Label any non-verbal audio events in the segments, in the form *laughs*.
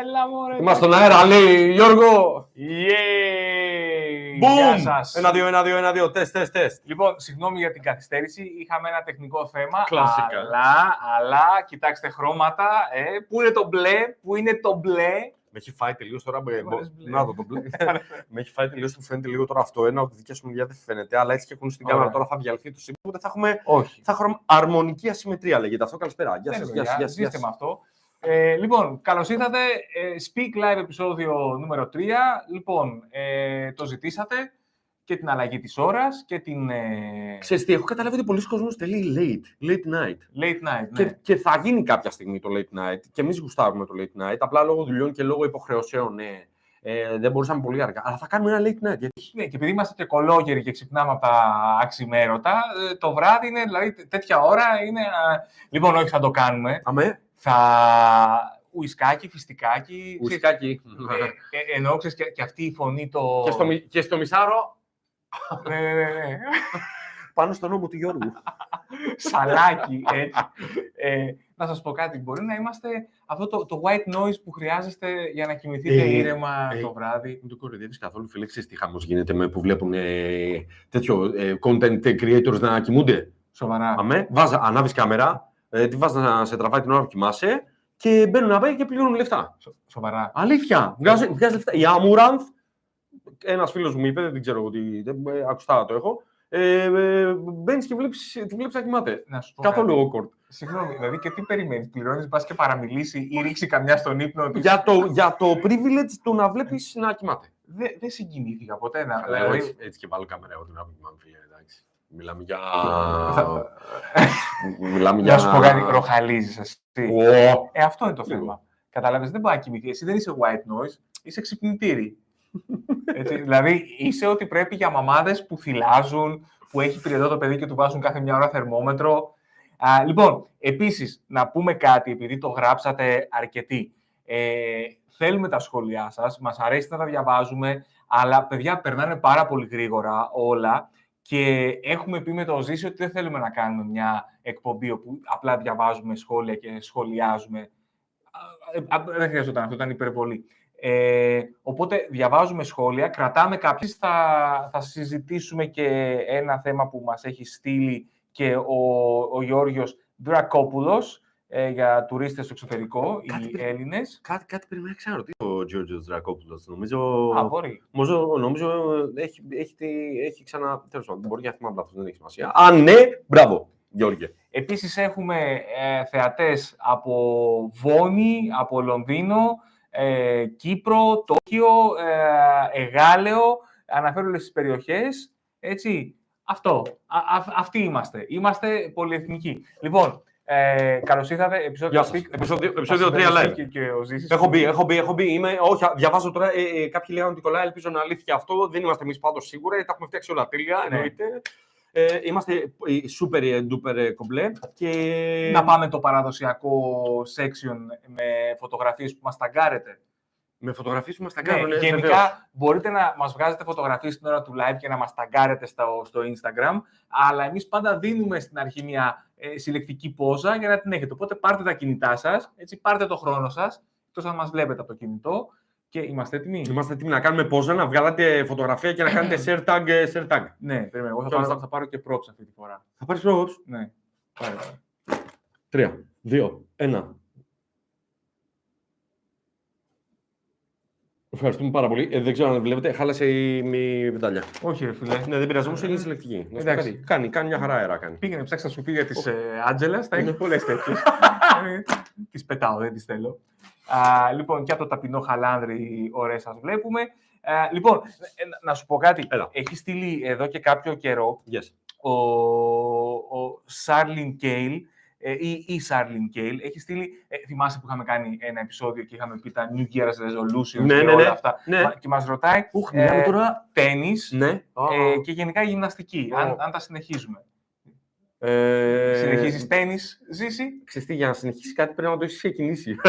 Έλα μωρέ. Είμαστε στον αέρα, λέει Γιώργο. Yay! Γεια Boom! σας. Ένα, δύο, ένα, δύο, ένα, δύο. Τεστ, τεστ, τεστ. Λοιπόν, συγγνώμη για την καθυστέρηση. Είχαμε ένα τεχνικό θέμα. Κλασικά. Αλλά, αλλά, κοιτάξτε χρώματα. Ε, πού είναι το μπλε, πού είναι το μπλε. Με έχει φάει τελείως τώρα. μπε- Μου αρέσει μπο- μπλε. Να δω το μπλε. *laughs* Με έχει φάει τελείως. Μου φαίνεται λίγο τώρα αυτό. Ένα από τη δικιά σου μεριά δεν φαίνεται. Αλλά έτσι και έχουν στην Ωραία. κάμερα τώρα θα διαλυθεί το σύμπαν. Οπότε θα έχουμε Όχι. θα έχουμε αρμονική ασυμμετρία λέγεται αυτό. Καλησπέρα. Γεια Ναι, σας. παιδιά, Γεια σας. Γεια ζήστε σας. με αυτό. Ε, λοιπόν, καλώς ήρθατε. Ε, Speak Live επεισόδιο νούμερο 3. Λοιπόν, ε, το ζητήσατε και την αλλαγή της ώρας και την ε, Ξέρεις τι, έχω καταλάβει ότι πολλοί κόσμοι θέλει late, late night. late night. Και, Ναι. και θα γίνει κάποια στιγμή το late night. Και εμείς γουστάρουμε το late night. Απλά λόγω δουλειών και λόγω υποχρεώσεων ναι, ε, δεν μπορούσαμε πολύ αργά. Αλλά θα κάνουμε ένα late night. Γιατί Ναι, και επειδή είμαστε και κολόγεροι και ξυπνάμε από τα αξιμέρωτα, ε, το βράδυ είναι, δηλαδή τέ- τέτοια ώρα είναι... α, Λοιπόν, όχι θα το κάνουμε. αμέ, Θα... Ουισκάκι, φιστικάκι. ξέρεις, ουσκάκι. Ε, ε, ενώ ξέρεις, και, και αυτή η φωνή το... και, στο, μι- και στο μισάρο ναι, ναι, ναι, ναι. πάνω στον νόμο του Γιώργου. *laughs* Σαλάκι, έτσι. Ε, να σας πω κάτι, μπορεί να είμαστε αυτό το, το white noise που χρειάζεστε για να κοιμηθείτε Ε, ήρεμα ε, το βράδυ. Δεν το κοροϊδεύεις καθόλου, φίλε. Ξέρεις τι χαμός γίνεται με που βλέπουν ε, τέτοιο ε, content creators να κοιμούνται. Σοβαρά. Αμέ, βάζα, ανάβεις κάμερα, ε, τη βάζει να σε τραβάει την ώρα που κοιμάσαι και μπαίνουν να πάει και πληρώνουν λεφτά. Σο- Σοβαρά. Αλήθεια. Βγάζει, βγάζει λεφτά. Η Αμουράνθ, ένας φίλος μου είπε, δεν ξέρω τι, δεν, ε, ακουστά το έχω. Ε, ε, Μπαίνεις και βλέπεις, τη βλέπεις να κοιμάται. Να σου πω Καθόλου κάτι. awkward. Συγγνώμη, δηλαδή και τι περιμένεις, πληρώνεις, πας και παραμιλήσεις ή ρίξεις καμιά στον ύπνο. ότι- για, το, για το privilege του να βλέπεις να κοιμάται. Δεν δεν συγκινήθηκα ποτέ. Να, Αλλά εγώ δηλαδή, έτσι, έτσι και βάλω κάμερα εγώ την ώρα που κοιμάμαι, φίλε. Εντάξει. Μιλάμε για. θα- Μιλάμε για. Να σου πω κάτι, ροχαλίζει εσύ. Ω, Ε, αυτό είναι το Λίγο. θέμα. Καταλάβες, δεν μπορεί να κοιμηθεί. Εσύ δεν είσαι white noise, είσαι ξυπνητήρι. Έτσι, δηλαδή, είσαι ό,τι πρέπει για μαμάδες που θυλάζουν, που έχει πυρετό το παιδί και του βάζουν κάθε μια ώρα θερμόμετρο. Α, λοιπόν, επίσης, να πούμε κάτι, επειδή το γράψατε αρκετοί. Ε, θέλουμε τα σχόλιά σας, μας αρέσει να τα διαβάζουμε, αλλά, παιδιά, περνάνε πάρα πολύ γρήγορα όλα και έχουμε πει με το Ζήση ότι δεν θέλουμε να κάνουμε μια εκπομπή όπου απλά διαβάζουμε σχόλια και σχολιάζουμε. Α, α, Δεν χρειαζόταν αυτό, ήταν υπερβολή. Ε, οπότε διαβάζουμε σχόλια, κρατάμε κάποιες, θα, θα συζητήσουμε και ένα θέμα που μας έχει στείλει και ο, ο Γιώργος Δρακόπουλος ε, για τουρίστες στο εξωτερικό, Κάτι οι πριν- Έλληνες. Κάτι, κάτι πρέπει να ξέρω. Τι ο Τζόρτζο Δρακόπουλος. Νομίζω. Α, μπορεί. Νομίζω, νομίζω ε, έχει, έχει, τη- έχει ξανά. Τέλος πάντων, μπορεί να θυμάμαι λάθος, δεν έχει σημασία. Αν ναι, μπράβο, Γιώργε. Επίσης έχουμε ε, θεατές από Βόνη, από Λονδίνο, ε, Κύπρο, Τόκιο, ε, Εγάλεο, αναφέρω όλες τις περιοχές, έτσι. Αυτό, α, α- αυτοί είμαστε. Είμαστε πολυεθνικοί. Λοιπόν, ε, καλώς ήρθατε, επεισόδιο Γεια σας. Speak. Επεισόδιο- Θα επεισόδιο τρία συμπεριληφθεί live. Και, και ο Ζήσης. Έχω μπει, έχω μπει, έχω μπει. Είμαι, όχι, διαβάζω τώρα. Ε, ε, κάποιοι λέγανε ότι κολλάει, ελπίζω να αλήθεια αυτό. Δεν είμαστε εμείς πάντως σίγουρα. Τα έχουμε φτιάξει όλα τέλεια. Ναι. Εννοείται. Ε, είμαστε ε, super ε, duper ε, κομπλέ. Και... Να πάμε το παραδοσιακό section με φωτογραφίες που μας ταγκάρετε. Με φωτογραφίε που μα τα Ναι, κάνουν. ε, γενικά βεβαίως. μπορείτε να μας βγάζετε φωτογραφίες στην ώρα του live και να μας ταγκάρετε στο, στο Instagram, αλλά εμείς πάντα δίνουμε στην αρχή μια ε, συλλεκτική πόζα για να την έχετε. Οπότε πάρτε τα κινητά σας, έτσι, πάρτε το χρόνο σας, εκτός αν μας βλέπετε από το κινητό και είμαστε έτοιμοι. Είμαστε έτοιμοι να κάνουμε πόζα, να βγάλετε φωτογραφία και να κάνετε share tag. ε, Share tag. Ναι, περίμενε, εγώ θα Ποιο πάρω, είναι θα πάρω και props αυτή τη φορά. Θα πάρεις πρόοδο. Ναι, πάρε. πάρε. Τρία, δύο, ένα. Ευχαριστούμε πάρα πολύ. Ε, δεν ξέρω αν βλέπετε, χάλασε η μη βεντάλια. Όχι ρε φίλε. Ναι, δεν πειράζει, όμως είναι συλλεκτική. Να σου πω Εντάξει. κάτι. Κάνει, κάνει μια χαρά αέρα. Κάνει. Πήγαινε ψάξει τα σκουπίδια της ε, Άντζελας, θα έχεις Ναι. πολλές τέτοιες. Ε, *laughs* τις πετάω, δεν τις θέλω. Α, λοιπόν, και από το ταπεινό χαλάνδρι ωραίες σας βλέπουμε. Α, λοιπόν, ε, να- να σου πω κάτι. Έλα. Έχει στείλει εδώ και κάποιο καιρό Yes. ο, ο Σάρλιν Κέιλ ε, ή η Σάρλιν Κέιλ. Έχει στείλει, ε, θυμάσαι που είχαμε κάνει ένα επεισόδιο και είχαμε πει τα New Year's Resolutions Ναι, και ναι, όλα ναι. αυτά. Ναι. Μα- Και μας ρωτάει Ουχ, ε, μιλάμε τώρα. τένις Ναι. ε, και γενικά γυμναστική, αν, Ω. αν τα συνεχίζουμε. Ε, Συνεχίζεις τένις, Ζήση. Ξέρεις τι, για να συνεχίσει κάτι πρέπει να το έχεις ξεκινήσει. *laughs*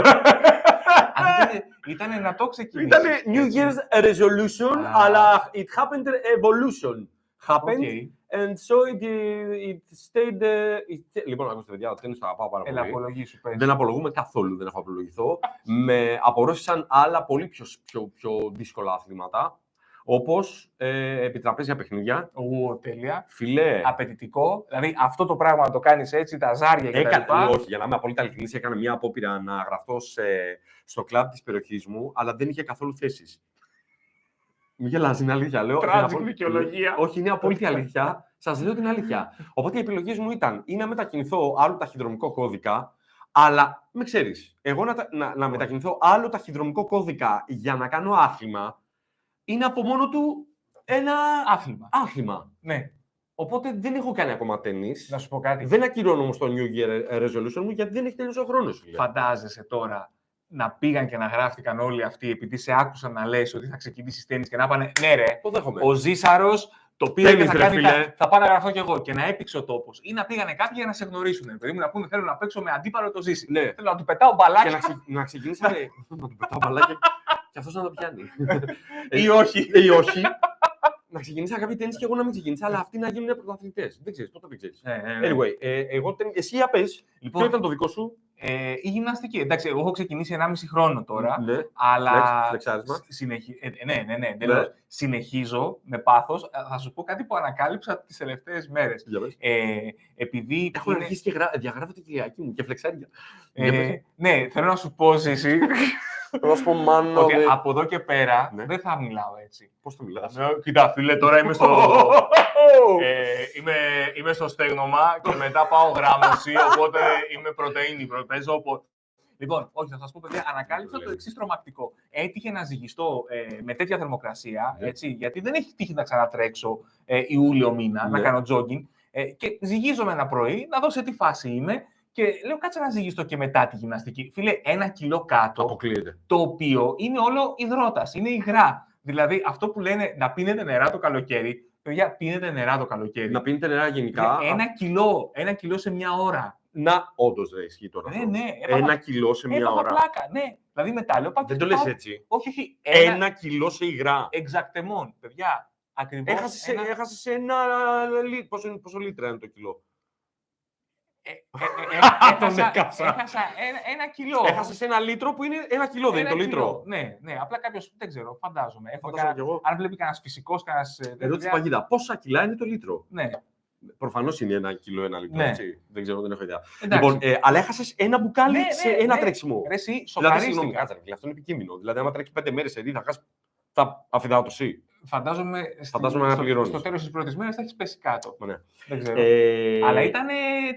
Ήταν να το ξεκινήσεις. Ήταν New Year's resolution, Α. αλλά it happened resolution. happened. OK. And so it, it stayed. uh, It... Λοιπόν, ακούστε, παιδιά, το τέννις το αγαπάω πάρα Έλα, πολύ. απολογήσου, πες. Δεν απολογούμε καθόλου, δεν έχω απολογηθώ. με απορρόφησαν άλλα πολύ πιο, πιο, πιο δύσκολα αθλήματα. Όπως ε, επιτραπέζια παιχνίδια. Ου, τέλεια. Φιλέ, Απαιτητικό. Δηλαδή αυτό το πράγμα να το κάνεις έτσι, τα ζάρια και τα Έκανα, λοιπά. όχι, για να είμαι απόλυτα ειλικρινής, έκανα μια απόπειρα να γραφτώ σε- στο κλαμπ της περιοχής μου, αλλά δεν είχε καθόλου θέσεις. Μη γελάς, είναι αλήθεια. Λέω, Tragic είναι απόλυτη- δικαιολογία. Όχι, είναι απόλυτη αλήθεια. Σας λέω την αλήθεια. *laughs* Οπότε οι επιλογές μου ήταν ή να μετακινηθώ άλλο ταχυδρομικό κώδικα, αλλά με ξέρεις, εγώ να, τα- να, να μετακινηθώ άλλο ταχυδρομικό κώδικα για να κάνω άθλημα, είναι από μόνο του ένα Άθλημα. άθλημα. Ναι. Οπότε δεν έχω κάνει ακόμα τέννις. Να σου πω κάτι. Δεν ακυρώνω όμως το New Year Resolution μου γιατί δεν έχει τελειώσει ο χρόνος. Φαντάζεσαι τώρα να πήγαν και να γράφτηκαν όλοι αυτοί επειδή σε άκουσαν να λες ότι θα ξεκινήσεις τέννη και να πάνε ναι, ρε, Το δέχομαι. ο Ζήσαρος το πήρε και Τέννις, θα, ρε, κάνει, φίλε. τα- θα πάω να γραφτώ κι εγώ και να έπαιξε ο τόπος. Ή να πήγανε κάποιοι για να σε γνωρίσουν. Ρε, παιδί μου να πούνε θέλω να παίξω με αντίπαλο το Ζήση. Ναι. Θέλω να του πετάω Και μπαλάκια να, ξε, να ξεκινήσαμε. *laughs* να του πετάω μπαλάκια και αυτός να το πιάνει. ή όχι. Ή όχι. να ξεκινήσει κάποιοι τέννη και εγώ να μην ξεκινήσω, αλλά αυτοί να γίνουν πρωταθλητές. Δεν ξέρεις, πότε δεν ξέρεις. Ναι, ναι, ναι. Anyway, ε, εγώ τεν- εσύ για πες, Λοιπόν, ποιο ήταν το δικό σου. Ε, η γυμναστική. Εντάξει, εγώ έχω ξεκινήσει 1,5 χρόνο τώρα. Ναι, Αλλά Φλεξ- φλεξάρισμα. σ- συνεχι... ε, ναι, ναι, ναι, εντελώς. συνεχίζω με πάθος. Ε, Θα σου πω κάτι που ανακάλυψα τις τελευταίες μέρες. για πες. Ε, επειδή Έχω είναι- αρχίσει και γρα... διαγράφω τη κυριακή μου και φλεξάρια. ε, Για πες. ναι, θέλω να σου πω, Ζήση, *laughs* Θέλω να σου πω, μάνο, ότι δε- από εδώ και πέρα Ναι. δεν θα μιλάω έτσι. Πώς το μιλάς; Ε, Κοίτα, φίλε, τώρα είμαι στο, *laughs* ε, είμαι, είμαι στο στέγνομα και μετά πάω γράμμωση, οπότε είμαι πρωτεΐνη, προ- παίζω οπο- Λοιπόν, όχι, θα σας πω, παιδιά, ανακάλυψα το εξής τρομακτικό. Έτυχε να ζυγιστώ ε, με τέτοια θερμοκρασία, Ναι. έτσι, γιατί δεν έχει τύχει να ξανατρέξω ε, Ιούλιο μήνα, να Ναι. κάνω jogging. Ε, και ζυγίζομαι ένα πρωί, να δω σε τι φάση είμαι και λέω κάτσε να ζυγιστώ και μετά τη γυμναστική. Φίλε, ένα κιλό κάτω, Αποκλείεται. το οποίο είναι όλο υδρότας, είναι υγρά. Δηλαδή, αυτό που λένε να πίνετε νερά το καλοκαίρι, παιδιά, πίνετε νερά το καλοκαίρι. Να πίνετε νερά γενικά. ένα κιλό, ένα κιλό σε μια ώρα. Να, όντως δεν ισχύει τώρα. Ναι, αυτό. ναι, έπαθα- Ένα κιλό σε μια έπαθα ώρα. πλάκα, ναι. Δηλαδή μετά λέω πάω Δεν και το λες πάω- έτσι. Όχι, όχι. Ένα, κιλό σε υγρά. Εξακτεμόν, παιδιά. Ακριβώς Έχασες ένα... ένα... έχασες ένα λί... πόσο, πόσο λίτρα είναι το κιλό; Ε, ε, ε, ε, Τον *laughs* έχασα, έκαψα. έχασα ένα, ένα κιλό. Έχασες ένα λίτρο που είναι ένα κιλό, δεν είναι Ένα το λίτρο. κιλό. Ναι, ναι. Απλά κάποιος δεν ξέρω, φαντάζομαι. Έχω Φαντάζομαι κανένα- κι εγώ. Αν βλέπει κανένας φυσικός, κανένας. Ερώτηση παγίδα. Πόσα κιλά είναι το λίτρο; Ναι, Προφανώς είναι ένα κιλό, ένα λίτρο. Ναι. Έτσι. Δεν ξέρω, δεν έχω ιδέα. εντάξει. Λοιπόν, ε, αλλά έχασες ένα μπουκάλι Ναι, ναι, σε ένα ναι. τρέξιμο. Ρε, εσύ, Δηλαδή, συγγνώμη, σοκαρίστηκα. κάτσε, ρε φίλε, αυτό είναι επικίνδυνο. Δηλαδή, άμα τρέξει πέντε μέρες σε θα χάσει. Θα αφιδάτωση. Φαντάζομαι, στη- Φαντάζομαι να στο, πληρώνεις. στο τέλος της πρώτης μέρας θα έχεις πέσει κάτω. Ναι. Δεν ξέρω. Ε, Αλλά ήταν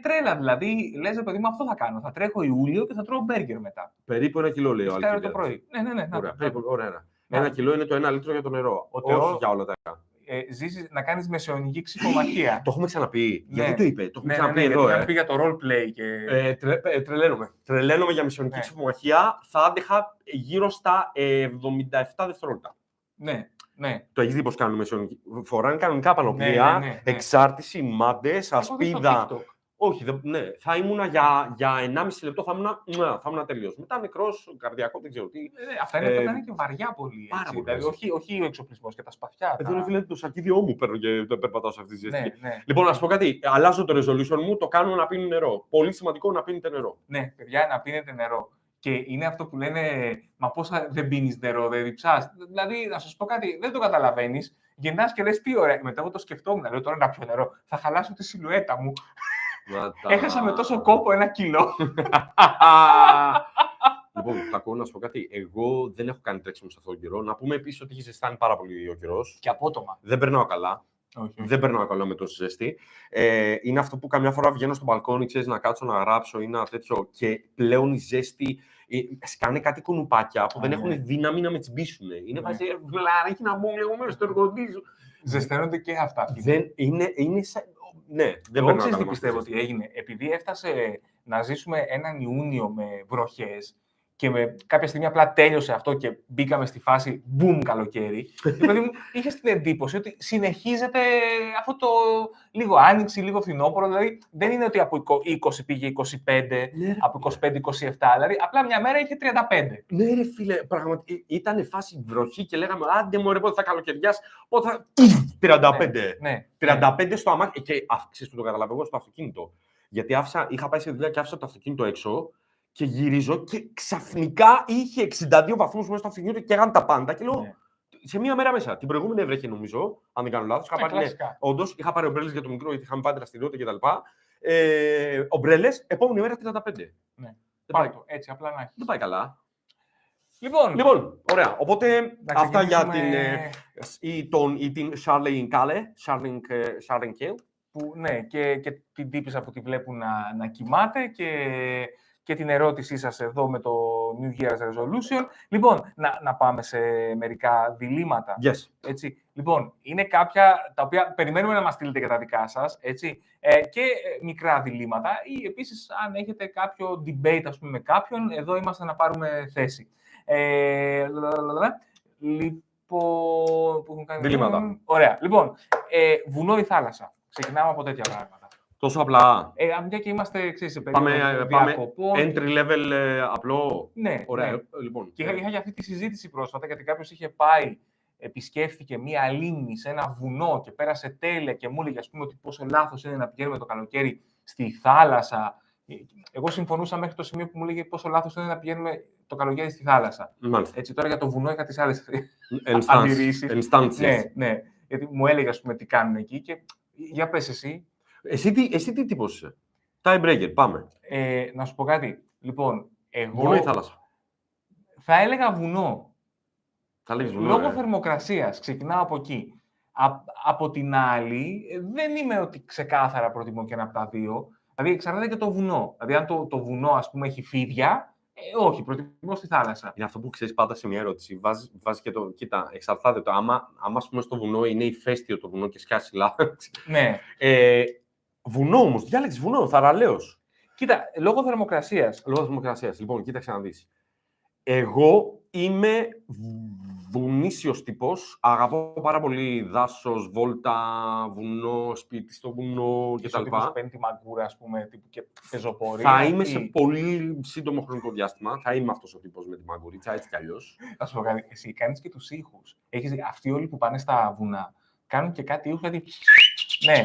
τρέλα. Δηλαδή, λες, ρε παιδί μου, αυτό θα κάνω. Θα τρέχω Ιούλιο και θα τρώω μπέργκερ μετά. Περίπου ένα κιλό, λέει ο Δευτέρα το Αλκίδας. πρωί. Ναι, ναι, ναι. να Ωραία, το, να περίπου, το. ωραία. ένα. Ναι. Ένα κιλό είναι το ένα λίτρο για το νερό. Ο Όχι Θεός- για όλα τα άλλα. Ε, ζήσεις να κάνεις μεσαιωνική ξυφομαχία. Το έχουμε ξαναπεί. Ναι. Γιατί το είπε. Το έχουμε ναι, ναι, ναι, ξαναπεί γιατί εδώ. είχαμε ε. πει για το role play και. Ε, τρε, ε, τρελαίνομαι. Τρελαίνομαι για μισονική Ναι. ψηφομαχία. Θα άντεχα γύρω στα ε, 77 δευτερόλεπτα. Ναι, ναι. Το έχεις δει πώς κάνουν μεσονική. Φοράνε κανονικά πανοπλία, Ναι, ναι, ναι, ναι. εξάρτηση, μάντες, Έχω δει στο ασπίδα. TikTok. Όχι, δεν- ναι. Θα ήμουνα για, για 1,5 λεπτό, θα ήμουνα, μουα, θα ήμουνα τελείω. Μετά μικρό, καρδιακό, δεν ξέρω τι. Ε, ναι, αυτά είναι, Ε, πρέπει να είναι και βαριά πολύ. πάρα Έτσι. πολύ δηλαδή, βαριά. όχι, όχι ο εξοπλισμός και τα σπαθιά. Εδώ τα- είναι φίλε το σακίδιό μου παίρνω και το περπατάω σε αυτή τη ζέστη. ναι, ναι, Λοιπόν, να σου πω κάτι. Αλλάζω το resolution μου, το κάνω να πίνει νερό. Πολύ σημαντικό να πίνετε νερό. ναι, παιδιά, να πίνετε νερό. Και είναι αυτό που λένε, μα πόσα δεν πίνεις νερό, δεν διψάς. Δηλαδή, να σας πω κάτι, δεν το καταλαβαίνεις. Γυρνάς και λες τι ωραία. Μετά εγώ το σκεφτόμουν, λέω τώρα να πιω νερό. Θα χαλάσω τη σιλουέτα μου. *laughs* Έχασα με τόσο κόπο ένα κιλό. *laughs* λοιπόν, κακό να σου πω κάτι. Εγώ δεν έχω κάνει τρέξιμο σε αυτόν τον καιρό. Να πούμε επίσης ότι έχει ζεστάνει πάρα πολύ ο καιρός. και απότομα. Δεν περνάω καλά. Όχι. Δεν περνάω καλά με τόση ζέστη. Ε, είναι αυτό που καμιά φορά βγαίνω στο μπαλκόνι, ξέρεις να κάτσω να γράψω ή ένα τέτοιο. Και πλέον η ζέστη. Ε, σκάνε κάτι κουνουπάκια που Α, δεν ναι. έχουν δύναμη να με τσιμπήσουν. Είναι Ναι. βάζει βλαράκι να μπουν λίγο μέσα στο εργοντίζο. Ζεσταίνονται και αυτά. Δεν είναι. είναι σαν... Ναι, δεν Εγώ περνάω ξέρεις καλά τι με αυτή τη πιστεύω ζέστη. ότι έγινε. Επειδή έφτασε να ζήσουμε έναν Ιούνιο με βροχές και με, κάποια στιγμή απλά τέλειωσε αυτό και μπήκαμε στη φάση boom καλοκαίρι. δηλαδή μου είχες την εντύπωση ότι συνεχίζεται αυτό το λίγο άνοιξη, λίγο φθινόπωρο. Δηλαδή δεν είναι ότι από 20 πήγε 25, Ναι, από 25-27. Δηλαδή απλά μια μέρα είχε 35. Ναι, ρε φίλε, πραγματικά ήταν φάση βροχή και λέγαμε Άντε μου, ρε, πότε θα καλοκαιριάσει. Πότε θα. 35. Ναι. 35 στο αμάξι. Και ξέρεις που το καταλαβαίνω εγώ στο αυτοκίνητο. Γιατί άφησα, είχα πάει σε δουλειά και άφησα το αυτοκίνητο έξω και γυρίζω και ξαφνικά είχε 62 βαθμούς μέσα στο αυτοκίνητο και έγαν τα πάντα. Και λέω Ναι. σε μία μέρα μέσα. Την προηγούμενη έβρεχε νομίζω, αν δεν κάνω λάθος. Είχα Ναι, πάρει, ναι, κλασικά. όντως, είχα πάρει ομπρέλες για το μικρό γιατί είχαμε πάει δραστηριότητα κτλ. Ε, ομπρέλες, επόμενη μέρα 35. Ναι. Δεν, πάει, Πάει το, έτσι απλά να έχεις. δεν πάει καλά. Λοιπόν, Λοιπόν, ωραία. Οπότε να αυτά για την, ξεκινήσουμε ε, ή, τον, ή την Charlene Kale, Charlene, ε, Charlene Kale. που, ναι, και, και την τύπησα που τη βλέπουν να, να κοιμάται και, και την ερώτησή σας εδώ με το New Year's Resolution. Λοιπόν, να, να πάμε σε μερικά διλήμματα. Yes. Έτσι. Λοιπόν, είναι κάποια τα οποία περιμένουμε να μας στείλετε για τα δικά σας, έτσι, ε, και ε, μικρά διλήμματα ή επίσης αν έχετε κάποιο debate ας πούμε, με κάποιον, εδώ είμαστε να πάρουμε θέση. Ε, λαλαλαλα. λοιπόν, που έχουν κάνει... Διλήμματα. Ωραία. Λοιπόν, ε, βουνό ή θάλασσα. Ξεκινάμε από τέτοια πράγματα. Τόσο απλά. Ε, αν μια και είμαστε, ξέρεις, σε Πάμε, περίοδο ε, πάμε διακοπών. entry level ε, απλό. Ναι, Ωραία. ναι. ε, Λοιπόν. Και είχα, ε, είχα για αυτή τη συζήτηση πρόσφατα, γιατί κάποιος είχε πάει, επισκέφθηκε μία λίμνη σε ένα βουνό και πέρασε τέλεια και μου έλεγε ας πούμε, ότι πόσο λάθος είναι να πηγαίνουμε το καλοκαίρι στη θάλασσα. Ε, Εγώ συμφωνούσα μέχρι το σημείο που μου έλεγε πόσο λάθος είναι να πηγαίνουμε το καλοκαίρι στη θάλασσα. Μάλιστα. Έτσι, τώρα για το βουνό είχα τις άλλες. Enstances. αντιρρήσεις. Enstances. ναι, ναι. Γιατί μου έλεγε ας πούμε, τι κάνουν εκεί και για πες εσύ. Εσύ, τι, εσύ τι τύπος είσαι; Tiebreaker, πάμε. Ε, να σου πω κάτι. Λοιπόν, Βουνό ή εγώ θάλασσα; θα έλεγα βουνό. Θα λέγεις βουνό. Λόγω ε. θερμοκρασίας, ξεκινάω από εκεί. Α- από την άλλη, ε, δεν είμαι ότι ξεκάθαρα προτιμώ και ένα από τα δύο. Δηλαδή, εξαρτάται και το βουνό. Δηλαδή, αν το, το βουνό, ας πούμε, έχει φίδια, ε, όχι, προτιμώ στη θάλασσα. Είναι αυτό που ξέρεις πάντα σε μια ερώτηση. Βάζει βάζεις και το. Κοίτα, εξαρτάται το. Άμα, άμα ας πούμε, στο βουνό είναι ηφαίστειο το βουνό και σκάσει λάθος. Ναι. Ε, βουνό όμως, διάλεξε βουνό, θαραλέος. Κοίτα, λόγω θερμοκρασίας, Λόγω θερμοκρασίας. Λοιπόν, κοίταξε να δεις. Εγώ είμαι βουνίσιο τύπος. Αγαπώ πάρα πολύ δάσος, βόλτα, βουνό, σπίτι στο βουνό και στο κτλ. τύπος παίρνει τη μαγκούρα, ας πούμε, τύπου και πεζοπορία. Θα είμαι ή- σε πολύ σύντομο χρονικό διάστημα. Θα είμαι αυτός ο τύπος με τη μαγκουρίτσα, έτσι κι αλλιώς. Θα σου πω κάτι, εσύ κάνεις και τους ήχους. Έχεις δει, αυτοί όλοι που πάνε στα βουνά, κάνουν και κάτι ήχους, δηλαδή... Ναι.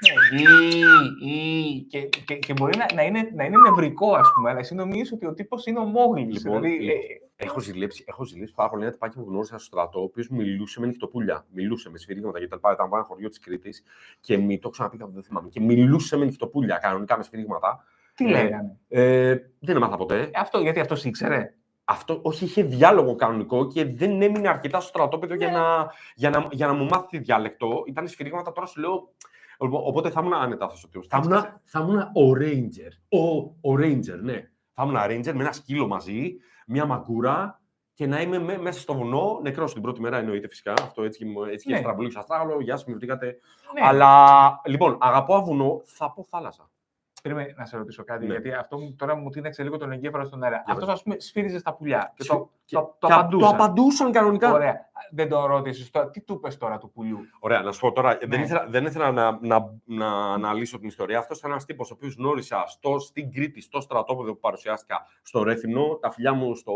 Ναι, ή, ή, και, και, και μπορεί να, να, είναι, να είναι νευρικό, ας πούμε, αλλά εσύ νομίζεις ότι ο τύπος είναι ο Μόγλης. Λοιπόν, δηλαδή, λοιπόν. ε, Έχω ζηλέψει, έχω ζηλέψει πάρα πολύ ένα τυπάκι που γνώρισα στο στρατό, ο οποίος μιλούσε με νυχτοπούλια. Μιλούσε με σφυρίγματα γιατί ήταν πάνω ένα χωριό της Κρήτης και μη, το ξαναπήγα, δεν θυμάμαι. Και μιλούσε με νυχτοπούλια, κανονικά με σφυρίγματα. τι ε, λέγανε; Ε, δεν έμαθα ποτέ. Ε, Αυτό, γιατί αυτός ήξερε; Αυτό όχι, είχε διάλογο κανονικό και δεν έμεινε αρκετά στο στρατόπεδο για, να, για, να, για να μου μάθει τη διάλεκτο. Ήταν σφυρίγματα, τώρα σου λέω. Λοιπόν, Οπότε θα ήμουν άνετα αυτό ο τύπος. Θα ήμουν, θα ήμουν ο Ranger. Ο, ο Ranger, ναι. Θα ήμουν Ranger με ένα σκύλο μαζί, μια μαγκούρα και να είμαι με- μέσα στο βουνό. Νεκρός την πρώτη μέρα εννοείται φυσικά. Αυτό έτσι, και μου- έτσι και Ναι. στραμπολίξα αστράγαλο. Γεια σα, με βρήκατε. Ναι. Αλλά λοιπόν, αγαπώ βουνό, θα πω θάλασσα. Περίμενε να σε ρωτήσω κάτι, Ναι. γιατί αυτό μου- τώρα μου τίναξε λίγο τον εγκέφαλο στον αέρα. Για Αυτός, ας πούμε, σφύριζε στα πουλιά. Και το, Και- το, το και α- απαντούσαν. το απαντούσαν κανονικά. Ωραία. Δεν τον ρώτησες τώρα. Τι του πες τώρα του πουλιού; Ωραία, να σου πω τώρα. Δεν Ναι. ήθελα, δεν ήθελα να, να, να αναλύσω την ιστορία. Αυτός ήταν ένας τύπος ο οποίος γνώρισα στο, στην Κρήτη, στο στρατόπεδο που παρουσιάστηκα στο Ρέθινο. Τα φιλιά μου στο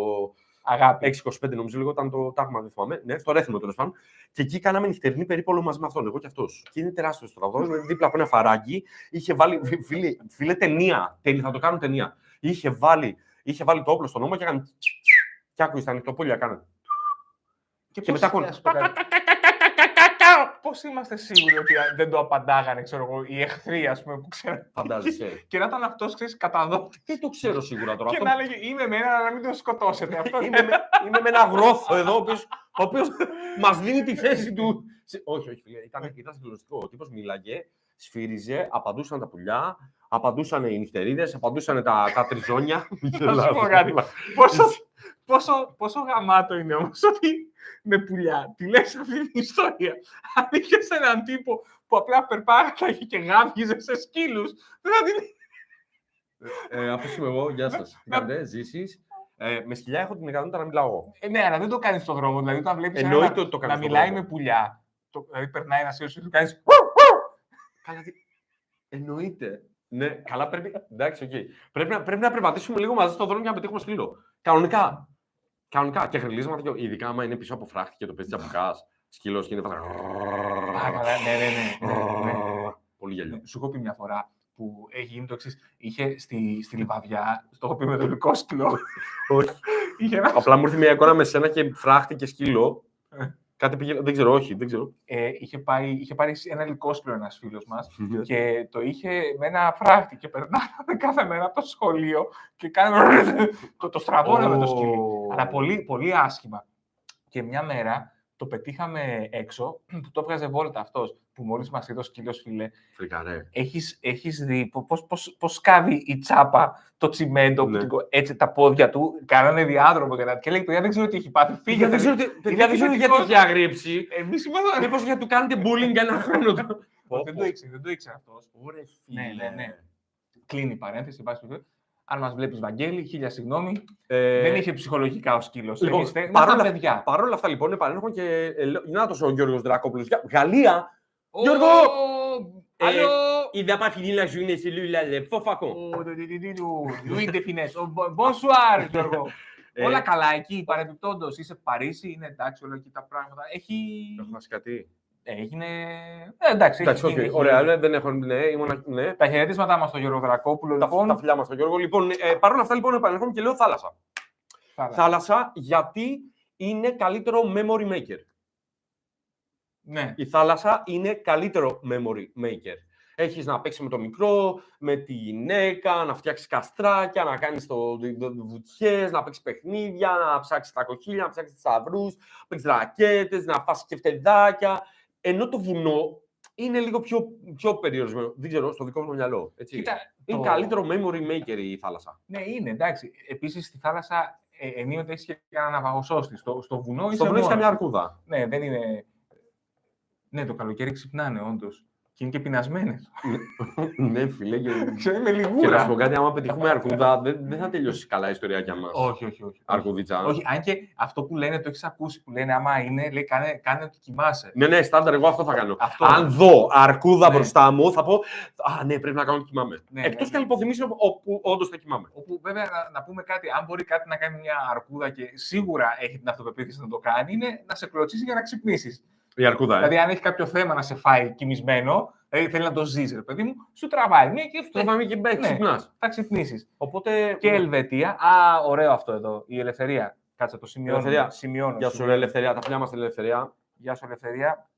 Αγάπη. 625 νομίζω λίγο ήταν το τάγμα, δεν θυμάμαι. Ναι, στο Ρέθινο τέλος πάντων. Και εκεί κάναμε νυχτερινή περίπολο μαζί με αυτόν, εγώ και αυτός. Και είναι τεράστιο στρατό, είναι δίπλα από ένα φαράγγι. Είχε βάλει. Φίλε, φίλε ταινία. Τέλει, θα το κάνουν ταινία. Είχε βάλει, είχε βάλει το όπλο στον ώμο και έκανε. Και άκουγες τα νυχτοπούλια κάνανε. Και, Και πώς- μετά να σου πω κάτι. Πώς είμαστε σίγουροι ότι δεν το απαντάγανε, ξέρω εγώ, οι εχθροί, ας πούμε, που ξέρουν. Φαντάζεσαι. Και να ήταν αυτός, ξέρεις, καταδότη. Δεν το ξέρω σίγουρα τώρα. Και Αυτό να έλεγε, είμαι με ένα, αλλά να μην τον σκοτώσετε. Αυτό είμαι, με, *laughs* είμαι με ένα γρόθο εδώ, ο οποίος, ο οποίος μας δίνει τη θέση του. Σε- όχι, όχι, φίλε, ήταν, ήταν συγκλονιστικό. Ο τύπος μίλαγε, σφύριζε, απαντούσαν τα πουλιά, απαντούσαν οι νυχτερίδες, απαντούσαν τα, τα τριζόνια. *laughs* Να σου πω κάτι. πόσο, πόσο, πόσο γαμάτο είναι όμως ότι με πουλιά. Τη λες αυτή την ιστορία. Αν είχες έναν τύπο που απλά περπάταγε και γάβγιζε σε σκύλους, δεν θα την ε, αυτός είμαι εγώ, γεια σας. Τι Να- κάνετε, ζήσεις. Ε, με σκυλιά έχω την ικανότητα να μιλάω εγώ. Ε, ναι, αλλά δεν το κάνεις στον δρόμο. Δηλαδή, όταν βλέπεις Εννοείται ότι το κάνεις να στον μιλάει δρόμο. με πουλιά. Το, δηλαδή, περνάει ένας σύλλογο και του κάνεις. Καλά, τι... Εννοείται. Ναι, καλά πρέπει. Εντάξει, οκ. Πρέπει, να, πρέπει να περπατήσουμε λίγο μαζί στον δρόμο για να πετύχουμε σκύλο. Κανονικά. Κανονικά. Και γρυλίσματα, και- ειδικά άμα είναι πίσω από φράχτη και το παίζει τσαμπουκά. Σκύλος και είναι φατρα. Α, καλά, ναι, ναι, ναι. ναι, ναι. Πολύ γέλιο. Ναι, Σου έχω πει μια φορά που έχει γίνει το εξής. Είχε στη, στη Λιβαδειά, στο έχω πει με το λυκόσκυλο. Όχι. είχε ένα Απλά μου ήρθε μια εικόνα με σένα και φράχτη και σκύλο. Ε. Κάτι πήγε. Δεν ξέρω, όχι, δεν ξέρω. ε, είχε, πάει, είχε πάρει ένα λυκόσκυλο ένας φίλος μας και το είχε με ένα φράχτη και περνάγαμε κάθε μέρα από το σχολείο και κάναμε. το, το στραβώναμε το σκύλι. Αλλά πολύ, πολύ άσχημα. Και μια μέρα το πετύχαμε έξω, *clears throat* που το έβγαζε βόλτα αυτός, που μόλις μας είδε ο σκύλος, φίλε, Φρικαρέ. έχεις, έχεις δει πο- πώς, πώς, πώς σκάβει η τσάπα το τσιμέντο, που Ναι. την κο- έτσι τα πόδια του, κάνανε διάδρομο και, να- και λέει, παιδιά δεν ξέρω τι έχει πάθει, Παιδιά, φύγετε. δεν ξέρω, τι- παιδιά, δεν ξέρω γιατί επιθετικός. έχει αγρίψει. Εμείς είμαστε... Μήπως γιατί του κάνετε bullying για ένα χρόνο. δεν το ήξερε, δεν το ήξερε αυτός. Ωραία, Ναι, ναι, ναι. Κλείνει η παρένθεση, εν πάση περιπτώσει. Αν μας βλέπεις, Βαγγέλη, χίλια συγγνώμη, δεν είχε ψυχολογικά ο σκύλος. Ε, λοιπόν, Εμείς θε- παρόλα- ήμασταν παιδιά. Παρ' όλα αυτά λοιπόν επανέρχομαι και ε, λέω, να το ο Γιώργος Δρακόπουλος. Για- Γαλλία, Γιώργο! Ε, Allô il n'a pas fini la journée, c'est lui là, le faux facon. Ο Λουί Ντεφινές. Bonsoir, Γιώργο. Ε, Όλα καλά εκεί, παρεμπιπτόντω. Είσαι Παρίσι, είναι εντάξει όλα εκεί τα πράγματα. Έχει. Έχω να κάτι. Έγινε. Ε, εντάξει, Εντάξει, έχει οκ, γίνει, έχει ωραία, γίνει. ναι, δεν έχω, ναι, ήμουν, ναι. Τα χαιρετίσματά μας στον Γιώργο Δρακόπουλο. Τα, Λοιπόν, τα φιλιά μας στον Γιώργο. Λοιπόν, ε, παρ' όλα αυτά λοιπόν επανέρχομαι και λέω θάλασσα. Θάλασσα. Θάλασσα γιατί είναι καλύτερο memory maker. Ναι. Η θάλασσα είναι καλύτερο memory maker. Έχεις να παίξεις με το μικρό, με τη γυναίκα, να φτιάξεις καστράκια, να κάνεις το, το, το βουτιές, να παίξεις παιχνίδια, να ψάξεις τα κοχύλια, να ψάξεις θησαυρούς, να παίξεις ρακέτες, να φας κεφτεδάκια. Ενώ το βουνό είναι λίγο πιο, πιο περιορισμένο. Δεν ξέρω, στο δικό μου το μυαλό. Έτσι. Κοίτα, είναι το- καλύτερο memory maker η θάλασσα. Ναι, είναι εντάξει. Επίσης στη θάλασσα ε, ενίοτε έχεις και ένα ναυαγοσώστη. Στο, στο βουνό είσαι Στο βουνό έχεις μόνος καμιά σου. αρκούδα. Ναι, δεν είναι. Ναι, το καλοκαίρι ξυπνάνε, όντως. Και είναι και πεινασμένες. ναι, φίλε. Και, Ξέρω, είμαι και να λιγούρα. σου πω κάτι, άμα πετύχουμε αρκούδα, δεν, δεν θα τελειώσει καλά η ιστορία για μας. Όχι, όχι, όχι. Αρκουδίτσα. Όχι, αν και αυτό που λένε, το έχεις ακούσει που λένε, άμα είναι, λέει, κάνε, κάνε ότι κοιμάσαι. Ναι, ναι, στάνταρ, εγώ αυτό θα κάνω. Αυτό. Αν δω αρκούδα Ναι. μπροστά μου, θα πω Α, ναι, πρέπει να κάνω ότι κοιμάμαι. Ναι, Εκτός ναι, και αν ναι. υποθυμίσω όπου όντως θα κοιμάμαι. Όπου βέβαια να, να πούμε κάτι, αν μπορεί κάτι να κάνει μια αρκούδα και σίγουρα έχει την αυτοπεποίθηση να το κάνει, είναι να σε κλωτσίσει για να ξυπνήσεις. Η αρκούδα. ε. Δηλαδή, αν έχει κάποιο θέμα να σε φάει κοιμισμένο, δηλαδή θέλει να το ζήσει, ρε παιδί μου, σου τραβάει μία και Το πάμε και μπαίνει, Ναι. ξυπνάς. θα ξυπνήσεις. Οπότε. Και Ελβετία. Α, ωραίο αυτό εδώ. Η ελευθερία. Κάτσε το σημειώνω. Ελευθερία. Σημειώνω. Γεια σου, ρε σημειώνω. Ελευθερία. Τα φιλιά μας στην Ελευθερία. Γεια σου, ελευθερία.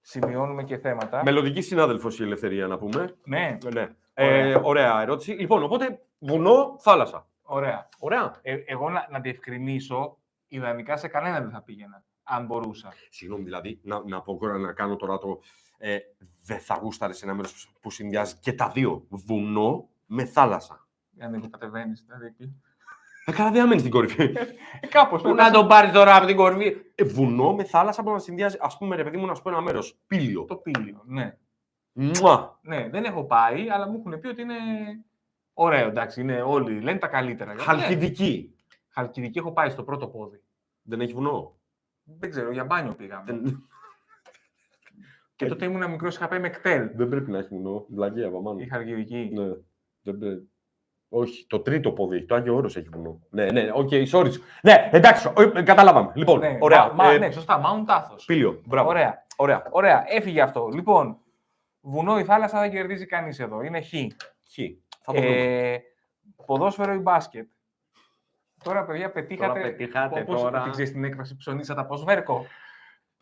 Σημειώνουμε και θέματα. Μελλοντική συνάδελφος η Ελευθερία, να πούμε. Ναι, Ναι. Ωραία. Ε, ωραία ερώτηση. Λοιπόν, οπότε βουνό, θάλασσα. ωραία. Ωραία. Ε, εγώ να, να διευκρινίσω, ιδανικά σε κανένα δεν θα πήγαινα, αν μπορούσα. Συγγνώμη, δηλαδή, να, να, πω, τώρα, να κάνω τώρα το. Ε, δεν θα γούσταρες σε ένα μέρος που συνδυάζει και τα δύο. Βουνό με θάλασσα. Αν δεν κατεβαίνεις, δηλαδή. εκεί. Ε, καλά, δεν μένει στην κορυφή. Ε, κάπως. Πού πρέπει να τον πάρεις τώρα από την κορυφή. Ε, βουνό με θάλασσα που να συνδυάζει. Α πούμε, ρε παιδί μου, να σου πω ένα μέρος. Πήλιο. Το πήλιο, ναι. Μουα. Ναι, δεν έχω πάει, αλλά μου έχουν πει ότι είναι ωραίο, εντάξει, είναι όλοι, λένε τα καλύτερα. Ναι. Χαλκιδική. Χαλκιδική έχω πάει στο πρώτο πόδι. Δεν έχει βουνό; Δεν ξέρω, για μπάνιο πήγαμε. Δεν, Και τότε ήμουν μικρός, είχα πάει με κτέλ. δεν πρέπει να έχεις βουνό. Βλαγία, βαμάνο. Η Χαλκιδική. Ναι. Δεν πρέπει. Όχι, το τρίτο πόδι, το Άγιο Όρος έχει βουνό. Ναι, ναι, OK, sorry. Ναι, εντάξει, ο- ε, καταλάβαμε. Λοιπόν, Ναι, ωραία. Μα, μα- ε, ναι, σωστά, Mount Athos. Πήλιο, μπράβο. Ωραία. Ωραία. Ωραία, έφυγε αυτό. Λοιπόν, βουνό ή θάλασσα δεν κερδίζει κανείς εδώ. Είναι χ. Χ. Θα το βρούμε. Ε, ποδόσφαιρο ή μπάσκετ; Τώρα, παιδιά, πετύχατε. Τώρα πετύχατε, όπως- τώρα. την ξέρεις την έκφραση ψωνίσατε από σβέρκο.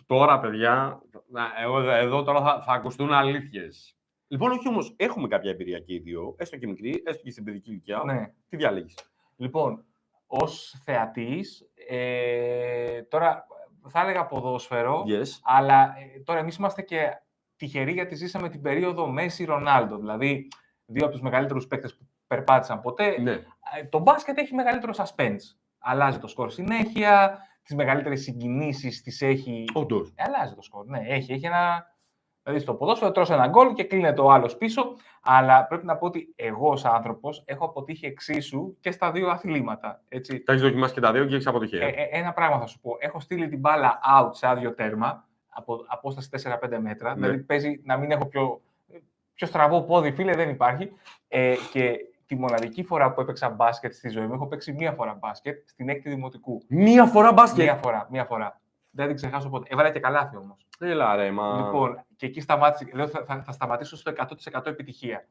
Τώρα, παιδιά, να, εγώ, εδώ τώρα θα, θα ακουστούν αλήθειες. Λοιπόν, όχι όμως, έχουμε κάποια εμπειρία και οι δύο, έστω και μικρή, έστω και στην παιδική ηλικία. Ναι. Τι διάλεγεις. Λοιπόν, ως θεατής, ε, τώρα θα έλεγα ποδόσφαιρο, Yes. αλλά ε, τώρα εμείς είμαστε και τυχεροί γιατί ζήσαμε την περίοδο Μέση Ρονάλντο, δηλαδή δύο από τους μεγαλύτερους παίκτες που περπάτησαν ποτέ. Ναι. Ε, Το μπάσκετ έχει μεγαλύτερο suspense. Αλλάζει το σκορ συνέχεια, τις μεγαλύτερες συγκινήσεις τις έχει... Όντως. Ε, αλλάζει το σκορ, ναι, έχει, έχει ένα... Δηλαδή στο ποδόσφαιρο τρως ένα γκολ και κλείνεται ο άλλος πίσω. Αλλά πρέπει να πω ότι εγώ ως άνθρωπος έχω αποτύχει εξίσου και στα δύο αθλήματα. Έτσι. Τα έχεις δοκιμάσει και τα δύο και έχεις αποτυχία. Ε, ε, ένα πράγμα θα σου πω. Έχω στείλει την μπάλα out σε άδειο τέρμα από απόσταση 4-5 μέτρα. Ναι. Δηλαδή παίζει να μην έχω πιο, πιο στραβό πόδι, φίλε, δεν υπάρχει. Ε, και τη μοναδική φορά που έπαιξα μπάσκετ στη ζωή μου, έχω παίξει μία φορά μπάσκετ στην έκτη δημοτικού. Μία φορά μπάσκετ; Μία φορά, μία φορά. Δεν την ξεχάσω ποτέ. Έβαλα και καλάθι όμως. Έλα ρε, μα... Λοιπόν, και εκεί σταμάτησε. Λέω θα, θα, θα σταματήσω στο 100% επιτυχία.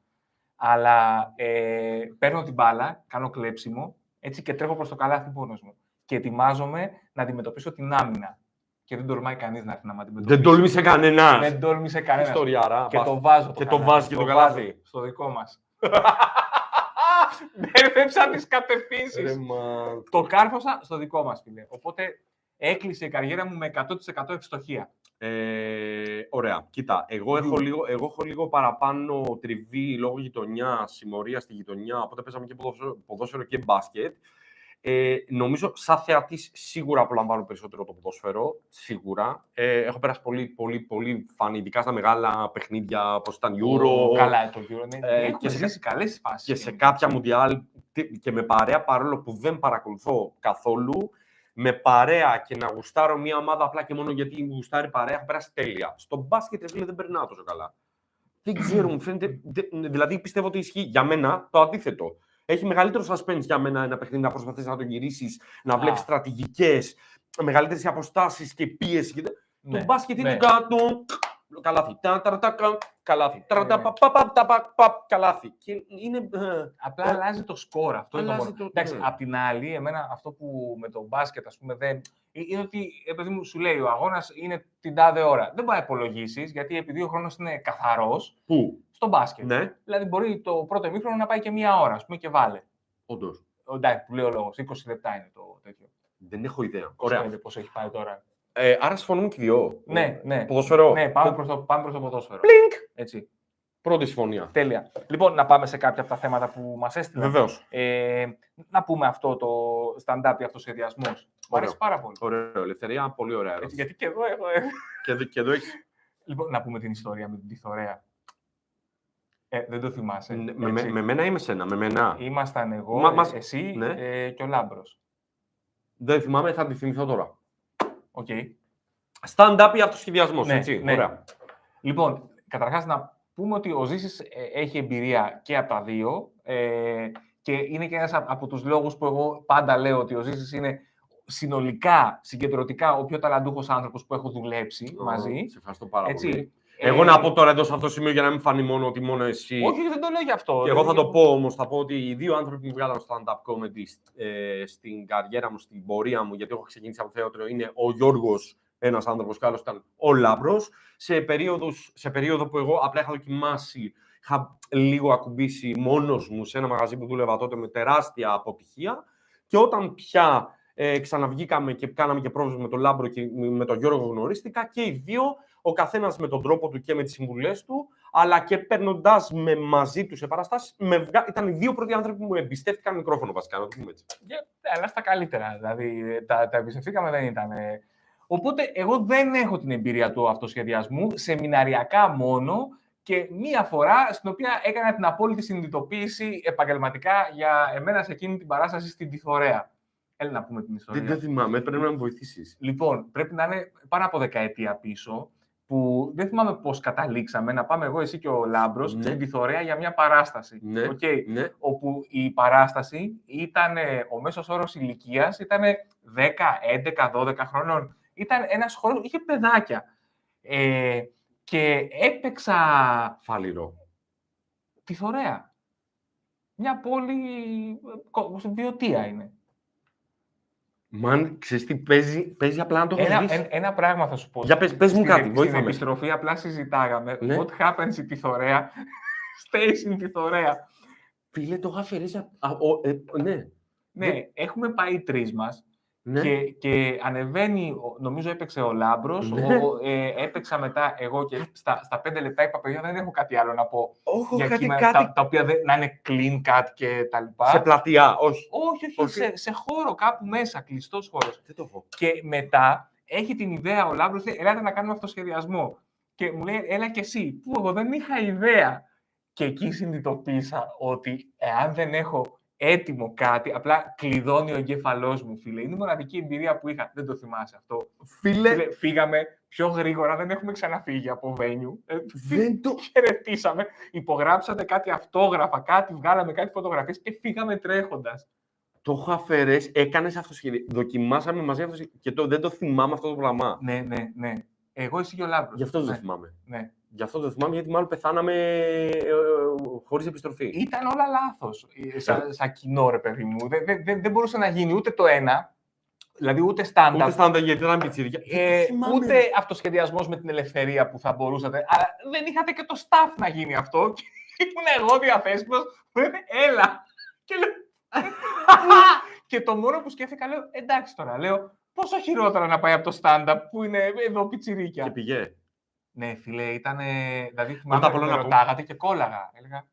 Αλλά ε, παίρνω την μπάλα, κάνω κλέψιμο έτσι και τρέχω προς το καλάθι μόνος μου. Και ετοιμάζομαι να αντιμετωπίσω την άμυνα. Και δεν τολμάει κανείς να έρθει να με αντιμετωπίσει. Δεν τόλμησε κανένας. Δεν τόλμησε κανένας. Ιστοριάρα. Και το βάζω. Και το βάζεις και το καλάθι. βάζω Στο δικό μας. *laughs* Μπέρδεψα τι κατευθύνσεις. Ρε, μα... Το κάρφωσα στο δικό μας, φίλε. Οπότε έκλεισε η καριέρα μου με 100% ευστοχία. Ε, ωραία. Κοίτα, εγώ έχω, λίγο, εγώ έχω λίγο παραπάνω τριβή λόγω γειτονιάς, συμμορία στη γειτονιά. Οπότε παίζαμε και ποδόσφαιρο, ποδόσφαιρο και μπάσκετ. Ε, νομίζω, σαν θεατή, σίγουρα απολαμβάνω περισσότερο το ποδόσφαιρο. Σίγουρα. Ε, έχω περάσει πολύ, πολύ, πολύ φαν, ειδικά στα μεγάλα παιχνίδια όπως ήταν Euro. Καλά, το Euro. Ναι. Ε, Έχουμε και σε- ζήσει καλές φάσεις. και σε κάποια Μουντιάλ τι- και με παρέα, παρόλο που δεν παρακολουθώ καθόλου, με παρέα και να γουστάρω μια ομάδα απλά και μόνο γιατί μου γουστάρει παρέα, έχω περάσει τέλεια. Στο μπάσκετ, ρε φίλε, δεν περνάω τόσο καλά. Δεν ξέρω, μου φαίνεται. δε- δηλαδή, πιστεύω ότι ισχύει για μένα το αντίθετο. Έχει μεγαλύτερο suspense για μένα ένα παιχνίδι να προσπαθείς να το γυρίσεις, να Α. βλέπεις στρατηγικές, μεγαλύτερες αποστάσεις και πίεση. Και... Ναι, Το μπάσκετ είναι ναι. κάτω. Καλάθι. Τα, τα, τα, κα, καλάθι. Τα, τα, Ναι. πα, πα, πα, τα, πα, πα, Καλάθι. Και είναι. ε, Απλά Ε, αλλάζει το σκορ. Αυτό είναι το αλλάζει μόνο. το- Εντάξει, ναι. απ' την άλλη, εμένα αυτό που με το μπάσκετ, ας πούμε, δεν. ε, είναι ότι, επειδή μου σου λέει, ο αγώνας είναι την τάδε ώρα. Δεν μπορεί να υπολογίσει, γιατί επειδή ο χρόνος είναι καθαρός Πού; Στο μπάσκετ. Ναι, Δηλαδή, μπορεί το πρώτο ημίχρονο να πάει και μία ώρα, ας πούμε, και βάλε. όντως. Ο, Εντάξει, που λέει ο λόγος. 20 λεπτά είναι το τέτοιο. Δεν έχω ιδέα. Ωραία. Ωραία. Πώς έχει πάει τώρα. Ε, άρα συμφωνούμε και οι δυο. Ναι, ναι. Ποδοσφαιρό. Ναι, πάμε προς το, πάμε προς το ποδόσφαιρο. Πλίνκ. Έτσι. Πρώτη συμφωνία. Τέλεια. Λοιπόν, να πάμε σε κάποια από τα θέματα που μας έστειλαν. Βεβαίως. Ε, να πούμε αυτό το stand-up ή αυτοσχεδιασμός. Μου αρέσει πάρα πολύ. Ωραίο. Ελευθερία, πολύ ωραία. Έτσι, ερώτηση. γιατί και εδώ έχω. ε. Και, εδώ- και εδώ έχει. Λοιπόν, να πούμε την ιστορία με την Τιθωρέα. Ε, δεν το θυμάσαι. Ναι, με, έτσι. με, με μένα ή με σένα. Με μένα. Ήμασταν εγώ, Μα- ε, μας- εσύ ναι. ε, και ο Λάμπρος. Δεν θυμάμαι, θα τη θυμηθώ τώρα. OK. Stand-up ή αυτοσχεδιασμός. Ναι, έτσι. ναι. Ωραία. Λοιπόν, καταρχάς να πούμε ότι ο Ζήσης ε, έχει εμπειρία και από τα δύο ε, και είναι και ένας από τους λόγους που εγώ πάντα λέω ότι ο Ζήσης είναι συνολικά, συγκεντρωτικά, ο πιο ταλαντούχος άνθρωπος που έχω δουλέψει μαζί. Σε ευχαριστώ πάρα Έτσι. πολύ. Ε, Εγώ να πω τώρα εδώ σε αυτό το σημείο για να μην φανεί μόνο ότι μόνο εσύ. Όχι, δεν το λέω γι' αυτό. Και εγώ θα το πω όμως, θα πω ότι οι δύο άνθρωποι που βγάλαν stand-up comedy ε, στην καριέρα μου, στην πορεία μου, γιατί έχω ξεκινήσει από θέατρο, είναι ο Γιώργος, ένας άνθρωπος, και άλλο ήταν ο Λάμπρος. Σε, περίοδους, σε περίοδο που εγώ απλά είχα δοκιμάσει, είχα λίγο ακουμπήσει μόνος μου σε ένα μαγαζί που δούλευα τότε με τεράστια αποτυχία. Και όταν πια ε, ξαναβγήκαμε και κάναμε και πρόβα με τον Λάμπρο και με τον Γιώργο γνωρίστηκα και οι δύο, ο καθένας με τον τρόπο του και με τις συμβουλές του, αλλά και παίρνοντάς με μαζί τους σε παραστάσεις. Ήταν οι δύο πρώτοι άνθρωποι που μου εμπιστεύτηκαν μικρόφωνο βασικά, να το πούμε έτσι. Και, ναι, αλλά στα καλύτερα. Δηλαδή, ε, τα, τα εμπιστευτήκαμε δεν ήταν. ε. Οπότε, εγώ δεν έχω την εμπειρία του αυτοσχεδιασμού, σεμιναριακά μόνο και μία φορά στην οποία έκανα την απόλυτη συνειδητοποίηση επαγγελματικά για εμένα σε εκείνη την παράσταση στην Τιθωρέα. Έλα να πούμε την ιστορία. Δεν, δεν θυμάμαι, πρέπει να με βοηθήσεις. Λοιπόν, πρέπει να είναι πάνω από δεκαετία πίσω, που δεν θυμάμαι πώς καταλήξαμε να πάμε εγώ, εσύ και ο Λάμπρος Ναι. στην Τιθωρέα για μια παράσταση. Ναι, Οκ. ναι. Όπου η παράσταση ήταν, ε, ο μέσος όρος ηλικίας ήταν 10, 11, 12 χρονών. Ήταν ένας χώρος, είχε παιδάκια. Ε, και έπαιξα Φάλιρο. Τιθωρέα. Μια πόλη, ε, κο- βιωτεία είναι. Μαν, ξέρεις τι, παίζει, παίζει απλά να το έχω Ένα, ζήσει. εν- ένα πράγμα θα σου πω. Για πες, πες μου Στην- κάτι, Στην βοήθαμε. επιστροφή απλά συζητάγαμε. Ναι. What happens in Τιθωρέα *laughs* stays in Τιθωρέα. Φίλε, το είχα αφαιρέσει. απ- α, ο- ε, ναι, Ναι, έχουμε πάει τρεις μας ναι. και, και ανεβαίνει, ο- νομίζω έπαιξε ο Λάμπρος, Ναι. ο- ε, έπαιξα μετά εγώ και στα, στα πέντε λεπτά είπα, παιδιά, δεν έχω κάτι άλλο να πω Όχι, για κάτι, κείμενα κάτι τα, τα οποία δεν, να είναι clean cut και τα λοιπά. σε πλατεία, όχι. όχι, όχι, Όχι. Σε, σε χώρο κάπου μέσα, κλειστός χώρος. Δεν το έχω. Και μετά έχει την ιδέα ο Λάμπρος, λέει, ελάτε να κάνουμε αυτοσχεδιασμό. Και μου λέει, έλα και εσύ. Που εγώ δεν είχα ιδέα. Και εκεί συνειδητοποίησα ότι εάν δεν έχω έτοιμο κάτι, απλά κλειδώνει ο εγκέφαλός μου, φίλε. Είναι η μοναδική εμπειρία που είχα. Δεν το θυμάσαι αυτό. Φίλε, Φίλε, φύγαμε πιο γρήγορα, δεν έχουμε ξαναφύγει από βένιου. Ε, δεν το... χαιρετήσαμε, υπογράψατε κάτι αυτόγραφα, κάτι, βγάλαμε κάτι φωτογραφίες και φύγαμε τρέχοντας. Το έχω αφαιρέσει, έκανες αυτοσχέδιο. Δοκιμάσαμε μαζί αυτοσχέδιο και το, δεν το θυμάμαι αυτό το πράγμα. Ναι, ναι, ναι. Εγώ εσύ και ο Λάμπρος. Γι' αυτό δεν ναι, το θυμάμαι. ναι. Γι' αυτό δεν το θυμάμαι, γιατί μάλλον πεθάναμε ε, χωρίς επιστροφή. Ήταν όλα λάθος, ε, σαν, σαν κοινό ρε παιδί μου. Δεν, δεν, δεν, δεν μπορούσε να γίνει ούτε το ένα, δηλαδή ούτε στάνταρ, Ούτε στάντα γιατί ήταν πιτσιρικιά. ε, θυμάμαι, ούτε ρε. αυτοσχεδιασμός με την ελευθερία που θα μπορούσατε. Αλλά δεν είχατε και το staff να γίνει αυτό. Και ήμουν εγώ διαθέσιμος. Μου λένε, έλα. Και λέω, *laughs* και το μόνο που σκέφτηκα, λέω, εντάξει τώρα, λέω, πόσο χειρότερα να πάει από το stand-up που είναι εδώ πιτσιρίκια. Και πηγέ. Ναι, φίλε, ήταν. Δηλαδή, θυμάμαι απ' που όλα με να πω- ρωτάγατε και κόλλαγα. Έλεγα.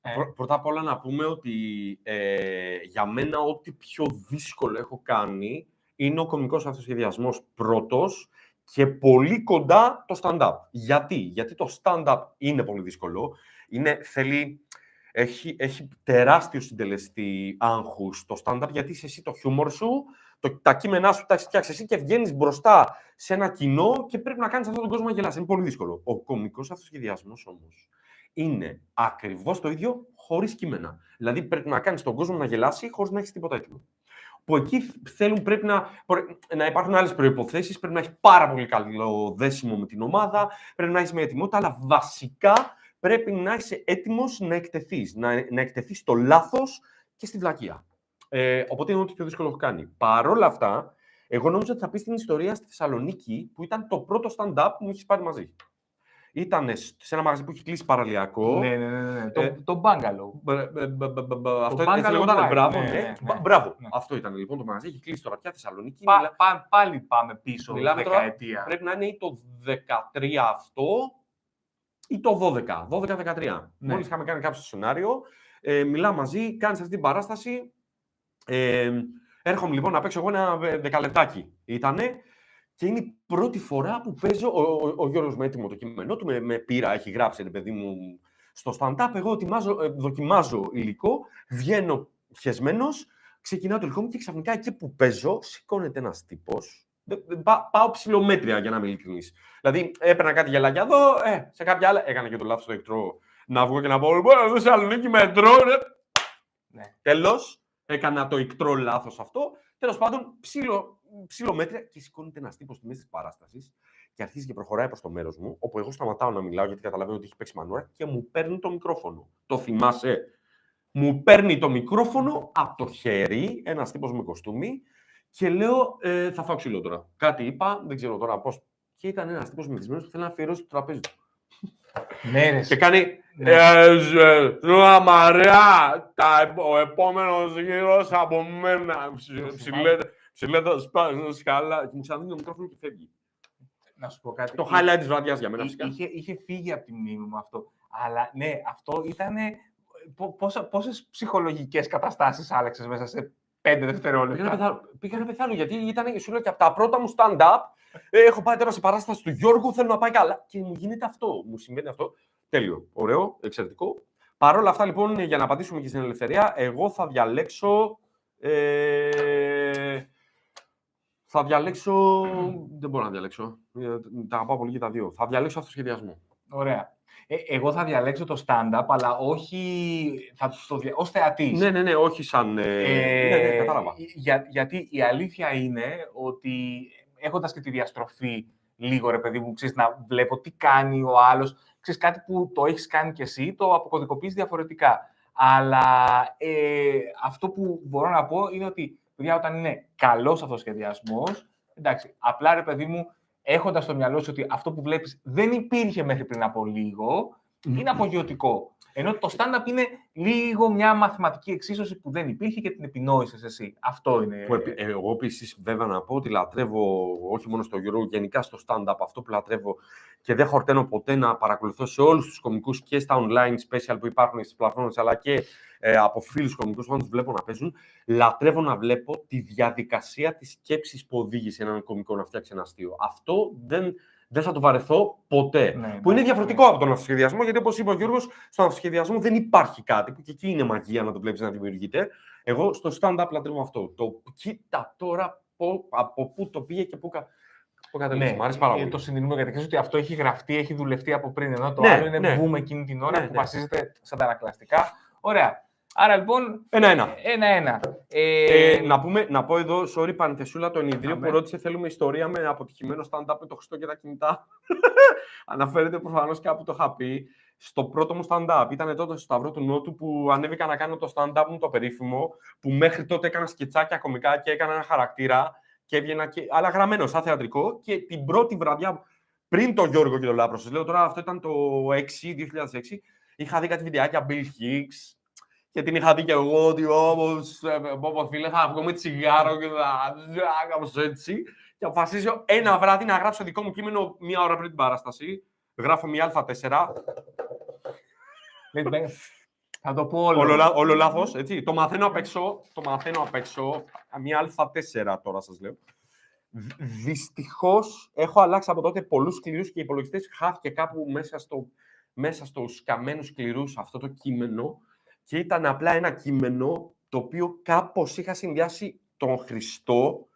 ε, Πρω- Πρώτα απ' όλα να πούμε ότι ε, για μένα ό,τι πιο δύσκολο έχω κάνει είναι ο κομικός αυτοσχεδιασμός πρώτος και πολύ κοντά το stand-up. Γιατί; Γιατί το stand-up είναι πολύ δύσκολο. Είναι, θέλει, έχει, έχει τεράστιο συντελεστή άγχους το stand-up γιατί είσαι εσύ το χιούμορ σου, το, τα κείμενά σου τα έχεις φτιάξει εσύ και βγαίνεις μπροστά σε ένα κοινό και πρέπει να κάνεις αυτόν τον κόσμο να γελάσει. Είναι πολύ δύσκολο. Ο κομικός αυτοσχεδιασμός όμως είναι ακριβώς το ίδιο χωρίς κείμενα. Δηλαδή πρέπει να κάνεις τον κόσμο να γελάσει χωρίς να έχεις τίποτα έτοιμο. Που εκεί θέλουν, πρέπει να, να υπάρχουν άλλες προποθέσει, πρέπει να έχεις πάρα πολύ καλό δέσιμο με την ομάδα, πρέπει να έχεις μια ετοιμότητα, αλλά βασικά πρέπει να είσαι έτοιμος να εκτεθείς. Να, να εκτεθείς στο λάθος και στη βλακεία. Ε, οπότε είναι ό,τι πιο δύσκολο έχω κάνει. Παρ' όλα αυτά, εγώ νόμιζα ότι θα πει την ιστορία στη Θεσσαλονίκη που ήταν το πρώτο stand-up που μου έχει πάρει μαζί. Ήταν σε ένα μαγαζί που έχει κλείσει παραλιακό. Ναι, ναι, ναι. ναι. Το, Ε, το bungalow. Μπ- μπ- μπ- μπ- μπ- Αυτό Bungalow έτσι λεγόταν. Bar. Μπράβο, Ναι, ναι. ναι, Μπα- ναι. Μπράβο. Ναι. Αυτό ήταν λοιπόν το μαγαζί. Έχει κλείσει τώρα πια Θεσσαλονίκη. Πα- Μιλά- πα- πάλι πάμε πίσω Μιλάμε τώρα- δεκαετία. Πρέπει να είναι ή το 13 αυτό ή το 12. 12-13. Ναι. Μόλις είχαμε κάνει κάποιο σενάριο. Ε, μιλά μαζί, κάνεις αυτή την παράσταση. Ε, έρχομαι λοιπόν να παίξω εγώ ένα ε, δεκαλεπτάκι. Ήτανε. Και είναι η πρώτη φορά που παίζω. Ο, ο, ο Γιώργος με έτοιμο το κείμενό του, με, με πείρα, έχει γράψει, ρε παιδί μου, στο stand-up. Εγώ ετοιμάζω, ε, δοκιμάζω υλικό, βγαίνω χεσμένος, ξεκινάω το υλικό μου και ξαφνικά εκεί που παίζω, σηκώνεται ένας τύπος. Δεν- δεν- πά- Πάω ψηλομέτρια για να είμαι ειλικρινής. Δηλαδή, έπαιρνα κάτι γελάκια εδώ, ε, σε κάποια άλλα. Έκανα και το λάθος το εκτρό να βγω και να πω: Λοιπόν, εδώ σε Θεσσαλονίκη μετρό, ρε. Ναι. Τέλος, έκανα το ικτρό λάθος αυτό. Τέλος πάντων, ψηλο, ψηλομέτρια και σηκώνεται ένας τύπος στη μέση της παράστασης και αρχίζει και προχωράει προς το μέρος μου, όπου εγώ σταματάω να μιλάω γιατί καταλαβαίνω ότι έχει παίξει μανούρα και μου παίρνει το μικρόφωνο. Το θυμάσαι; Μου παίρνει το μικρόφωνο από το χέρι, ένας τύπος με κοστούμι, και λέω: ε, Θα φάω ξύλο τώρα. Κάτι είπα, δεν ξέρω τώρα πώς. Και ήταν ένας τύπος μεθυσμένο που θέλει να αφιερώσει το τραπέζι του. Ναι, ρε. Και κάνει. Ναι. «Ε, ζε, Ζούα Μαριά, τα, επ- ο επόμενος γύρος από μένα. Ψι- Ψηλέτε, ψηλέτε, σπάζω σκάλα. Και μου ξαναδίνει το μικρόφωνο και φεύγει. Να σου πω κάτι. Το highlight της βραδιάς για μένα, Εί- φυσικά. Είχε, είχε φύγει από τη μνήμη μου αυτό. Αλλά ναι, αυτό ήταν. Πόσες ψυχολογικές καταστάσεις άλλαξες μέσα σε πέντε Πήγα να, δευτερόλεπτα. πεθάνω, πήγα να πεθάνω γιατί ήταν, σου λέω και από τα πρώτα μου stand-up. ε, έχω πάει τώρα σε παράσταση του Γιώργου, θέλω να πάει καλά. Και μου γίνεται αυτό, μου συμβαίνει αυτό. Τέλειο, ωραίο, εξαιρετικό. Παρ' όλα αυτά, λοιπόν, για να απαντήσουμε και στην ελευθερία, εγώ θα διαλέξω. Ε, θα διαλέξω. Δεν μπορώ να διαλέξω. Ε, Τα αγαπάω πολύ και τα δύο. Θα διαλέξω αυτοσχεδιασμό. Ωραία. Ε, εγώ θα διαλέξω το stand-up, αλλά όχι θα το δια... ως θεατής. Ναι, ναι, ναι, όχι σαν. Ε, ναι, ναι, κατάλαβα. για, γιατί η αλήθεια είναι ότι έχοντας και τη διαστροφή λίγο, ρε παιδί μου, ξέρεις, να βλέπω τι κάνει ο άλλος, ξέρεις, κάτι που το έχεις κάνει κι εσύ, το αποκωδικοποιείς διαφορετικά. Αλλά ε, αυτό που μπορώ να πω είναι ότι, παιδιά, όταν είναι καλός αυτοσχεδιασμός, εντάξει, απλά, ρε παιδί μου, έχοντας στο μυαλό σου ότι αυτό που βλέπεις δεν υπήρχε μέχρι πριν από λίγο, είναι απογειωτικό. Ενώ το stand-up είναι λίγο μια μαθηματική εξίσωση που δεν υπήρχε και την επινόησες εσύ. Αυτό είναι. Που επι- ε, εγώ επίσης, βέβαια, να πω ότι λατρεύω όχι μόνο στο Γιώργο, γενικά στο stand-up αυτό που λατρεύω και δεν χορταίνω ποτέ να παρακολουθώ σε όλους τους κομικούς και στα online special που υπάρχουν στις πλατφόρμες, αλλά και ε, από φίλους κομικούς που τους βλέπω να παίζουν. Λατρεύω να βλέπω τη διαδικασία της σκέψης που οδήγησε έναν κομικό να φτιάξει ένα αστείο. Αυτό δεν, δεν θα το βαρεθώ ποτέ. Ναι, που είναι ναι, διαφορετικό από τον αυτοσχεδιασμό, γιατί όπως είπε ο Γιώργος, στον αυτοσχεδιασμό δεν υπάρχει κάτι που και εκεί είναι μαγεία να το βλέπεις να δημιουργείται. Εγώ στο stand-up λατρεύω αυτό. Το κοίτα τώρα πω- από πού το πήγε και πού, κα... πού καταλήξε. Ναι, Μ' άρεσε πάρα ε, πολύ. το συντηρούμε γιατί ξέρεις ότι αυτό έχει γραφτεί, έχει δουλευτεί από πριν. Ενώ το Ναι, άλλο είναι ναι. boom εκείνη την ώρα Ναι, που ναι. βασίζεται στα αντανακλαστικά. Ωραία. Άρα λοιπόν, Ένα-ένα. ένα-ένα. Ε, Ε, να, πούμε, να πω εδώ, sorry, Πανθεσούλα, το ενιδρίο Αμέ. που ρώτησε, θέλουμε ιστορία με αποτυχημένο stand-up με το Χριστό και τα κινητά. *laughs* Αναφέρεται προφανώς κάπου το είχα πει. Στο πρώτο μου stand-up ήταν τότε στο Σταυρό του Νότου που ανέβηκα να κάνω το stand-up μου το περίφημο, που μέχρι τότε έκανα σκετσάκια κομικά και έκανα ένα χαρακτήρα και έβγαινα και... αλλά γραμμένος σαν θεατρικό και την πρώτη βραδιά πριν τον Γιώργο και τον Λάπρο, σας λέω τώρα αυτό ήταν το 6, 2006, είχα δει κάτι βιντεάκια Bill Hicks, και την είχα δει και εγώ ότι όπως, ε, όπως φίλε θα βγω με τσιγάρο και θα κάπως έτσι. Και αποφασίζω ένα βράδυ να γράψω δικό μου κείμενο μία ώρα πριν την παράσταση. Γράφω μία Α4. δεν- δεν- θα το πω όλο. Όλο, λά- όλο λάθος, έτσι. Το μαθαίνω απ' έξω. Το μαθαίνω απ' έξω. Μία Α4 τώρα σας λέω. Δυστυχώς έχω αλλάξει από τότε πολλούς σκληρούς και οι υπολογιστές χάθηκε κάπου μέσα, στο, μέσα στους καμένους σκληρούς αυτό το κείμενο και ήταν απλά ένα κείμενο το οποίο κάπως είχα συνδυάσει τον Χριστό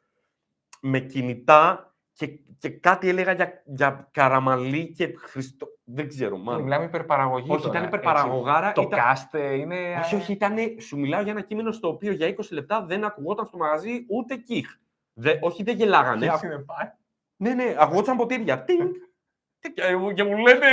με κινητά και, και κάτι έλεγα για, για καραμαλή και Χριστό. Δεν ξέρω, μάλλον. Μιλάμε υπερπαραγωγή. Όχι, τώρα, ήταν έτσι. υπερπαραγωγάρα. Το ήταν... cast ε, είναι. Όχι, όχι, ήταν, σου μιλάω για ένα κείμενο στο οποίο για 20 λεπτά δεν ακουγόταν στο μαγαζί ούτε κιχ. Δε, όχι, δεν γελάγανε. Ποιος είναι πάει. Ναι, ναι, ακουγόταν ποτήρια. Τινγκ. Και μου- Και μου λένε,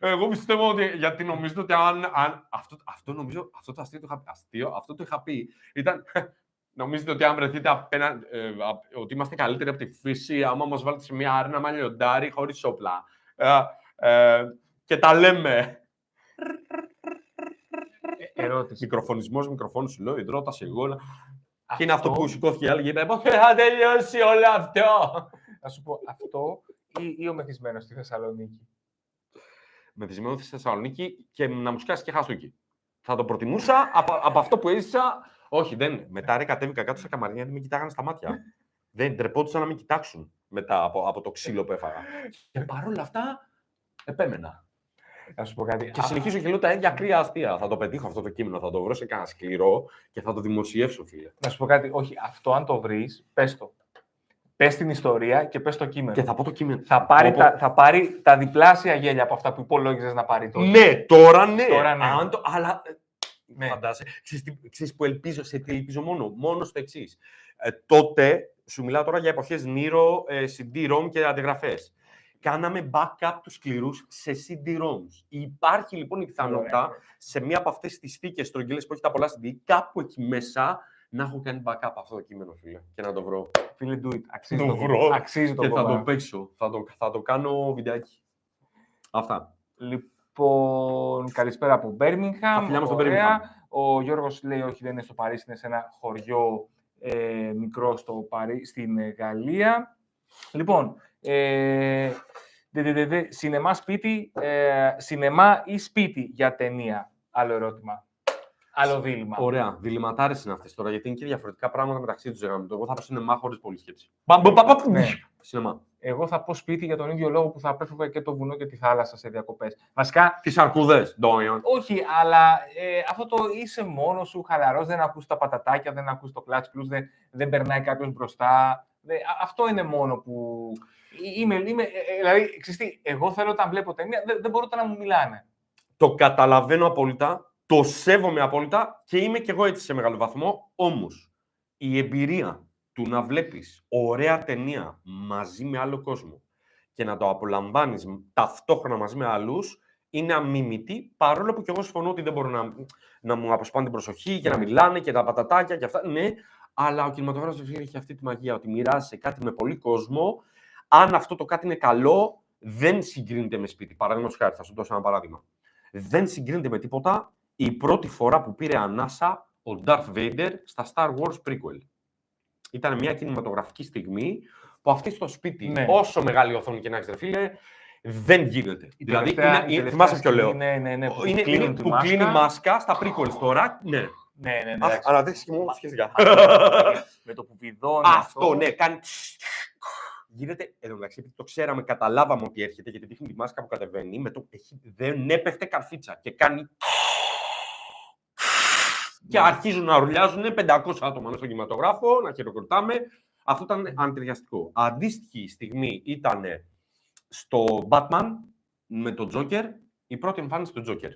εγώ πιστεύω ότι, γιατί νομίζω ότι αν, αν αυτό, αυτό νομίζω, αυτό το αστείο το είχα, αστείο, αυτό το είχα πει, ήταν, *laughs* νομίζετε ότι αν βρεθείτε απέναντι, ε, απ- ότι είμαστε καλύτεροι από τη φύση, άμα μας βάλετε σε μια άρενα με λιοντάρι χωρίς όπλα. Ε, ε, και τα λέμε. Ε, Ερώτηση. Μικροφωνισμός, μικροφόνο σου λέω, υδρότας εγώ. όλα. Και είναι αυτό που σηκώθηκε η άλλη και είπε, «Πώς θα τελειώσει όλο αυτό. Να σου πω αυτό ή, ή ο μεθυσμένος στη Θεσσαλονίκη; μεθυσμένο στη Θεσσαλονίκη και να μου σκάσει και χαστούκι. Θα το προτιμούσα από, από αυτό που έζησα. Όχι, δεν. Μετά ρε κατέβηκα κάτω στα καμαριά γιατί με κοιτάγανε στα μάτια. δεν τρεπόντουσαν να με κοιτάξουν μετά από, από το ξύλο που έφαγα. και παρόλα αυτά, επέμενα. Να σου πω κάτι. Και Α, συνεχίζω και λέω τα ίδια κρύα αστεία. Θα το πετύχω αυτό το κείμενο, θα το βρω σε κανένα σκληρό και θα το δημοσιεύσω, φίλε. Να σου πω κάτι. Όχι, αυτό αν το βρεις, πες το. Πες την ιστορία και πες το κείμενο. Και θα πω το κείμενο. θα, πάρει Πω, πω. τα, θα πάρει τα διπλάσια γέλια από αυτά που υπολόγιζες να πάρει τότε. Ναι, τώρα ναι. Τώρα ναι. Αν το, αλλά Ναι. Φαντάζεσαι. Ξέρεις, τι- ξέρεις που ελπίζω, σε τι ελπίζω μόνο; Μόνο στο εξής. Ε, τότε, σου μιλάω τώρα για εποχές Nero, ε, CD-ROM και αντιγραφές. Κάναμε backup τους σκληρούς σε CD-ROMs. Υπάρχει λοιπόν η πιθανότητα σε μία από αυτές τις θήκες στρογγυλές που έχεις τα πολλά CD, κάπου εκεί μέσα να έχω κάνει backup αυτό το κείμενο, φίλε, και να το βρω. Φίλε, do it. Αξίζει Το το, βρω Αξίζει το και θα κόμμα. το παίξω. Θα το, θα το κάνω βιντεάκι. Αυτά. Λοιπόν, καλησπέρα από Birmingham. Τα φιλιά μας στο Ωραία. Ο Γιώργος λέει όχι, δεν είναι στο Παρίσι, είναι σε ένα χωριό ε, μικρό στο Παρί, στην ε, Γαλλία. Λοιπόν, ε, δε, δε, δε, δε, σινεμά σπίτι, ε, σινεμά ή σπίτι για ταινία. Άλλο ερώτημα. Άλλο δίλημα. Ωραία. Διληματάρες είναι αυτές τώρα, γιατί είναι και διαφορετικά πράγματα μεταξύ τους. Εγώ θα πω σινεμά χωρίς πολύ σκέψη. Μπαμ, μπαμ, μπαμ, μπαμ. Ναι. Σινεμά. Εγώ θα πω σπίτι για τον ίδιο λόγο που θα απέφευγα και το βουνό και τη θάλασσα σε διακοπές. Βασικά, Τις αρκούδες. Ντόιον. όχι, αλλά ε, αυτό το είσαι μόνος σου, χαλαρός, δεν ακούς τα πατατάκια, δεν ακούς το clutch clues, δεν, δεν περνάει κάποιος μπροστά. Δεν- α- αυτό είναι μόνο που... Είμαι, είμαι, ε, ε, δηλαδή, ξέρεις τι, εγώ θέλω όταν βλέπω ταινία, δεν, δεν μπορώ ούτε να μου μιλάνε. Το καταλαβαίνω απόλυτα. Το σέβομαι απόλυτα και είμαι κι εγώ έτσι σε μεγάλο βαθμό. Όμως, η εμπειρία του να βλέπεις ωραία ταινία μαζί με άλλο κόσμο και να το απολαμβάνεις ταυτόχρονα μαζί με άλλους είναι αμήμητη. Παρόλο που κι εγώ συμφωνώ ότι δεν μπορούν να, να μου αποσπάνε την προσοχή και να Ναι. μιλάνε και τα πατατάκια και αυτά. Ναι, αλλά ο κινηματογράφος έχει αυτή τη μαγεία ότι μοιράζεσαι κάτι με πολύ κόσμο. Αν αυτό το κάτι είναι καλό, δεν συγκρίνεται με σπίτι. Παραδείγματος χάρη, θα σου δώσω ένα παράδειγμα. Δεν συγκρίνεται με τίποτα η πρώτη φορά που πήρε ανάσα ο Darth Vader στα Star Wars prequel. Ήταν μια κινηματογραφική στιγμή που αυτή στο σπίτι, Ναι. όσο μεγάλη οθόνη και να έχεις, ρε φίλε, δεν γίνεται. Η δηλαδή, τελευταία- είναι, η είναι, τελευταία θυμάσαι ποιο λέω; σκηνή, Ναι, ναι, ναι, που είναι, κλείνουν είναι τη που μάσκα. κλείνει η μάσκα στα prequels τώρα. Ναι. Ναι, ναι, ναι. Α, εντάξει. Αναδείξει και μόνο σχετικά. *laughs* με το που βιδώνει Αυτό, ναι, κάνει. γίνεται, εν τω μεταξύ, επειδή το ξέραμε, καταλάβαμε ότι έρχεται, γιατί δείχνει τη μάσκα που κατεβαίνει, με το, έχει, δεν έπεφτε καρφίτσα και κάνει... Και Ναι. αρχίζουν να ουρλιάζουν 500 άτομα μέσα στον κινηματογράφο, να χειροκροτάμε. Αυτό ήταν αντιριαστικό. Αντίστοιχη στιγμή ήταν στο Batman με τον Joker, η πρώτη εμφάνιση του Joker.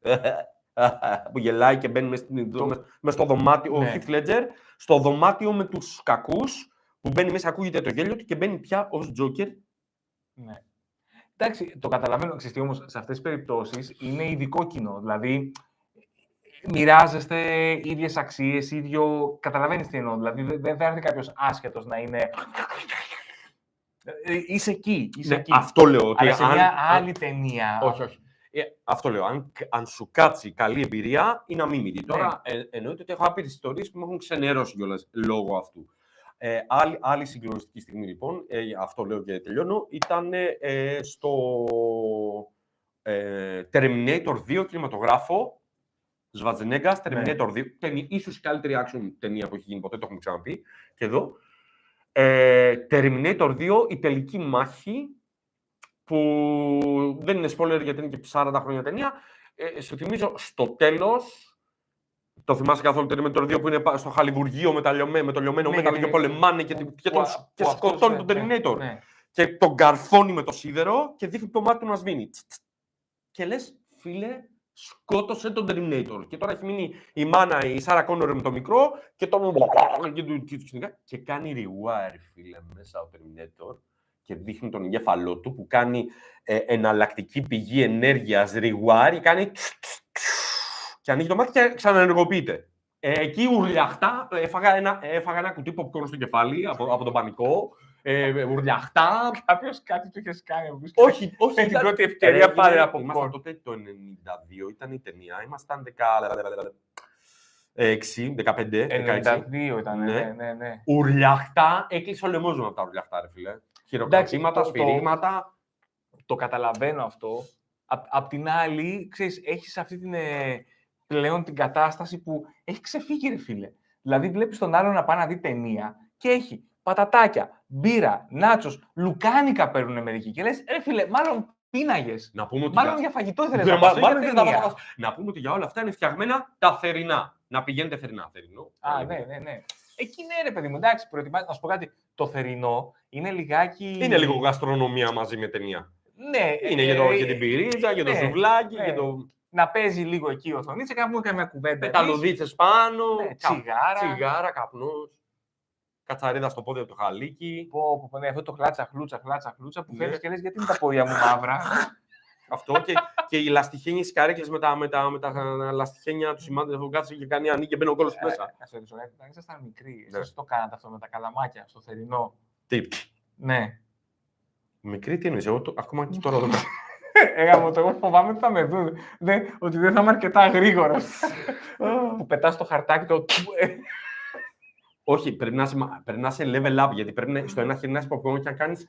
*laughs* που γελάει και μπαίνει μέσα, στην, Το- μες- μες στο δωμάτιο, ο Ναι. Heath Ledger, στο δωμάτιο με τους κακούς, που μπαίνει μέσα, ακούγεται το γέλιο του και μπαίνει πια ως Joker. Ναι. Εντάξει, το καταλαβαίνω. Ξέρετε όμως, σε αυτές τις περιπτώσεις είναι ειδικό κοινό. Δηλαδή, μοιράζεστε ίδιες αξίες, ίδιο... Καταλαβαίνεις τι εννοώ. Δηλαδή, δεν δεν θα έρθει κάποιος άσχετος να είναι... Ε, Είσαι εκεί, είσαι Ναι, εκεί. αυτό λέω. Ότι Αλλά σε αν- μια αν- άλλη ταινία... Όχι, όχι. Ε, αυτό λέω. Αν, αν σου κάτσει καλή εμπειρία, είναι αμήμητη. Τώρα, ε, εννοείται ότι έχω άπειρες ιστορίες που με έχουν ξενερώσει κιόλας λόγω αυτού. Ε, άλλη, άλλη συγκλονιστική στιγμή, λοιπόν, ε, αυτό λέω και τελειώνω, ήταν ε, στο ε, Terminator 2 κινηματογράφο. Σβατζενέγκα, Terminator 2. Ταινία, ίσως η καλύτερη action ταινία που έχει γίνει ποτέ, το έχουμε ξαναπεί και εδώ. Ε, Terminator 2, η τελική μάχη, που δεν είναι spoiler γιατί είναι και 40 χρόνια ταινία. Ε, σου θυμίζω, στο τέλος, το θυμάσαι καθόλου το Terminator 2 που είναι πα- στο χαλιβουργείο με, τα λιωμέ- με το λιωμένο Ναι, μέταλλο ναι, και πολεμάνε και, και, που- τον, που και αυτός, σκοτώνει ναι, τον ναι, Terminator. ναι. Και τον καρφώνει με το σίδερο και δείχνει το μάτι του να σβήνει. Τς, τς. Και λες, φίλε, σκότωσε τον Terminator. Και τώρα έχει μείνει η μάνα, η Σάρα Κόνορ με το μικρό και τον... και του- και του κυνηγά. Και κάνει rewire, φίλε, μέσα ο Terminator και δείχνει τον εγκέφαλό του που κάνει ε, εναλλακτική πηγή ενέργειας rewire, κάνει τς, τς, τς, και ανοίγει το μάτι και ξαναενεργοποιείται. Ε, εκεί ουρλιαχτά, έφαγα ένα, έφαγα ένα κουτί popcorn στο κεφάλι από, από τον πανικό. Ε, ουρλιαχτά. Κάποιος κάτι του είχες κάνει. ο οποίος- όχι, όχι. Με την ήταν- πρώτη ευκαιρία Ρε, πάρε είναι- από Ήμασταν popcorn. τότε το 92, ήταν η ταινία. Ήμασταν 16, 15, 16. 92 ήταν, Ναι. ναι, ναι, ναι. Ουρλιαχτά, έκλεισε ο λαιμός μου από τα ουρλιαχτά, ρε φίλε. Χειροκροτήματα, το- το- σφυρίγματα. Το καταλαβαίνω αυτό. Απ' απ' την άλλη, ξέρεις, έχεις αυτή την, ε, πλέον την κατάσταση που έχει ξεφύγει, ρε φίλε. Δηλαδή, βλέπεις τον άλλο να πάει να δει ταινία και έχει πατατάκια, μπύρα, νάτσος, λουκάνικα παίρνουν μερικοί. Και λες, ρε φίλε, μάλλον πίναγες. Να πούμε ότι Μάλλον για- για φαγητό ήθελες Ναι, να μα- πας, όχι μάλλον για δεν θα ταινία. πάω. Να πούμε ότι για όλα αυτά είναι φτιαγμένα τα θερινά. Να πηγαίνετε θερινά. θερινό. Α, ναι, ναι, ναι. Εκεί ναι, ρε παιδί μου, εντάξει, προετοιμάζει. Να σου πω κάτι. Το θερινό είναι λιγάκι. Είναι λίγο γαστρονομία μαζί με ταινία. Ναι, Είναι ε, για, το, ε, για την πυρίτσα, για το ναι, σουβλάκι, ναι. για το να παίζει λίγο εκεί η οθονή, και κάνουμε καμιά κουβέντα. εμείς. πεταλοδίτσες πάνω, Ναι, κα- τσιγάρα. τσιγάρα, καπνός, κατσαρίδα στο πόδι από το χαλίκι. Πω, πω, πω, ναι, αυτό το χλάτσα, χλούτσα, χλάτσα, χλούτσα που Ναι. φεύγεις και λες γιατί είναι τα πόδια μου μαύρα; *laughs* Αυτό και, και οι λαστιχένιες καρέκλες με τα, με τα, με τα λαστιχένια τους σημάδι που κάτσε και κάνει ανοίγει και μπαίνει ο κόλλος Ε, μέσα. Να σε ρωτήσω κάτι, όταν ήσασταν μικροί, Ναι. εσείς το κάνατε αυτό με τα καλαμάκια στο θερινό; Τι, Ναι. μικρή τι εννοείς, εγώ το, ακόμα και τώρα το κάνω. Έγαμε το, εγώ φοβάμαι ότι θα με δουν. Ναι, ότι δεν θα είμαι αρκετά γρήγορος. *laughs* που πετάς το χαρτάκι το. Ε, Όχι, πρέπει να, είσαι, μα- πρέπει να είσαι level up, γιατί πρέπει να, στο ένα χέρι να είσαι popcorn και να κάνεις...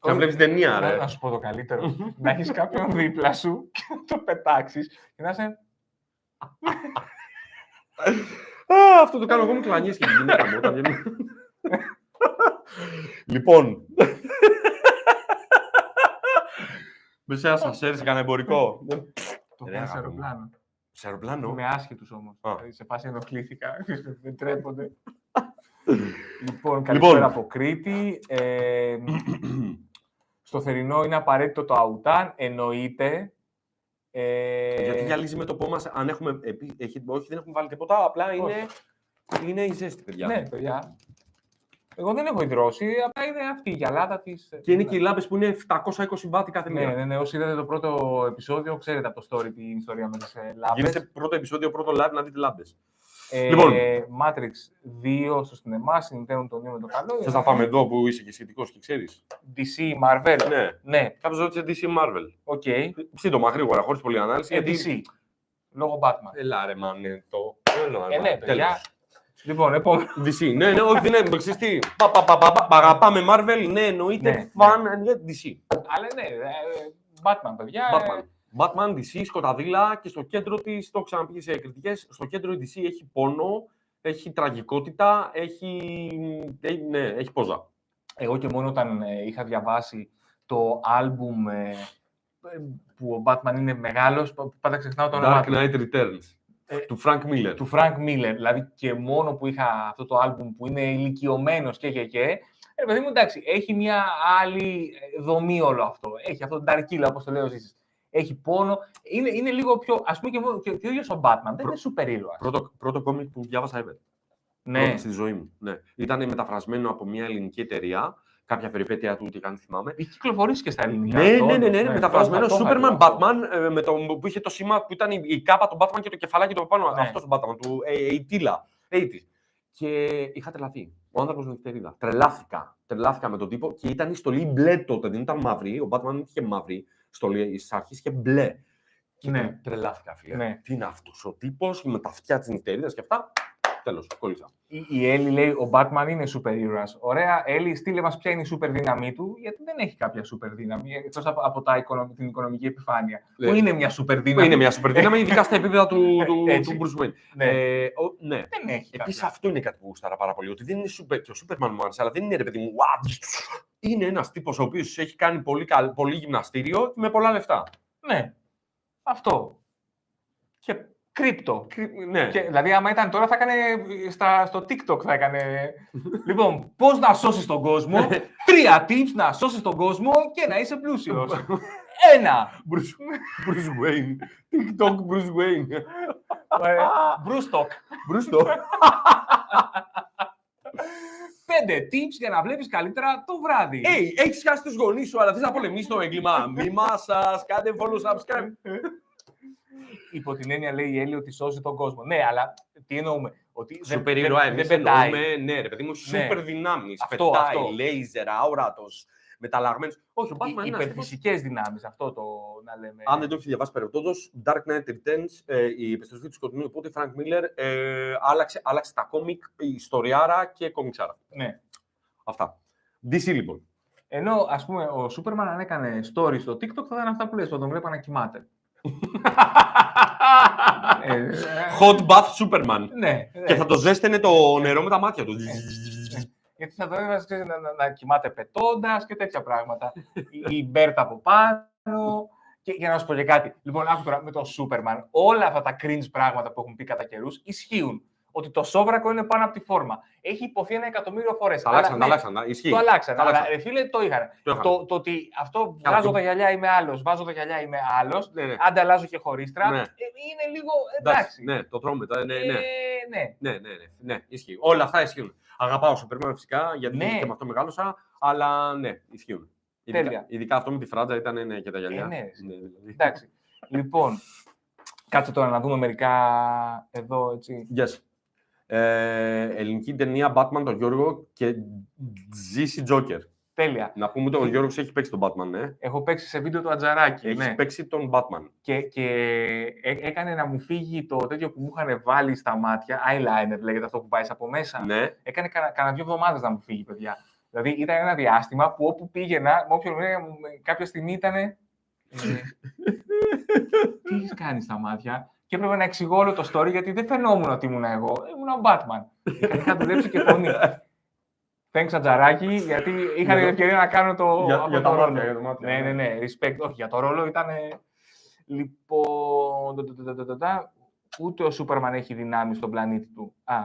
και να βλέπεις ταινία, Να, ρε. να σου πω το καλύτερο. να έχεις κάποιον δίπλα σου και να το πετάξεις και να είσαι. Α, αυτό το κάνω εγώ με κλανιές και τη γυναίκα μου. όταν βγαίνει. λοιπόν. *laughs* Με σε ένα σασέρι σε κανένα εμπορικό. Το Ρε, κάνει σε αγάπη μου. αεροπλάνο. Σε αεροπλάνο; Με άσχετου όμως. Α. Σε φάση ενοχλήθηκα. *laughs* δεν τρέπονται. *laughs* λοιπόν, καλησπέρα Λοιπόν. από Κρήτη. Ε, στο θερινό είναι απαραίτητο το αουτάν. Εννοείται. Ε, Γιατί γυαλίζει με το πόμα αν έχουμε. επί- έχει- όχι, δεν έχουμε βάλει τίποτα. Απλά είναι, είναι η ζέστη, παιδιά. Ναι, παιδιά. Εγώ δεν έχω ιδρώσει, απλά είναι αυτή η γυαλάδα της. Και είναι και οι λάμπες που είναι 720 βάτη κάθε Ναι, μία. ναι, ναι. Όσοι είδατε το πρώτο επεισόδιο, ξέρετε από το story την ιστορία με τις λάμπες. Γίνετε πρώτο επεισόδιο, πρώτο live να δείτε λάμπες. Ε, Λοιπόν. Matrix 2 στο σινεμά, συνδέουν τον νέο με το καλό. Θες να πάμε εδώ που είσαι και σχετικός και ξέρεις. DC, Marvel. Ναι. Ναι, Κάποιος ρώτησε DC Marvel. OK. Σύντομα, γρήγορα, χωρίς πολλή ανάλυση. Ε, DC. Λόγω Batman. Έλα ρε man, ναι, το... Έλα, Ε, ρε, ναι, man, παιδιά. Τέλος. Λοιπόν, επόμενο. DC, ναι, ναι, όχι, δεν είναι, ξέρεις τι. Πα, πα, πα, πα, πα, Αγαπάμε Marvel, ναι, εννοείται, Ναι, φαν, εννοείται DC. Αλλά ναι, ε, Batman, παιδιά. Batman. ε, Batman, DC, σκοταδίλα και στο κέντρο της, το έχω ξαναπεί και σε κριτικές, στο κέντρο η DC έχει πόνο Έχει τραγικότητα, έχει, έχει, ναι, έχει πόζα. Εγώ και μόνο όταν ε, είχα διαβάσει το άλμπουμ ε, ε, που ο Batman είναι μεγάλος, πα- πάντα ξεχνάω το όνομά Dark του. Knight Returns. Ε, του Frank Miller. του Frank Miller. Δηλαδή και μόνο που είχα αυτό το άλμπουμ που είναι ηλικιωμένος και και και. Ε, παιδί μου, εντάξει, έχει μια άλλη ε, δομή όλο αυτό. Έχει αυτό το Dark Killer, όπως το λέω εσείς. Έχει πόνο. Είναι, είναι λίγο πιο. Α πούμε και, μόνο- και, και ο ίδιος ο Batman δεν Προ- είναι σούπερ ήρωας. Πρώτο, πρώτο κόμικ που διάβασα ever. Ναι, Πρώτο στη ζωή μου. Ναι. Ήταν μεταφρασμένο από μια ελληνική εταιρεία. Κάποια περιπέτεια του, τι καν θυμάμαι. έχει κυκλοφορήσει και στα ελληνικά. Ναι, αυτό, ναι, ναι, ναι, όντως, μεταφρασμένος το είχα, το Superman είχα, αυτό. Batman ε, με το, που είχε το σήμα που ήταν η, η κάπα του Batman και το κεφαλάκι του από πάνω. Ναι. Αυτός ο Batman, του ε, ε, Τίλα. 80's. Και είχα τρελαθεί. Ο άνθρωπος με νυχτερίδα. Τρελάθηκα. Τρελάθηκα με τον τύπο και ήταν η στολή μπλε τότε. Δεν ήταν μαύρη. Ο Batman δεν είχε μαύρη στολή στι αρχέ και μπλε. Και Ναι. τρε- τρελάθηκα, φίλε. Ναι. Τι είναι αυτός ο τύπος με τα αυτιά της νυχτερίδας και αυτά. Τέλος, κόλλησα. Η, η Έλλη λέει: Ο Batman είναι σούπερ ήρωας. Ωραία, Έλλη, στείλε μας ποια είναι η σούπερ δύναμή του, γιατί δεν έχει κάποια σούπερ δύναμη εκτός από, από τα οικονομ- την οικονομική επιφάνεια. Ναι. Που είναι μια σούπερ Που δύναμη. είναι μια σούπερ δύναμη, ειδικά στα επίπεδα του, *laughs* του, Έτσι. του Bruce Wayne. Ναι, Ε, ο- ναι. δεν έχει. Επίσης, κάποια. αυτό είναι κάτι που γούσταρα πάρα πολύ. Ότι δεν είναι super, και ο Σούπερμαν μου άρεσε, αλλά δεν είναι ρε παιδί μου. «Ουα, Είναι ένας τύπος ο οποίος έχει κάνει πολύ, καλ- πολύ γυμναστήριο με πολλά λεφτά. Ναι. Αυτό. Και, Κρύπτο. ναι. Και, δηλαδή, άμα ήταν τώρα, θα έκανε στα, στο TikTok. Θα έκανε. λοιπόν, πώς να σώσεις τον κόσμο; Τρία tips να σώσεις τον κόσμο και να είσαι πλούσιος. Ένα. Bruce, Bruce Wayne. TikTok Bruce Wayne. Ε, Μπρούστοκ. Bruce το. Πέντε tips για να βλέπεις καλύτερα το βράδυ. Hey, έχεις χάσει τους γονείς σου, αλλά θες να πολεμήσεις το έγκλημα. Μη σα, κάντε follow subscribe. Υπό την έννοια λέει η Έλλη ότι σώζει τον κόσμο. Ναι, αλλά τι εννοούμε. Ότι δεν, Σούπερ δεν, ήρωα, δεν, εμείς πετάει. εννοούμε. Ναι, ρε παιδί μου, σούπερ δυνάμεις. Αυτό, Πετάει, αυτό. λέιζερ, αόρατος, μεταλλαγμένος. Όχι, ο Batman είναι ένας τύπος- Υπερφυσικέ δυνάμεις. Αυτό το να λέμε. Αν δεν το έχεις διαβάσει παρεπτόντω, Dark Knight Returns, ε, η επιστροφή του σκοτεινού, οπότε Frank Miller ε, άλλαξε, άλλαξε τα κόμικ, η ιστοριάρα και κομιξάρα. Ναι. Αυτά. DC λοιπόν. Ενώ ας πούμε ο Σούπερμαν αν έκανε story στο TikTok θα ήταν αυτά που λες, που τον βλέπα να κοιμάται. *laughs* Ε, ε, Hot Bath Superman. ναι, ναι. Και θα το ζέστενε το νερό με τα μάτια του. Γιατί θα τον έβαζες ξέρεις, να, να, να κοιμάται πετώντας και τέτοια πράγματα. η, η Μπέρτα από πάνω. Και για να σου πω και κάτι. Λοιπόν, άκου τώρα με τον Σούπερμαν. Όλα αυτά τα cringe πράγματα που έχουν πει κατά καιρούς ισχύουν. Ότι το σόβρακο είναι πάνω από τη φόρμα. Έχει υποθεί ένα εκατομμύριο φορές. Τα αλλάξαν, τα αλλάξαν. τα- Ισχύει. Το αλλάξαν. Τα Αλλά αλλάξαν. ρε φίλε, το είχαν. Το είχαν. Το, το ότι αυτό Καλά, βγάζω το- τα γυαλιά είμαι άλλος, βάζω τα γυαλιά είμαι άλλος, Ναι, ναι. άντε αλλάζω και χωρίστρα. Ναι. ε, είναι λίγο Εντάξει, εντάξει. ναι, το τρώμε. το- Ναι, Ε, ναι. ναι. Ναι, ναι, ναι, ναι, ισχύει. Όλα αυτά ισχύουν. Αγαπάω Superman φυσικά, γιατί Ναι. και με αυτό μεγάλωσα, αλλά ναι, ισχύουν. Ειδικά, Τέλεια. ειδικά αυτό με τη φράτζα ήταν ναι, και τα γυαλιά. Ε, ναι. δηλαδή. Εντάξει. λοιπόν, κάτσε τώρα να δούμε μερικά εδώ έτσι. Yes. Ε, ελληνική ταινία Batman τον Γιώργο και GC Joker. Τέλεια. Να πούμε ότι ο Γιώργος έχει παίξει τον Batman, ναι. Έχω παίξει σε βίντεο του Ατζαράκη. Έχεις ναι. παίξει τον Batman. Και, και έ- έκανε να μου φύγει το τέτοιο που μου είχαν βάλει στα μάτια, eyeliner λέγεται αυτό που πάει από μέσα. Ναι. Έκανε κανένα κανένα δύο εβδομάδες να μου φύγει, παιδιά. Δηλαδή ήταν ένα διάστημα που όπου πήγαινα, με όποιον έλεγα, μου- με- κάποια στιγμή ήταν. *laughs* τι έχεις κάνει στα μάτια; Και έπρεπε να εξηγώ όλο το story γιατί δεν φαινόμουν ότι ήμουν εγώ. Ήμουν ο Batman. Είχα- Είχα δουλέψει και φωνή. Thanks, Ατζαράκη, γιατί είχα Για την το- ευκαιρία να κάνω το, Για- αυτό για το τα ρόλο. μάτια, για τα μάτια, Ναι, ναι. ναι, ναι. Respect. Όχι, για το ρόλο ήταν. Λοιπόν. τα, τα, τα, τα, τα, τα, Ούτε ο Σούπερμαν έχει δυνάμει στον πλανήτη του. Α,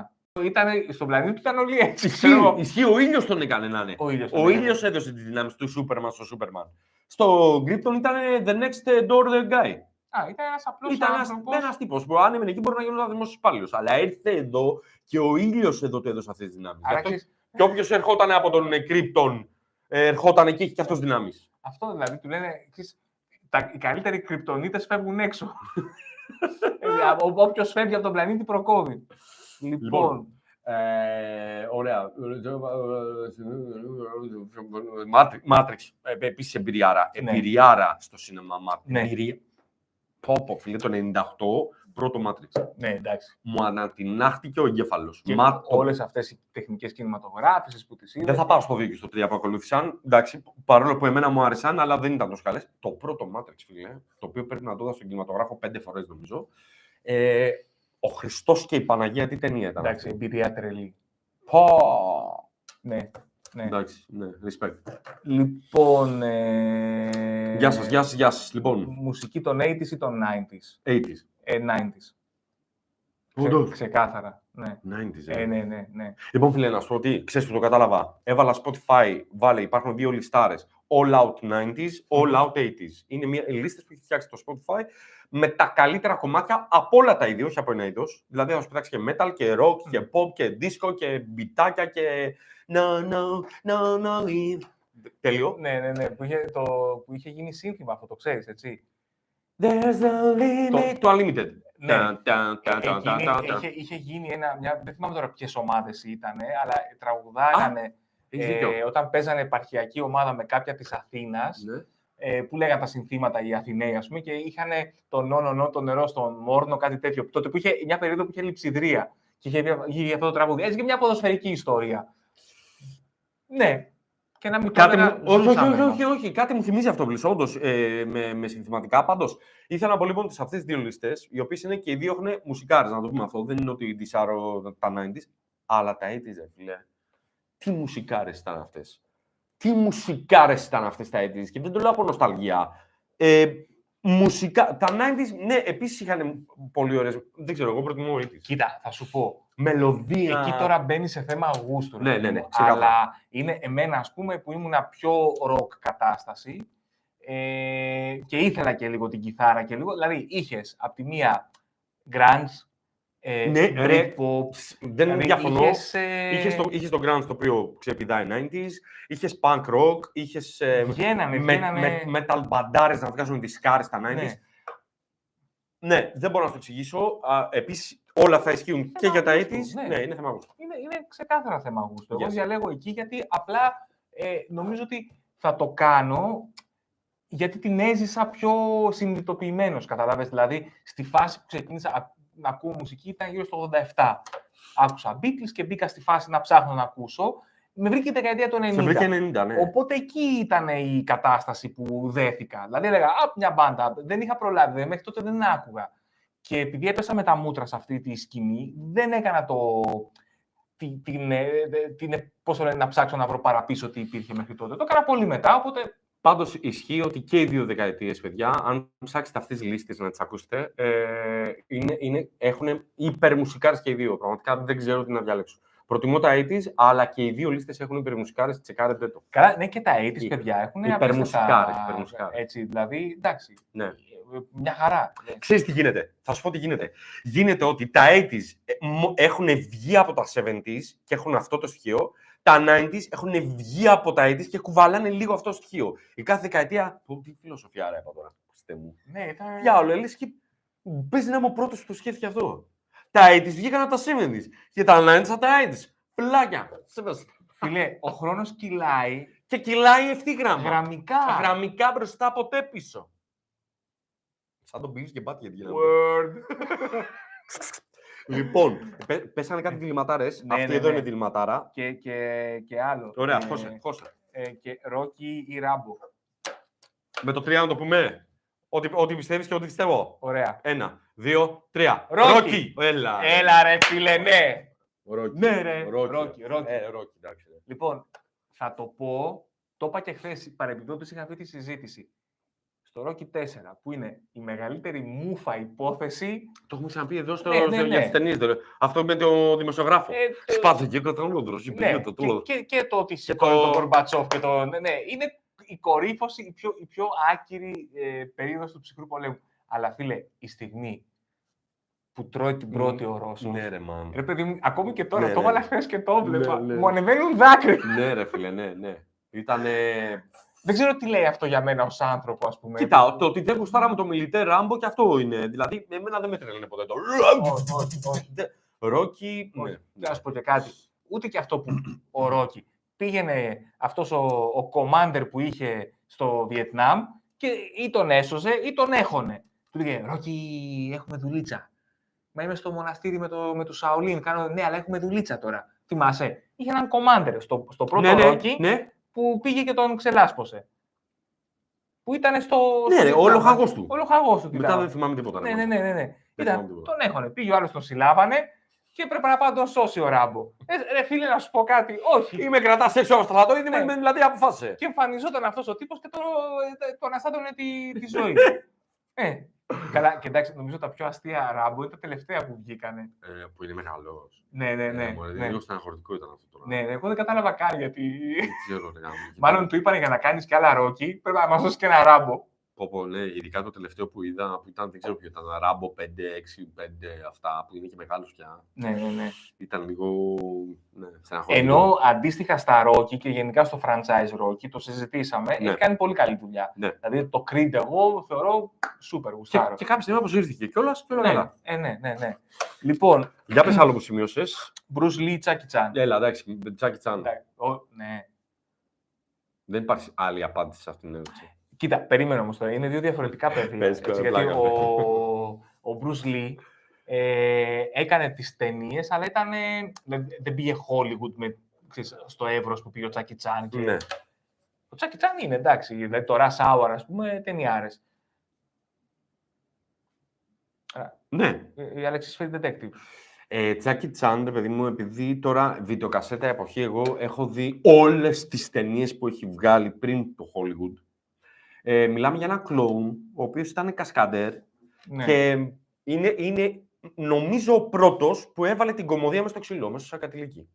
ήτανε, στον πλανήτη του ήταν όλοι έτσι. ξέρω Ισχύει, εγώ. ισχύει, ο ήλιος τον έκανε να είναι. Ο ήλιος. Ο ήλιος έδωσε τις δυνάμεις του Superman στο Superman. Στο Krypton ήταν the next door the guy. Α, ήταν ένας απλός Ήταν άνθρωπος. ένας τύπος που αν έμενε εκεί μπορεί να γίνει ένα δημόσιος υπάλληλος. Αλλά ήρθε εδώ και ο ήλιος εδώ του έδωσε αυτές τις δυνάμεις. Άρα ξέρεις, Και όποιος ερχόταν από τον ε, Krypton, ε, ερχόταν εκεί και αυτό δυνάμεις. αυτό δηλαδή του λένε. Ξέρεις, τα, οι καλύτεροι κρυπτονίτες φεύγουν έξω. *laughs* Όποιος φεύγει από τον πλανήτη προκόβει. Λοιπόν, Λοιπόν, Ε, ωραία. Matrix. Ε, Επίσης εμπειριάρα. Ναι. Εμπειριάρα στο σινεμά Matrix. Ναι. Εμπειρία. Πω, πω, φίλε, το 98 πρώτο Matrix. ναι, εντάξει. Μου ανατινάχτηκε ο εγκέφαλο. Και Μα το- όλες αυτές οι τεχνικές κινηματογράφησεις που τις είδες. Δεν θα πάω στο 2 και στο 3 που ακολούθησαν. Εντάξει, παρόλο που εμένα μου άρεσαν, αλλά δεν ήταν τόσο καλές. Το πρώτο Matrix, φίλε, το οποίο πρέπει να το δω στον κινηματογράφο πέντε φορές νομίζω. Ε, Ο Χριστός και η Παναγία, τι ταινία ήταν. Εντάξει, αυτή; εμπειρία τρελή. Πω. Ναι. Ναι. Εντάξει, ναι, respect. Λοιπόν. Ε... Γεια σας, γεια σας, γεια σας. Λοιπόν, Μουσική των 80s ή των 90s. 80s. Ε, 90s. Ξε, Όντως. ξεκάθαρα. Ναι. 90s, ε. Ε, ναι, ναι, ναι. Λοιπόν, φίλε, να σου πω ότι ξέρεις που το κατάλαβα. Έβαλα Spotify, βάλε, υπάρχουν δύο λιστάρες. All out 90s, all out 80s. Είναι μια λίστες που έχει φτιάξει το Spotify με τα καλύτερα κομμάτια από όλα τα είδη, όχι από ένα είδος. Δηλαδή, θα σου πετάξει και metal και rock και pop και disco και μπιτάκια και. No, no, no, no. Τέλειο. Ναι, ναι, ναι. Που είχε, το, που είχε γίνει σύνθημα αυτό, το ξέρεις, έτσι. There's the limit. Το Unlimited. Ναι. Ταν, ταν, ταν, ταν, ταν, Εκείνη- ταν, ταν. είχε, είχε γίνει ένα, μια, δεν θυμάμαι τώρα ποιες ομάδες ήταν, αλλά τραγουδάγανε Έχεις ε, δίκιο. όταν παίζανε επαρχιακή ομάδα με κάποια της Αθήνας, Ναι. ε, που λέγανε τα συνθήματα οι Αθηναίοι, ας πούμε, και είχαν το νο, νο, νο, το νερό στον Μόρνο, κάτι τέτοιο. Τότε που είχε μια περίοδο που είχε λειψιδρία και είχε βγει- βγει αυτό το τραγούδι. Έτσι και μια ποδοσφαιρική ιστορία. Ναι. Και ένα μικρό Κάτι ένα μου... όχι, όχι, ζούσαμε, όχι, μα. όχι, όχι, κάτι μου θυμίζει αυτό πλήρω. Όντως, ε, με, με συνθηματικά. Πάντως, ήθελα να πω λοιπόν ότι σε αυτές τις δύο λίστες, οι οποίες είναι και οι δύο έχουν μουσικάρες, να το πούμε αυτό. Δεν είναι ότι δισάρω τα 90s, αλλά τα 80s, ρε φίλε. Τι μουσικάρες ήταν αυτές; Τι μουσικάρες ήταν αυτές τα 80s. Και δεν το λέω από νοσταλγία. Ε, μουσικά... Τα 90s, ναι, επίσης είχαν πολύ ωραίες. Δεν ξέρω, εγώ προτιμώ 80s. Κοίτα, θα σου πω. Μελωδία. Εκεί τώρα μπαίνει σε θέμα γούστου. ρε Ναι, παιδί ναι, ναι, μου. ξεκάθαρα. Αλλά είναι εμένα, ας πούμε, που ήμουνα πιο ροκ κατάσταση ε, και ήθελα και λίγο την κιθάρα και λίγο. Δηλαδή, είχες από τη μία grunge, ε, Ναι, ρε, Britpop, Δεν δηλαδή, διαφωνώ. είχες, ε, Είχες το, είχες το grunge το οποίο ξεπηδάει 90s, είχες punk rock, είχες ε, βγαίνανε, με, βγαίνανε... με, metal μπαντάρες να βγάζουν τις σκάρες στα 90s. ναι. Ναι. δεν μπορώ να σου το εξηγήσω. Α, επίσης, όλα αυτά ισχύουν και για τα 80s. γούστου, Ναι, ναι. είναι θέμα γούστου. είναι, είναι ξεκάθαρα θέμα γούστου. Εγώ Yes. διαλέγω εκεί γιατί απλά ε, νομίζω ότι θα το κάνω γιατί την έζησα πιο συνειδητοποιημένος. Καταλάβες, δηλαδή στη φάση που ξεκίνησα α- να ακούω μουσική ήταν γύρω στο 87. Άκουσα Beatles και μπήκα στη φάση να ψάχνω να ακούσω. Με βρήκε η δεκαετία του 90. Σε βρήκε 90, ναι. Οπότε εκεί ήταν η κατάσταση που δέθηκα. Δηλαδή έλεγα, Α, μια μπάντα. Δεν είχα προλάβει, δε, μέχρι τότε δεν άκουγα. Και επειδή έπεσα με τα μούτρα σε αυτή τη σκηνή, δεν έκανα το. Την, την, ε, ε, την, ε, πώς το λένε, να ψάξω να βρω παραπίσω τι υπήρχε μέχρι τότε. Το έκανα πολύ μετά, οπότε Πάντως ισχύει ότι και οι δύο δεκαετίες, παιδιά, αν ψάξετε αυτές τις λίστες να τις ακούσετε, ε, είναι, είναι, έχουν υπερμουσικάρες και οι δύο. Πραγματικά δεν ξέρω τι να διαλέξω. Προτιμώ τα 80s, αλλά και οι δύο λίστες έχουν υπερμουσικάρες, τσεκάρετε το. Καλά, ναι και τα 80's, Υ- παιδιά, έχουν υπερμουσικάρες, απίστευτα, υπερμουσικάρες. Έτσι, δηλαδή, εντάξει, Ναι. ε, μια χαρά. Ναι. Ξέρεις τι γίνεται. Θα σου πω τι γίνεται. Γίνεται ότι τα 80s ε, μο- έχουν βγει από τα 70s και έχουν αυτό το στοιχείο. Τα 90s έχουν βγει από τα 80s και κουβαλάνε λίγο αυτό το στοιχείο. Η κάθε δεκαετία. Πω, Τι φιλοσοφία ρε είπα τώρα. Χριστέ μου. Ναι, ήταν... Διάολο, λες και παίζει να είμαι ο πρώτος που το σκέφτηκε αυτό. Τα 80s βγήκαν από τα 70s και τα 90s από τα 80s. Πλάκια. Σεβαστά. Φίλε, ο χρόνος κυλάει Και κυλάει ευθύγραμμα. γραμμικά. Γραμμικά μπροστά, ποτέ πίσω. Σαν τον Beavis και Butthead γίναμε. Word. *laughs* Λοιπόν, *laughs* πέ- πέσανε κάτι διληματάρες. Ναι, Αυτή ναι, εδώ ναι. είναι διληματάρα. και, και, και άλλο. Ωραία, Ε, χώσε, χώσε. ε, και Ρόκι ή Ράμπο. Με το τρία να το πούμε. Ό,τι, ό,τι πιστεύεις και ό,τι πιστεύω. Ωραία. Ένα, δύο, τρία. Ρόκι. Ρόκι. Έλα. Έλα ρε φίλε, ναι. Ρόκι. Ναι, ρε. Ρόκι. Ρόκι, Ρόκι. Ε, Ρόκι, εντάξει. ρε. Λοιπόν, θα το πω, το είπα και χθες, παρεμπιπτόντως είχα αυτή τη συζήτηση. Στο Rocky 4, που είναι η μεγαλύτερη μούφα υπόθεση. Το έχουμε ξαναπεί εδώ στο, Ναι, ναι, στο- για ναι. τις ταινίες. δεν- Αυτό με το δημοσιογράφο. Ε, ε, Σπάθε και κατανόντρος. ναι, και, και, και το ότι σηκώνει το- τον Κορμπατσόφ και το. Ναι, ναι, είναι η κορύφωση, η πιο, η πιο άκυρη ε, περίοδος του ψυχρού πολέμου. Αλλά φίλε, η στιγμή που τρώει την πρώτη ο Ρώσος, Ναι, ρε, man. Ρε παιδί μου, ακόμη και τώρα, Ναι, το ναι. έβαλα χθες και το έβλεπα. Ναι, ναι. Μου ανεβαίνουν δάκρυα. ναι, ρε, φίλε, ναι, ναι. Ήτανε... Δεν ξέρω τι λέει αυτό για μένα ως άνθρωπο, ας πούμε. Κοίτα, το ότι δεν γουστάραμε το μιλιτέ Ράμπο και αυτό είναι. Δηλαδή, εμένα δεν με τρελαίνει ποτέ το. Όχι, όχι, όχι. Ρόκι. Ναι. Όχι. Να σου πω και κάτι. Ούτε και αυτό που ο Ρόκι πήγαινε αυτός ο, ο commander που είχε στο Βιετνάμ και ή τον έσωζε ή τον έχωνε. Του λέγε Ρόκι, έχουμε δουλίτσα. Μα είμαι στο μοναστήρι με, το, με του Σαολίν. Κάνω, ναι, αλλά έχουμε δουλίτσα τώρα. Θυμάσαι. Είχε έναν commander στο, στο πρώτο ναι, ναι, Ρόκι ναι. Που πήγε και τον ξελάσπωσε. Που ήταν στο. Ναι, στο ρε, ο Βιετνάμ. λοχαγός του. Ο λοχαγός του. τι Μετά ήταν. δεν θυμάμαι τίποτα. Ναι, ρε, ναι, μάνα. ναι, ναι. ναι. Δεν Ήταν, θυμάμαι τίποτα. τον έχωνε. Πήγε ο άλλος, τον συλλάβανε και έπρεπε να πάει να τον σώσει ο Ράμπο. Ε, ρε φίλε, να σου πω κάτι. Όχι. Ή με κρατάς έξω από στρατό, ή Ναι. με- με- δηλαδή αποφάσισε. Και εμφανιζόταν αυτός ο τύπος και τον, ε, τον αστάτωνε τη, τη ζωή. *laughs* ε, καλά, και εντάξει, νομίζω τα πιο αστεία Ράμπο είναι τα τελευταία που βγήκανε. Ε, που είναι μεγάλος. Ναι, ναι, ναι. ναι. Λίγο στεναχωρητικό ήταν αυτό τώρα. Ναι, ναι, εγώ δεν κατάλαβα καν γιατί. Δεν ξέρω, ρε, γάμο. Μάλλον του είπανε για να κάνεις κι άλλα ρόκι, πρέπει να μας δώσεις και ένα ράμπο. Πω, πω, ναι, ειδικά το τελευταίο που είδα, που ήταν, δεν ξέρω ποιο ήταν, Ράμπο 5, 6, 5, αυτά που είναι και μεγάλος πια. Ναι, ναι, ναι. Ήταν λίγο. Ναι, στεναχωρητικό. Ενώ αντίστοιχα στα Rocky και γενικά στο franchise Rocky, το συζητήσαμε, Ναι. έχει κάνει πολύ καλή δουλειά. Ναι. Δηλαδή το Creed εγώ θεωρώ super Και, γουστάρω. και κάποια στιγμή αποσύρθηκε κιόλας και όλα ναι, καλά. ε, ναι, ναι, ναι. Λοιπόν, Για πες άλλο που σημείωσες. Bruce Lee, Chucky Chan. Έλα, εντάξει, Τζάκι Τσάν. Εντάξει, ο- ναι. Δεν υπάρχει άλλη απάντηση σε αυτήν την ερώτηση. Κοίτα, περίμενε όμως τώρα. Είναι δύο διαφορετικά παιδιά. Πες, έτσι, γιατί πλάκα. ο, ο Bruce Lee ε, έκανε τις ταινίες, αλλά ήταν, ε, δεν, δεν πήγε Hollywood με, ξέρεις, στο εύρος που πήγε ο Chucky Chan. Και... Ναι. Ο Chucky Chan είναι, εντάξει, δηλαδή το Rush Hour, ας πούμε, ταινιάρες. Ναι. Ε, Η Alexis Field Detective. Ε, Τζάκι Τσάν, ρε παιδί μου, επειδή τώρα βιντεοκασέτα εποχή, εγώ έχω δει όλες τις ταινίες που έχει βγάλει πριν το Hollywood. Ε, μιλάμε για ένα κλόουν, ο οποίος ήταν κασκαντέρ Ναι. και είναι, είναι, νομίζω, ο πρώτος που έβαλε την κομμωδία μέσα στο ξύλο, μέσα στο σακατηλίκι.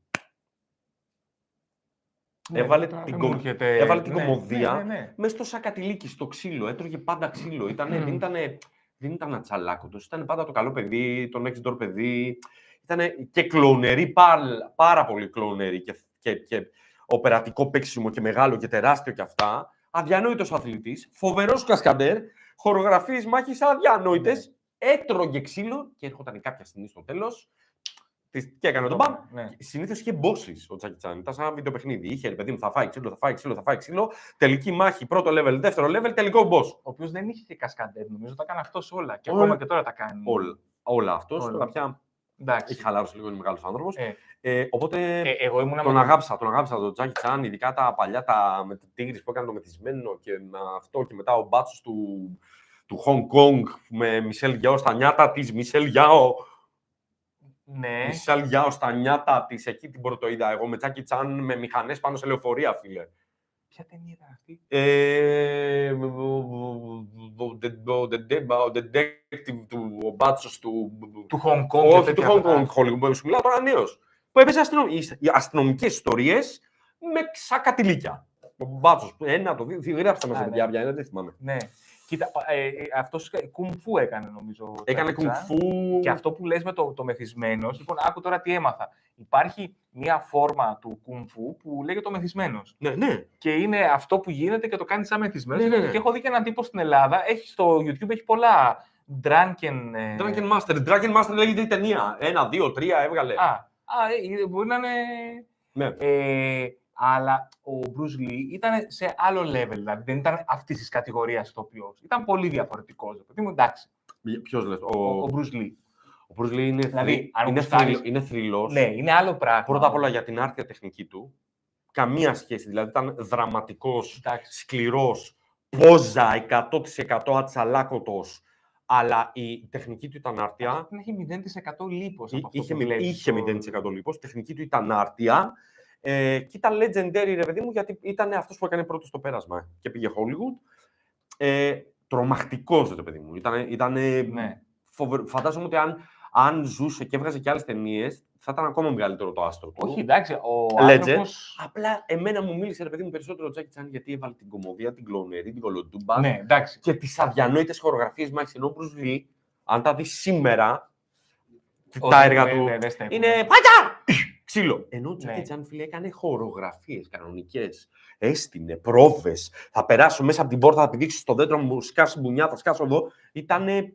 Ναι, έβαλε τώρα την δεν κομ- μου έρχεται- έβαλε την ναι, κομμωδία. Ναι, ναι, ναι. Μέσα στο σακατηλίκι, στο ξύλο, έτρωγε πάντα ξύλο. Ήτανε, δεν, ήτανε, δεν ήταν ατσαλάκωτος, ήταν πάντα το καλό παιδί, το next door παιδί. Ήταν και κλονερή, πάρα, πάρα πολύ κλονερή και, και, και οπερατικό παίξιμο και μεγάλο και τεράστιο και αυτά. Αδιανόητος αθλητής, φοβερός κασκαντέρ, χορογραφίες μάχης αδιανόητες, έτρωγε ξύλο και έρχονταν κάποια στιγμή στο τέλος της- και έκανε τον μπαμ Ναι. Συνήθως είχε bosses ο Τσάκι Τσάν. Ήταν σαν ένα βιντεοπαιχνίδι. Είχε ρε παιδί μου, θα φάει ξύλο, θα φάει ξύλο, θα φάει ξύλο. Τελική μάχη, πρώτο level, δεύτερο level, τελικό boss. Ο οποίος δεν είχε και κασκαντέρ, νομίζω τα έκανε αυτός όλα. Και Όλα. ακόμα και τώρα τα κάνει. Όλα, όλα αυτός. Όλα. Τώρα πια Εντάξει. έχει χαλάρωση λίγο, είναι μεγάλος άνθρωπος. Ε, Ε, οπότε ε, εγώ ήμουν τον αγάπησα, τον αγάπησα τον Τζάκι Τσάν, ειδικά τα παλιά τα με την Τίγρης που έκανε το μεθυσμένο και με αυτό και μετά ο μπάτσος του, του Hong Kong με Μισελ Γιάο στα νιάτα της. Μισελ Γιάο, Ναι. Μισελ Γιάο στα νιάτα της. Εκεί την πρωτοείδα εγώ με Τζάκι Τσάν με μηχανές πάνω σε λεωφορεία, φίλε. Ποια ταινία ήταν αυτή; Ε, ο- ο- ο- ο- ο detective- ο detective του, ο μπάτσος του... Του Hong Kong. Όχι, και του τέτοια Hong αυτά. Kong Hollywood, που σου μιλάω τώρα νέος. Που έπαιζε αστυνομ... οι- οι αστυνομικές ιστορίες με ξακατηλίκια. Ο μπάτσος, ένα, το δύο, γράψτε μας Α, παιδιά, ναι. πια, ένα, δεν θυμάμαι. Ναι. Κοίτα, ε, ε, αυτός κουμφού έκανε νομίζω. ο Έκανε Jackie Chan. κουμφού. Και αυτό που λες με το, το μεθυσμένος, λοιπόν, άκου τώρα τι έμαθα. Υπάρχει μία φόρμα του κουμφού που λέγεται το μεθυσμένος. Ναι, ναι. Και είναι αυτό που γίνεται και το κάνει σαν μεθυσμένος. Ναι, ναι, ναι. Και έχω δει και έναν τύπο στην Ελλάδα, έχει στο YouTube έχει πολλά drunken... ε, Dragon Master. Dragon Master λέγεται η ταινία. Ένα, δύο, τρία έβγαλε. Α, α, ε, μπορεί να είναι... Ναι. Ε, αλλά ο Bruce Lee ήταν σε άλλο level, δηλαδή δεν ήταν αυτής της κατηγορίας ηθοποιός. Ήταν πολύ διαφορετικός. Δηλαδή, εντάξει, Ποιος λες, ο, ο, ο Bruce Lee. ο Bruce Lee είναι, Δηλαδή, θρυ- αν είναι, γουστάρεις- θρυλο- είναι θρυλός. Ναι, είναι άλλο πράγμα. Πρώτα απ' όλα για την άρτια τεχνική του. Καμία σχέση. Δηλαδή ήταν δραματικός, Εντάξει. σκληρός, πόζα, 100% ατσαλάκωτος. Αλλά η τεχνική του ήταν άρτια. Δεν έχει 0% λίπος Εί- από αυτό Είχε, που μη- βλέπεις είχε στο- 0% λίπος. Η τεχνική του ήταν άρτια. Ε, και ήταν legendary, ρε παιδί μου, γιατί ήταν αυτός που έκανε πρώτο στο πέρασμα και πήγε Hollywood. Ε, τρομακτικός, ρε παιδί μου. Ήταν, ήτανε Ναι. φοβε- Φαντάζομαι ότι αν, αν ζούσε και έβγαζε και άλλες ταινίες, θα ήταν ακόμα μεγαλύτερο το άστρο του. Όχι, εντάξει, ο Legend. άνθρωπος... Απλά εμένα μου μίλησε ρε παιδί μου περισσότερο ο Τζάκι Τσάν γιατί έβαλε την κομμωδία, την κλονερή, την κολοτούμπα Ναι, εντάξει. και τις αδιανόητες χορογραφίες μάχη. Ενώ ο Bruce Lee, αν τα δεις σήμερα, Όχι, τα έργα ναι, του ναι, δεν στέκουν. είναι πάτια! Ξύλο. Ενώ ο Τζάκι Ναι. Τσάν φίλε έκανε χορογραφίες κανονικές. Έστεινε πρόβες. Θα περάσω μέσα από την πόρτα, θα πηδήξω στο δέντρο μου, σκάσω μπουνιά, θα σκάσω εδώ. Ήτανε.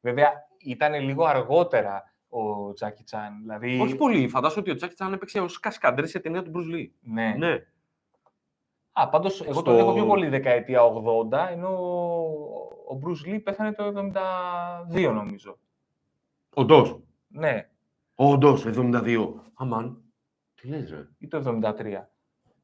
Βέβαια, ήταν λίγο αργότερα ο Τζάκι Τσάν. Δηλαδή, Όχι πολύ. Φαντάζομαι ότι ο Τζάκι Τσάν έπαιξε ως κασκαντρέ σε ταινία του Bruce Lee. Ναι. Ναι. Α, πάντως, εγώ Στο- τον έχω πιο πολύ δεκαετία 80, ενώ ο Bruce Lee πέθανε το 72, νομίζω. Όντως. Ναι, Όντως, 72. Αμάν. Τι λες, ρε. ή το 73.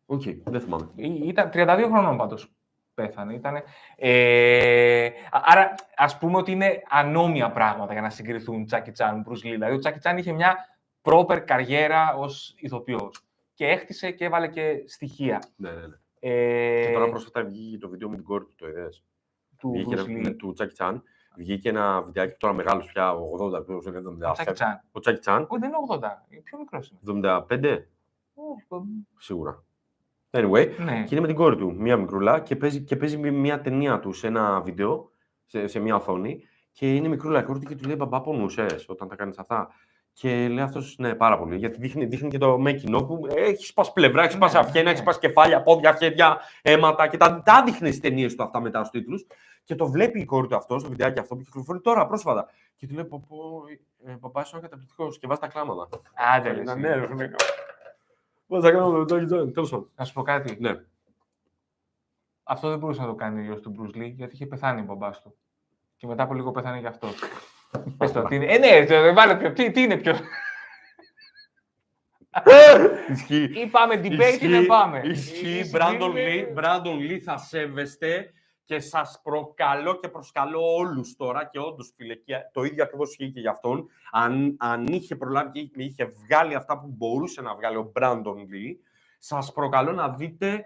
Οκ, δεν θυμάμαι. Ή- Ήταν 32 χρονών πάντως. Πέθανε. Ήτανε, ε, α- άρα, ας πούμε ότι είναι ανόμοια πράγματα για να συγκριθούν Τζάκι Τσαν, Bruce Lee. Δηλαδή, ο Τζάκι Τσαν είχε μια proper καριέρα ως ηθοποιός. Και έχτισε και έβαλε και στοιχεία. Ναι, ναι, ναι. Ε, Και τώρα πρόσφατα βγήκε το βίντεο με την κόρη του, το είδες; του Βγήκε Bruce ένα, Lee. ναι, του Τζάκι Τσαν. Βγήκε ένα βιντεάκι τώρα μεγάλος πια, 80, ποιος είναι, 70. Τζάκι Τσαν. Ο Τζάκι Τσαν, Όχι, δεν είναι 80. Είναι πιο μικρός είναι. 75, Όχι, σίγουρα. Anyway, Ναι. και είναι με την κόρη του, μία μικρούλα, και παίζει, και παίζει με μια ταινία του σε ένα βίντεο, σε, σε μια οθόνη, και είναι μικρούλα η κόρη του και του λέει «Μπαμπά, πονούσες όταν τα κάνεις αυτά». Και λέει αυτός, ναι, πάρα πολύ, γιατί δείχνει, δείχνει και το making of που έχει σπάσει πλευρά, έχει σπάσει Ναι, αυγένα, ναι. έχει σπάσει κεφάλια, πόδια, χέρια, αίματα και τα, τα δείχνεις στις ταινίες του αυτά μετά στους τίτλους. Και το βλέπει η κόρη του αυτός, στο βιντεάκι αυτό που κυκλοφορεί τώρα πρόσφατα. Και του λέει: Πω, πω, ε, παπάς, είσαι καταπληκτικό και βάζει τα κλάματα. Άντε, ρε, Ναι, εσύ. ναι, ρε, φίλε. Βάζει τα κλάματα με το Jackie Chan. Τέλος πάντων. Να σου πω κάτι. Ναι. Αυτό δεν μπορούσε να το κάνει ο γιος του Bruce Lee, γιατί είχε πεθάνει ο μπαμπάς του. Και μετά από λίγο πέθανε και αυτό. *laughs* Πες το, τι είναι. Ε, ναι, το- βάλε πιο. Τι, τι είναι πιο. *laughs* Ισχύει. Ή πάμε debate ή δεν πάμε. Ισχύει. Ισχύει, Brandon ναι. Lee, Brandon Lee θα σέβεστε και σας προκαλώ και προσκαλώ όλους τώρα και όντως φίλε, και το ίδιο ακριβώς ισχύει και για αυτόν. Αν, αν είχε προλάβει και είχε- είχε βγάλει αυτά που μπορούσε να βγάλει ο Brandon Lee, σας προκαλώ να δείτε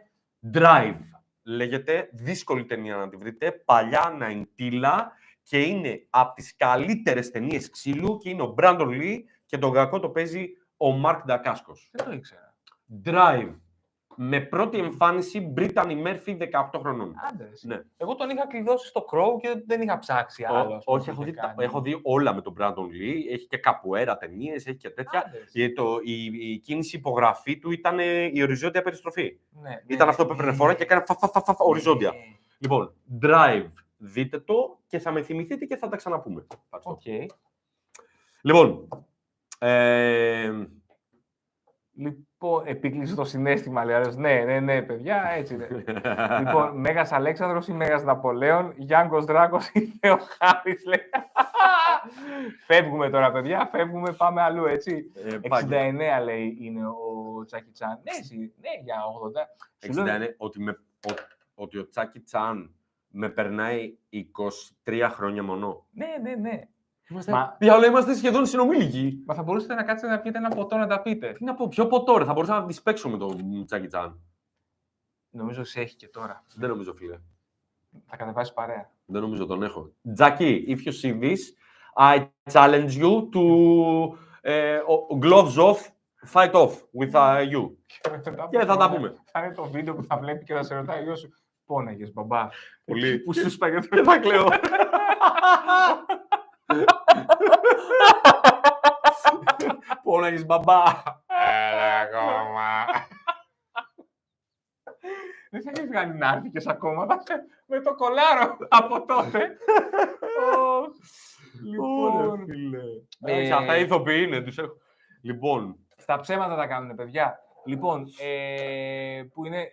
Drive. Λέγεται, δύσκολη ταινία να τη βρείτε, παλιά ναϊντήλα και είναι από τις καλύτερες ταινίες ξύλου και είναι ο Brandon Lee και τον κακό το παίζει ο Mark Dacascos. Δεν το ήξερα. Drive. Με πρώτη εμφάνιση Brittany Murphy 18 χρονών. Άντε, ρε, εσύ. Ναι. Εγώ τον είχα κλειδώσει στο Crow και δεν είχα ψάξει Ο- άλλο. ας πούμε, όχι, τι έχω είχε δει, τα- κάνει. έχω δει όλα με τον Brandon Lee. Έχει και καπουέρα ταινίες, έχει και τέτοια. Άντε, ρε, εσύ. Ε, το, η, η κίνηση υπογραφή του ήταν ε, η οριζόντια περιστροφή. Ναι, ναι. Ήταν αυτό που έπαιρνε φορά και έκανε φα, φα, φα, φα, φα, οριζόντια. Ναι. Λοιπόν, Drive. Δείτε το και θα με θυμηθείτε και θα τα ξαναπούμε. Ευχαριστώ. Οκ. Λοιπόν, ε, Λοιπόν, επίκλεισε το συνέστημα, λέει άλλος. Ναι, ναι, ναι, παιδιά, έτσι είναι. *laughs* λοιπόν, Μέγας Αλέξανδρος ή Μέγας Ναπολέον, Γιάνγκος Δράκος ή Θεοχάρης, λέει. *laughs* φεύγουμε τώρα, παιδιά, φεύγουμε, πάμε αλλού, έτσι. ε, 69, λέει, είναι ο Τσάκι Τσάν. Ναι, εσύ, ναι, για 80. Σου λέω, 69, ότι, με, ο, ότι ο Τσάκι Τσάν με περνάει 23 χρόνια μόνο. Ναι, ναι, ναι. Είμαστε, Μα- Διάλο, είμαστε σχεδόν συνομήλικοι. Μα θα μπορούσατε να κάτσετε να πιείτε ένα ποτό να τα πείτε. Τι να πω, ποιο ποτό ρε, θα μπορούσα να τις παίξω με τον Τσάκι Τσάν. Νομίζω σε έχει και τώρα. Δεν νομίζω, φίλε. Θα κατεβάσεις παρέα. Δεν νομίζω τον έχω. Τζάκι, if you see this, I challenge you to uh, gloves off, fight off with uh, you. *laughs* Και θα τα πούμε. Θα είναι το βίντεο που θα βλέπει και θα σε ρωτάει ο γιος σου. Πόναγες, μπαμπά. Πολύ. Που σου *laughs* σπάγε το Δεν θα κλαίω. *laughs* *laughs* Πόναγες μπαμπά. Έλα ακόμα. Δεν θα έχει βγάλει να έρθει και ακόμα. θα είσαι Με το κολάρο από τότε. *laughs* Ω, Λοιπόν, Εντάξει, Ε, Αυτά οι ηθοποιοί είναι, τους έχω. Λοιπόν, Στα ψέματα τα κάνουν, παιδιά. Λοιπόν, ε, που είναι.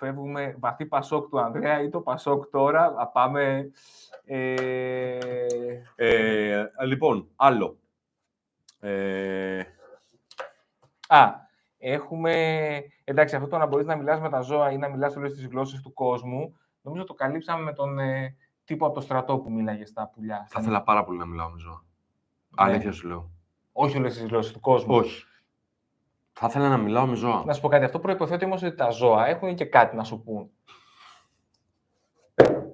Ε, φεύγουμε βαθύ Πασόκ του Ανδρέα ή το Πασόκ τώρα. Θα πάμε. Ε, ε, λοιπόν, άλλο. Ε, α, έχουμε. Εντάξει, αυτό το να μπορείς να μιλάς με τα ζώα ή να μιλάς όλες τις γλώσσες του κόσμου, νομίζω το καλύψαμε με τον ε, τύπο από το στρατό που μίλαγες στα πουλιά. θα ήθελα πάρα πολύ να μιλάω με ζώα. Ναι. Αλήθεια σου λέω. Όχι όλες τις γλώσσες του κόσμου. Όχι. Θα ήθελα να μιλάω με ζώα. Να σου πω κάτι, αυτό προϋποθέτει όμως ότι τα ζώα έχουν και κάτι να σου πούν.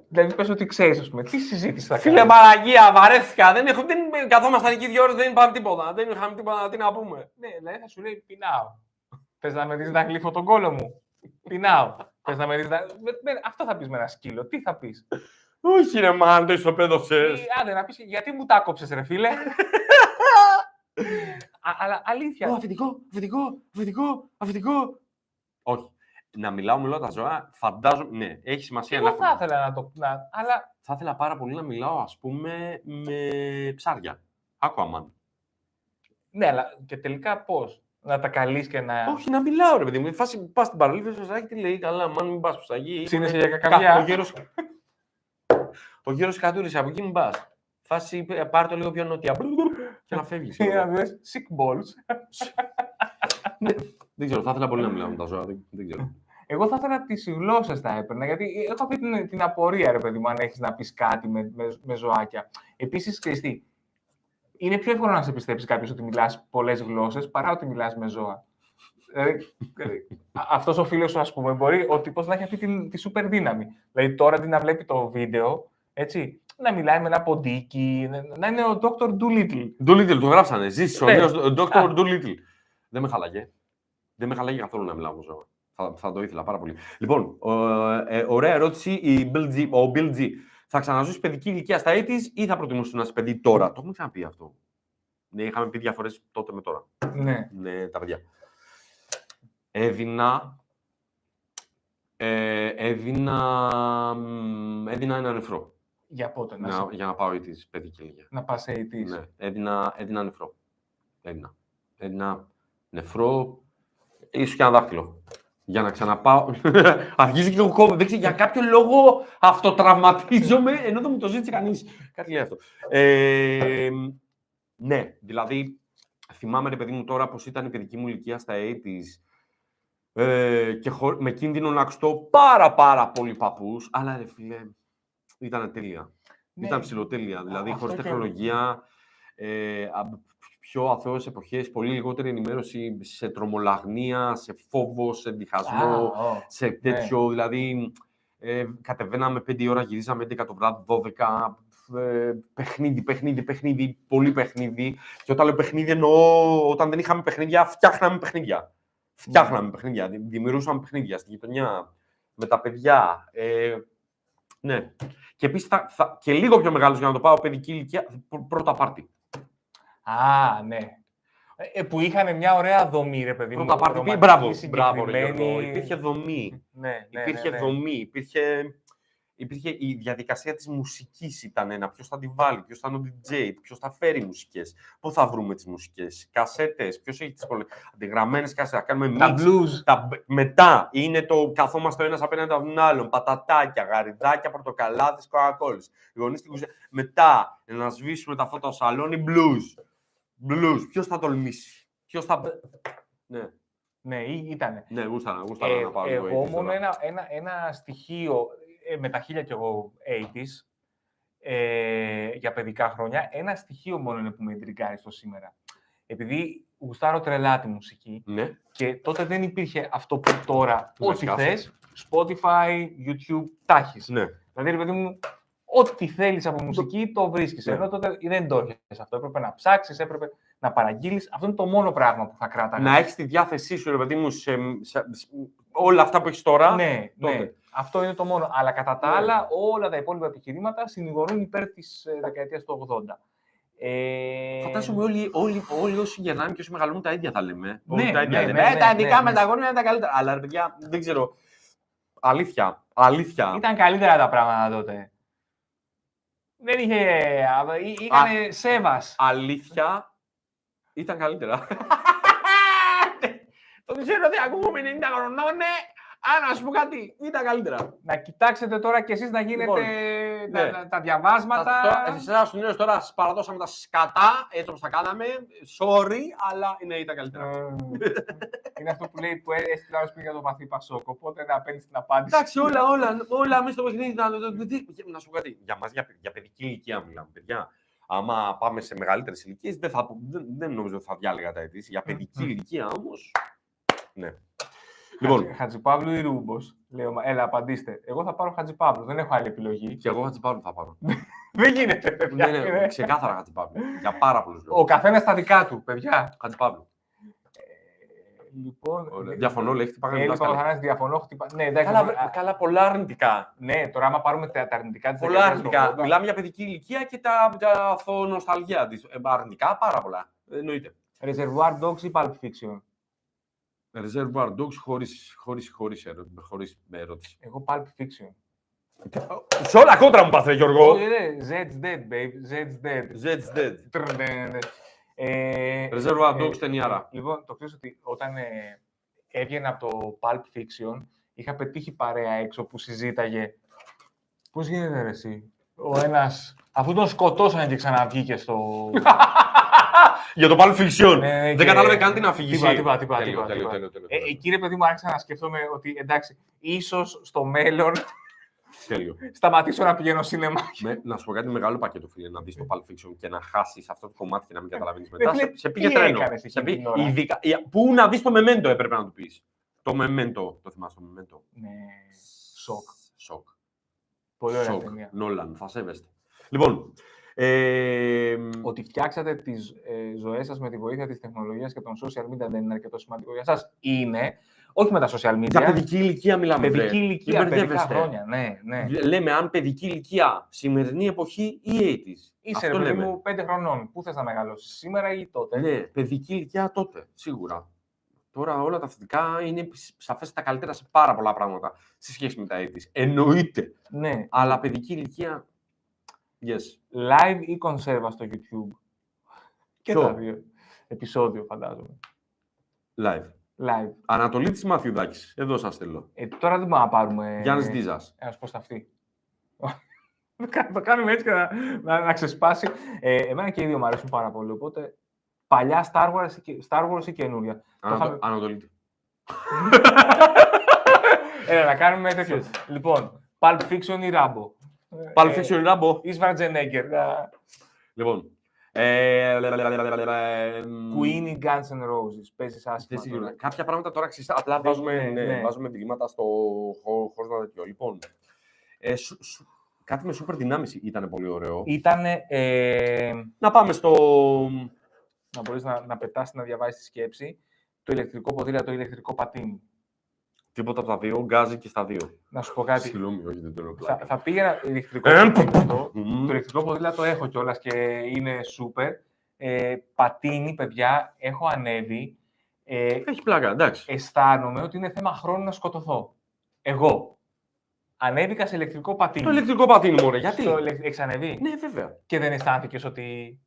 Δηλαδή πες ότι ξέρεις, ας πούμε, τι συζήτηση θα Φίλε κάνεις; Παναγία, βαρέθηκα. Δεν, έχω, δεν καθόμασταν εκεί δύο ώρες, δεν είπαμε τίποτα. Δεν είχαμε τίποτα τι να πούμε. Ναι, δηλαδή θα σου λέει πεινάω. Θες να με δεις να γλύφω τον κόλο μου; Πεινάω. Θες να με δεις να... με- με- Αυτό θα πεις με ένα σκύλο. Τι θα πεις; Όχι ρε μάν, το ισοπαίδωσες. Ή, άντε να πεις γιατί μου τα κόψες ρε φίλε; *laughs* Α, αλλά αλήθεια. Ω, αφεντικό, αφεντικό, αφεντικό, αφεντικό. Όχι. Να μιλάω με όλα τα ζώα, φαντάζομαι. Ναι, έχει σημασία να Εγώ θα έχω. ήθελα να το... Να, αλλά Θα ήθελα πάρα πολύ να μιλάω, ας πούμε, με ψάρια. Aquaman. ναι, αλλά και τελικά πώς; Να τα καλείς και να... Όχι, να μιλάω, ρε παιδί μου. Φάση πας στην παραλία, στο ψαράκι, τι λέει, καλά, μάν μην πας στο ψαγί. Ψήνεσαι για κακαβιά. Ο γέρος, *laughs* ο γέρος κατούρισε, από εκεί μην πας. Φάση, ε, πάρ' το λίγο πιο νότια. Και να φεύγεις. *laughs* Ή να δεις sick balls. *laughs* Δεν ξέρω, θα ήθελα πολύ να μιλάω με τα ζώα. Δεν, δεν ξέρω. Εγώ θα ήθελα τις γλώσσες θα έπαιρνα, γιατί έχω αυτή την, την απορία, ρε παιδί μου, αν έχεις να πεις κάτι με, με, με ζωάκια. Επίσης, ξέρει είναι πιο εύκολο να σε πιστέψεις κάποιος ότι μιλάς πολλές γλώσσες παρά ότι μιλάς με ζώα. Δηλαδή, αυτός ο φίλος σου, ας πούμε, μπορεί ο τύπος να έχει αυτή τη, τη super δύναμη. Δηλαδή, τώρα αντί να βλέπει το βίντεο, έτσι, να μιλάει με ένα ποντίκι, να είναι ο Dr. Doolittle. Doolittle, το γράψανε. Ζήσει ο Ναι. νέο Dr. Doolittle. Δεν με χαλάγε. Δεν με χαλάγε καθόλου να μιλάω με ζώα. Θα, θα το ήθελα πάρα πολύ. Λοιπόν, ο, ε, ωραία ερώτηση. Η Bill G, ο Bill G. Θα ξαναζώσει παιδική ηλικία στα 80s ή θα προτιμούσε να είσαι παιδί τώρα; Το έχουμε ξαναπεί αυτό. Ναι, είχαμε πει διαφορέ τότε με τώρα. Ναι. Ναι, τα παιδιά. Έδινα. Ε, έδινα, μ, έδινα ένα νεφρό Για πότε να, να, σε- για να πάω τη παιδική ηλικία. να πας 80s. Ναι, έδινα, έδινα νεφρό. Έδινα. Έδινα νεφρό, ίσως και ένα δάχτυλο. Για να ξαναπάω. *laughs* Αρχίζει και το κόβω. Δεν ξέρω, για κάποιο λόγο αυτοτραυματίζομαι ενώ δεν μου το ζήτησε κανείς. Κάτι λέει αυτό. Ε, ναι, δηλαδή θυμάμαι ρε παιδί μου τώρα πως ήταν η παιδική μου ηλικία στα 80s ε, και χω- με κίνδυνο να ακουστώ πάρα πάρα πολύ παππούς, αλλά ρε φίλε, ήταν τέλεια. Ναι. Ήταν ψηλοτέλεια. Δηλαδή, αυτό χωρίς και- τεχνολογία, ε, α- πιο αθώες εποχές, πολύ λιγότερη ενημέρωση σε τρομολαγνία, σε φόβο, σε διχασμό, Α, ω. σε τέτοιο. Δηλαδή, ε, κατεβαίναμε 5 ώρα, γυρίζαμε 11 το βράδυ, 12. Ε, παιχνίδι, παιχνίδι, παιχνίδι, πολύ παιχνίδι. Και όταν λέω παιχνίδι, εννοώ όταν δεν είχαμε παιχνίδια, φτιάχναμε παιχνίδια. Φτιάχναμε παιχνίδια, δη- δημιουργούσαμε παιχνίδια στη γειτονιά, με τα παιδιά. Ε, ναι. Και επίσης και λίγο πιο μεγάλος για να το πάω παιδική ηλικία, πρω- πρώτα πάρτι. Α, ναι. Ε, που είχαν μια ωραία δομή, ρε παιδί μου. Πρώτα πάρτι. ρομαντική, Μπράβο, μπράβο, ρε συγκεκριμένη. Γιώργο. Υπήρχε δομή. Ναι, ναι, υπήρχε ναι, ναι. δομή, υπήρχε, υπήρχε η διαδικασία της μουσικής ήταν ένα, ποιος θα τη βάλει, ποιος θα είναι ο DJ, ποιος θα φέρει μουσικές, πού θα βρούμε τις μουσικές, κασέτες, ποιος έχει τις πολλές, αντιγραμμένες κασέτες, θα κάνουμε Τα mix. blues. Τα, μετά είναι το καθόμαστε ο ένας απέναντι από τον άλλον, πατατάκια, γαριδάκια, πορτοκαλάδες, κοκακόλες. Οι γονείς στην κουζίνα. Μετά να σβήσουμε τα φώτα στο σαλόνι, blues. Blues. Ποιος θα τολμήσει. Ποιος θα... Ναι, Ναι, ή- ήτανε. ναι, γούσταρα, γούσταρα Ε, να πάω λίγο εγώ 80s μόνο τώρα. ένα, ένα, ένα στοιχείο ε, με τα χίλια κι εγώ 80s ε, για παιδικά χρόνια, ένα στοιχείο μόνο είναι που με εντριγκάρει στο σήμερα. Επειδή γουστάρω τρελά τη μουσική Ναι. και τότε δεν υπήρχε αυτό που τώρα Ναι, ό,τι σκάφο. θες, Spotify, YouTube, τα έχεις. Ναι. Δηλαδή, ρε παιδί μου, ό,τι θέλεις από μουσική το βρίσκεις. Ναι. Ενώ τότε δεν το έχεις αυτό. Έπρεπε να ψάξεις, έπρεπε να παραγγείλεις. Αυτό είναι το μόνο πράγμα που θα κράταγα. να έχεις τη διάθεσή σου, ρε παιδί μου, σε, σε- σε- όλα αυτά που έχεις τώρα. Ναι, ναι. τότε. Αυτό είναι το μόνο. Αλλά κατά τα Ναι. άλλα, όλα τα υπόλοιπα επιχειρήματα συνηγορούν υπέρ της δεκαετίας του 80. Ε... Φαντάζομαι όλοι, όλοι, όλοι όσοι γερνάνε και όσοι μεγαλώνουν τα ίδια θα λέμε. Ναι, Όλοι τα ίδια ναι, λέμε. ναι, «Ε, τα ναι, δικά ναι, με ναι. τα γόνια είναι τα καλύτερα. Αλλά ρε παιδιά, δεν ξέρω. Αλήθεια. Αλήθεια. Ήταν καλύτερα τα πράγματα τότε. Δεν είχε. Ήταν σέβας. Αλήθεια. Ήταν καλύτερα. *laughs* Το ξέρω ότι ακούγουμε 90 χρονών, ναι. Αλλά να σου πω κάτι, ήταν καλύτερα. Να κοιτάξετε τώρα κι εσείς να γίνετε Λοιπόν, τα, ναι. τα, τα διαβάσματα. Εσά στου νέου τώρα σας παραδώσαμε τα σκατά, έτσι όπως τα κάναμε. Sorry, αλλά ναι, ήταν καλύτερα. Ε, είναι αυτό που λέει που έστειλε άλλο πριν για το βαθύ Πασόκ. Οπότε να παίρνει την απάντηση. Εντάξει, όλα, όλα, όλα μέσα στο παιχνίδι. Να, να, να, να σου πω κάτι. Για μας, για, για παιδική ηλικία μιλάμε, παιδιά. Άμα πάμε σε μεγαλύτερες ηλικίες, δεν, θα, δεν, δεν νομίζω ότι θα διάλεγα τα αιτήσει. Για παιδική Μμμ. ηλικία όμως. Ναι. Λοιπόν, Χατζηπαύλου ή Ρούμπος. Λέω, «Μα, έλα, απαντήστε. Εγώ θα πάρω Χατζηπαύλου. Δεν έχω άλλη επιλογή. και εγώ Χατζηπαύλου θα πάρω. *laughs* Δεν γίνεται, παιδιά. ναι, ναι, Είναι- ξεκάθαρα Χατζηπαύλου. Για πάρα πολλούς Ο λόγου. καθένας στα δικά του, παιδιά. Χατζηπαύλου. Λοιπόν. Ωραία. ε, Διαφωνώ, λέει, χτυπάγανε Έλλη δάσκαλα. Παπαθανάση, διαφωνώ. Χτυπά... Ναι, εντάξει. Καλά, α, βρε, καλά, πολλά αρνητικά. Ναι, τώρα άμα πάρουμε τα, τα αρνητικά της Πολλά αρνητικά. Μιλάμε για παιδική ηλικία και τα, τα αθωνοσταλγία της. Ε, αρνητικά πάρα πολλά. Εννοείται. Reservoir Dogs ή Pulp Fiction; Reservoir Dogs χωρίς, χωρίς, χωρίς, ερω- χωρίς ερώτηση. Εγώ Pulp Fiction. Σε όλα κόντρα μου πας, ρε Γιώργο. Όχι, ναι, Zed's dead, babe. Zed's dead. Zed's Dead. Τρρ, ναι, ναι, ναι. Ε, Reservoir ε, Dogs ταινιάρα. Λοιπόν, το ξέρεις ότι όταν ε, έβγαινα από το Pulp Fiction, είχα πετύχει παρέα έξω που συζήταγε πώς γίνεται ρε εσύ, ο ένας, αφού τον σκοτώσανε και ξαναβγήκε στο... *laughs* *laughs* Για το Pulp Fiction. Ναι, ναι, Δεν και- κατάλαβε καν την αφήγηση. Τίποτα, τίποτα, τίποτα, Τέλειο, τίποτα, τέλειο, τίποτα. τέλειο, τέλειο, Ε, τέλειο. εκεί ρε παιδί μου άρχισα να σκέφτομαι ότι εντάξει, ίσως στο μέλλον Τέλειο. σταματήσω να πηγαίνω σινεμά. Με- να σου πω κάτι μεγάλο πακέτο, φίλε, να δεις το Pulp Fiction και να χάσεις αυτό το κομμάτι και να μην καταλαβαίνεις Ρε μετά. φίλε, σε, σε πήγε τι τρένο. έκανες Σε εκείνη πήγε- την ώρα; ειδικά- η- πού να δεις το Memento έπρεπε να του πεις. Το Memento. Το θυμάσαι το Memento; Ναι, σοκ. Σοκ. Πολύ ωραία Σοκ. ταινία. Νόλαν, θα σέβεστε. Λοιπόν. Ε, Ότι φτιάξατε τις ε, ζωές σας με τη βοήθεια της τεχνολογίας και των social media δεν είναι αρκετό σημαντικό για σας. Είναι, όχι με τα social media, για παιδική ηλικία μιλάμε. βρε. παιδική ηλικία, Μην παιδικά μπερδεύεστε. χρόνια. Ναι, ναι. Λέμε αν παιδική ηλικία, σημερινή εποχή ή 80s. Είσαι Αυτό ρε παιδί λέμε. μου πέντε χρονών. Πού θες να μεγαλώσεις, σήμερα ή τότε; Ναι, παιδική ηλικία τότε, σίγουρα. Τώρα όλα τα θετικά είναι σαφές τα καλύτερα σε πάρα πολλά πράγματα σε σχέση με τα 80s. Εννοείται. ναι. Αλλά παιδική ηλικία, yes. Live ή κονσέρβα στο YouTube. Και Ποιο; τα δύο. Επισόδιο φαντάζομαι. Live. Live. Ανατολή της Μαθιουδάκης. Εδώ σας στέλνω. Ε, τώρα δεν μπορούμε να πάρουμε... Γιάννης Ντίζας. Ένας προς τα αυτή. το *laughs* κάνουμε έτσι και να, να, να ξεσπάσει. Ε, εμένα και οι δύο μου αρέσουν πάρα πολύ. Οπότε παλιά Star Wars, και- Star Wars ή καινούρια. Ανατο... είχαμε- Ανατολή. *laughs* Έλα, να κάνουμε τέτοιο. λοιπόν, Pulp Fiction ή Rambo; Pulp Fiction Rambo. Ή Schwarzenegger. να- Λοιπόν. Ε, λε, λε, λε, λε, λε, λε, λε, μ, Queen ή Guns N' Roses. Παίζεις δεν άσχημα. σίγουρα. τώρα. Κάποια πράγματα τώρα ξέρεις, απλά Δεν- βάζουμε, ναι, ναι, ναι. βάζουμε διλήμματα στο χώρο χωρίς να τέτοιο. Λοιπόν, ε, σου- σου- κάτι με σούπερ δυνάμεις ήταν πολύ ωραίο. Ήτανε ε, Να πάμε στο... να μπορείς να, να πετάς να διαβάσεις τη σκέψη. Το ηλεκτρικό ποδήλατο, το ηλεκτρικό πατίνι. Τίποτα από τα δύο, γκάζι και στα δύο. Να σου πω κάτι. Συγγνώμη, όχι, δεν το λέω Θα, πλάκα. θα πήγαινα ηλεκτρικό Ε, ποδήλατο. μμμ. Το ηλεκτρικό ποδήλατο έχω κιόλας και είναι super. Ε, πατίνι, παιδιά, έχω ανέβει. Ε, Έχει πλάκα, εντάξει. αισθάνομαι ότι είναι θέμα χρόνου να σκοτωθώ. Εγώ. Ανέβηκα σε ηλεκτρικό πατίνι. Το ηλεκτρικό πατίνι, μωρέ, γιατί; Στο ηλεκ- Έχεις ανεβεί. Ναι, βέβαια. Και δεν αισθάνθηκες ότι.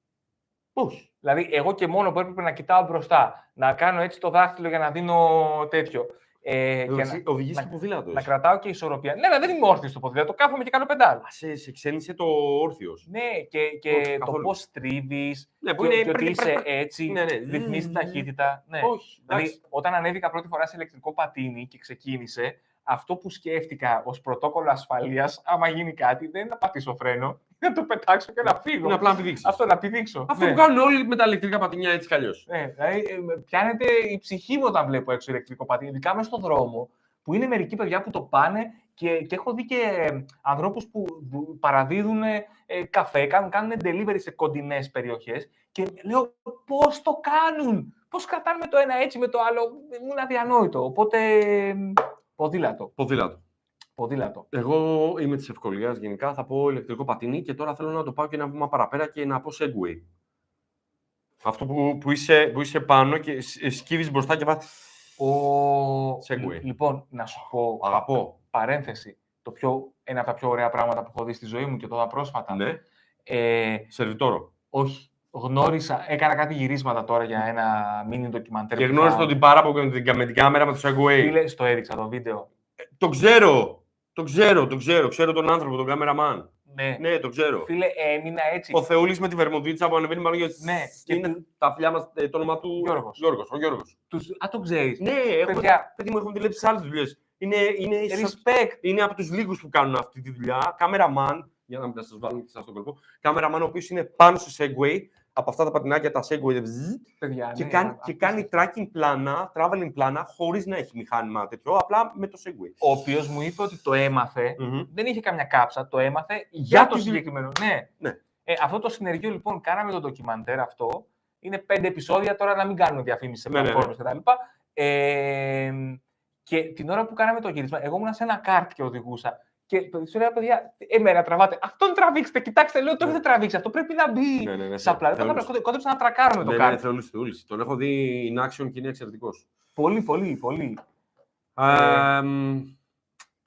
Όχι. Δηλαδή, εγώ και μόνο που έπρεπε να κοιτάω μπροστά, να κάνω έτσι το δάχτυλο για να δίνω τέτοιο. Ε, και να, Οδηγείς να- και ποδήλατο. να εσύ. κρατάω και ισορροπία. Ναι, αλλά δεν είμαι όρθιος στο ποδήλατο. Κάθομαι και κάνω πεντάλ. Α, Σε, σε ξένησε το όρθιος. Ναι, και, και Όχι, το καθόλου. πώς τρίβει, Ναι, που και, είναι και ότι πρέπει- είσαι πρέπει- έτσι, Ναι, ναι. ρυθμίζεις την ταχύτητα. Ναι. Όχι. εντάξει. Δηλαδή, όταν ανέβηκα πρώτη φορά σε ηλεκτρικό πατίνι και ξεκίνησε, αυτό που σκέφτηκα ως πρωτόκολλο ασφαλείας, άμα γίνει κάτι, δεν είναι να πατήσω φρένο, *laughs* είναι να το πετάξω και να φύγω. Είναι απλά να πηδήξεις. Αυτό να πηδήξω. Αυτό ναι. που κάνουν όλοι με τα ηλεκτρικά πατίνια έτσι κι αλλιώς. Ναι, δηλαδή, ε, με- πιάνεται η ψυχή μου όταν βλέπω έξω ηλεκτρικό πατίνι, ειδικά μέσα στον δρόμο, που είναι μερικοί παιδιά που το πάνε και, και έχω δει και ε, ανθρώπους που που παραδίδουν ε, καφέ, κάνουν, κάνουν delivery σε κοντινές περιοχές και λέω πώς το κάνουν, πώς κρατάνε με το ένα έτσι, με το άλλο, μου είναι αδιανόητο. Οπότε, ε, ποδήλατο, Ποδήλατο. ποδήλατο. Εγώ είμαι της ευκολίας γενικά. Θα πω ηλεκτρικό πατίνι και τώρα θέλω να το πάω και ένα βήμα παραπέρα και να πω Segway. Αυτό που, που, είσαι, που είσαι πάνω και σκύβεις μπροστά και βάζει. Ο... Segway. Λοιπόν, να σου πω, Αγαπώ. παρένθεση, το πιο, ένα από τα πιο ωραία πράγματα που έχω δει στη ζωή μου και τώρα πρόσφατα. Ναι. Ε, Σερβιτόρο. όχι, γνώρισα, έκανα κάτι γυρίσματα τώρα για ένα mini ντοκιμαντέρ. Και που γνώρισε θα- τον τυπάρα που έκανε την- με την κάμερα με το Segway. Φίλε, στο έδειξα το βίντεο. Το ξέρω. Το ξέρω, το ξέρω. Ξέρω τον άνθρωπο, τον κάμεραμαν. Ναι. Ναι, το ξέρω. Φίλε, έμεινα έτσι. Ο Θεούλης με τη βερμοντίτσα που ανεβαίνει μάλλον για Ναι, και είναι του- τα φιλιά μας, το όνομα του. Γιώργος. Γιώργος, ο Γιώργος. Τους... Α, το ξέρεις. Ναι, έχω, Παιδιά. παιδί μου, έχουν δουλέψει σε άλλες δουλειές. Είναι, είναι, σαν- Respect. είναι από τους λίγους που κάνουν αυτή τη δουλειά. Κάμεραμαν, για να μην σας βάλουμε και εσά στον κόλπο. Κάμεραμαν ο οποίος είναι πάνω στο Segway, από αυτά τα πατινάκια τα Segway, βζζ, Παιδιά, και, ναι, κάνει, α- και κάνει tracking πλάνα, traveling πλάνα, χωρίς να έχει μηχάνημα τέτοιο, απλά με το Segway. Ο οποίος μου είπε ότι το έμαθε. Μμμ. Δεν είχε καμιά κάψα, το έμαθε για, Για το τη- συγκεκριμένο. Ναι. Ναι. Ε, αυτό το συνεργείο λοιπόν κάναμε το ντοκιμαντέρ αυτό. Είναι πέντε επεισόδια τώρα να μην κάνουμε διαφήμιση σε Ναι, ναι, ναι. πλατφόρμες κτλ. Ε, και την ώρα που κάναμε το γύρισμα, εγώ ήμουν σε ένα κάρτ και οδηγούσα. Και του λέω, παιδιά, εμένα τραβάτε. Αυτόν τραβήξτε, κοιτάξτε, λέω, το Ναι. έχετε τραβήξει. Αυτό πρέπει να μπει Ναι, ναι, ναι, στα πλάνα. Θεούλης. Κόντε- Κόντεψα να τρακάρουμε το Ναι, ναι, κάρτ. Θεούλης, Θεούλης. Τον έχω δει in action και είναι εξαιρετικός. Πολύ, πολύ, πολύ. Ε,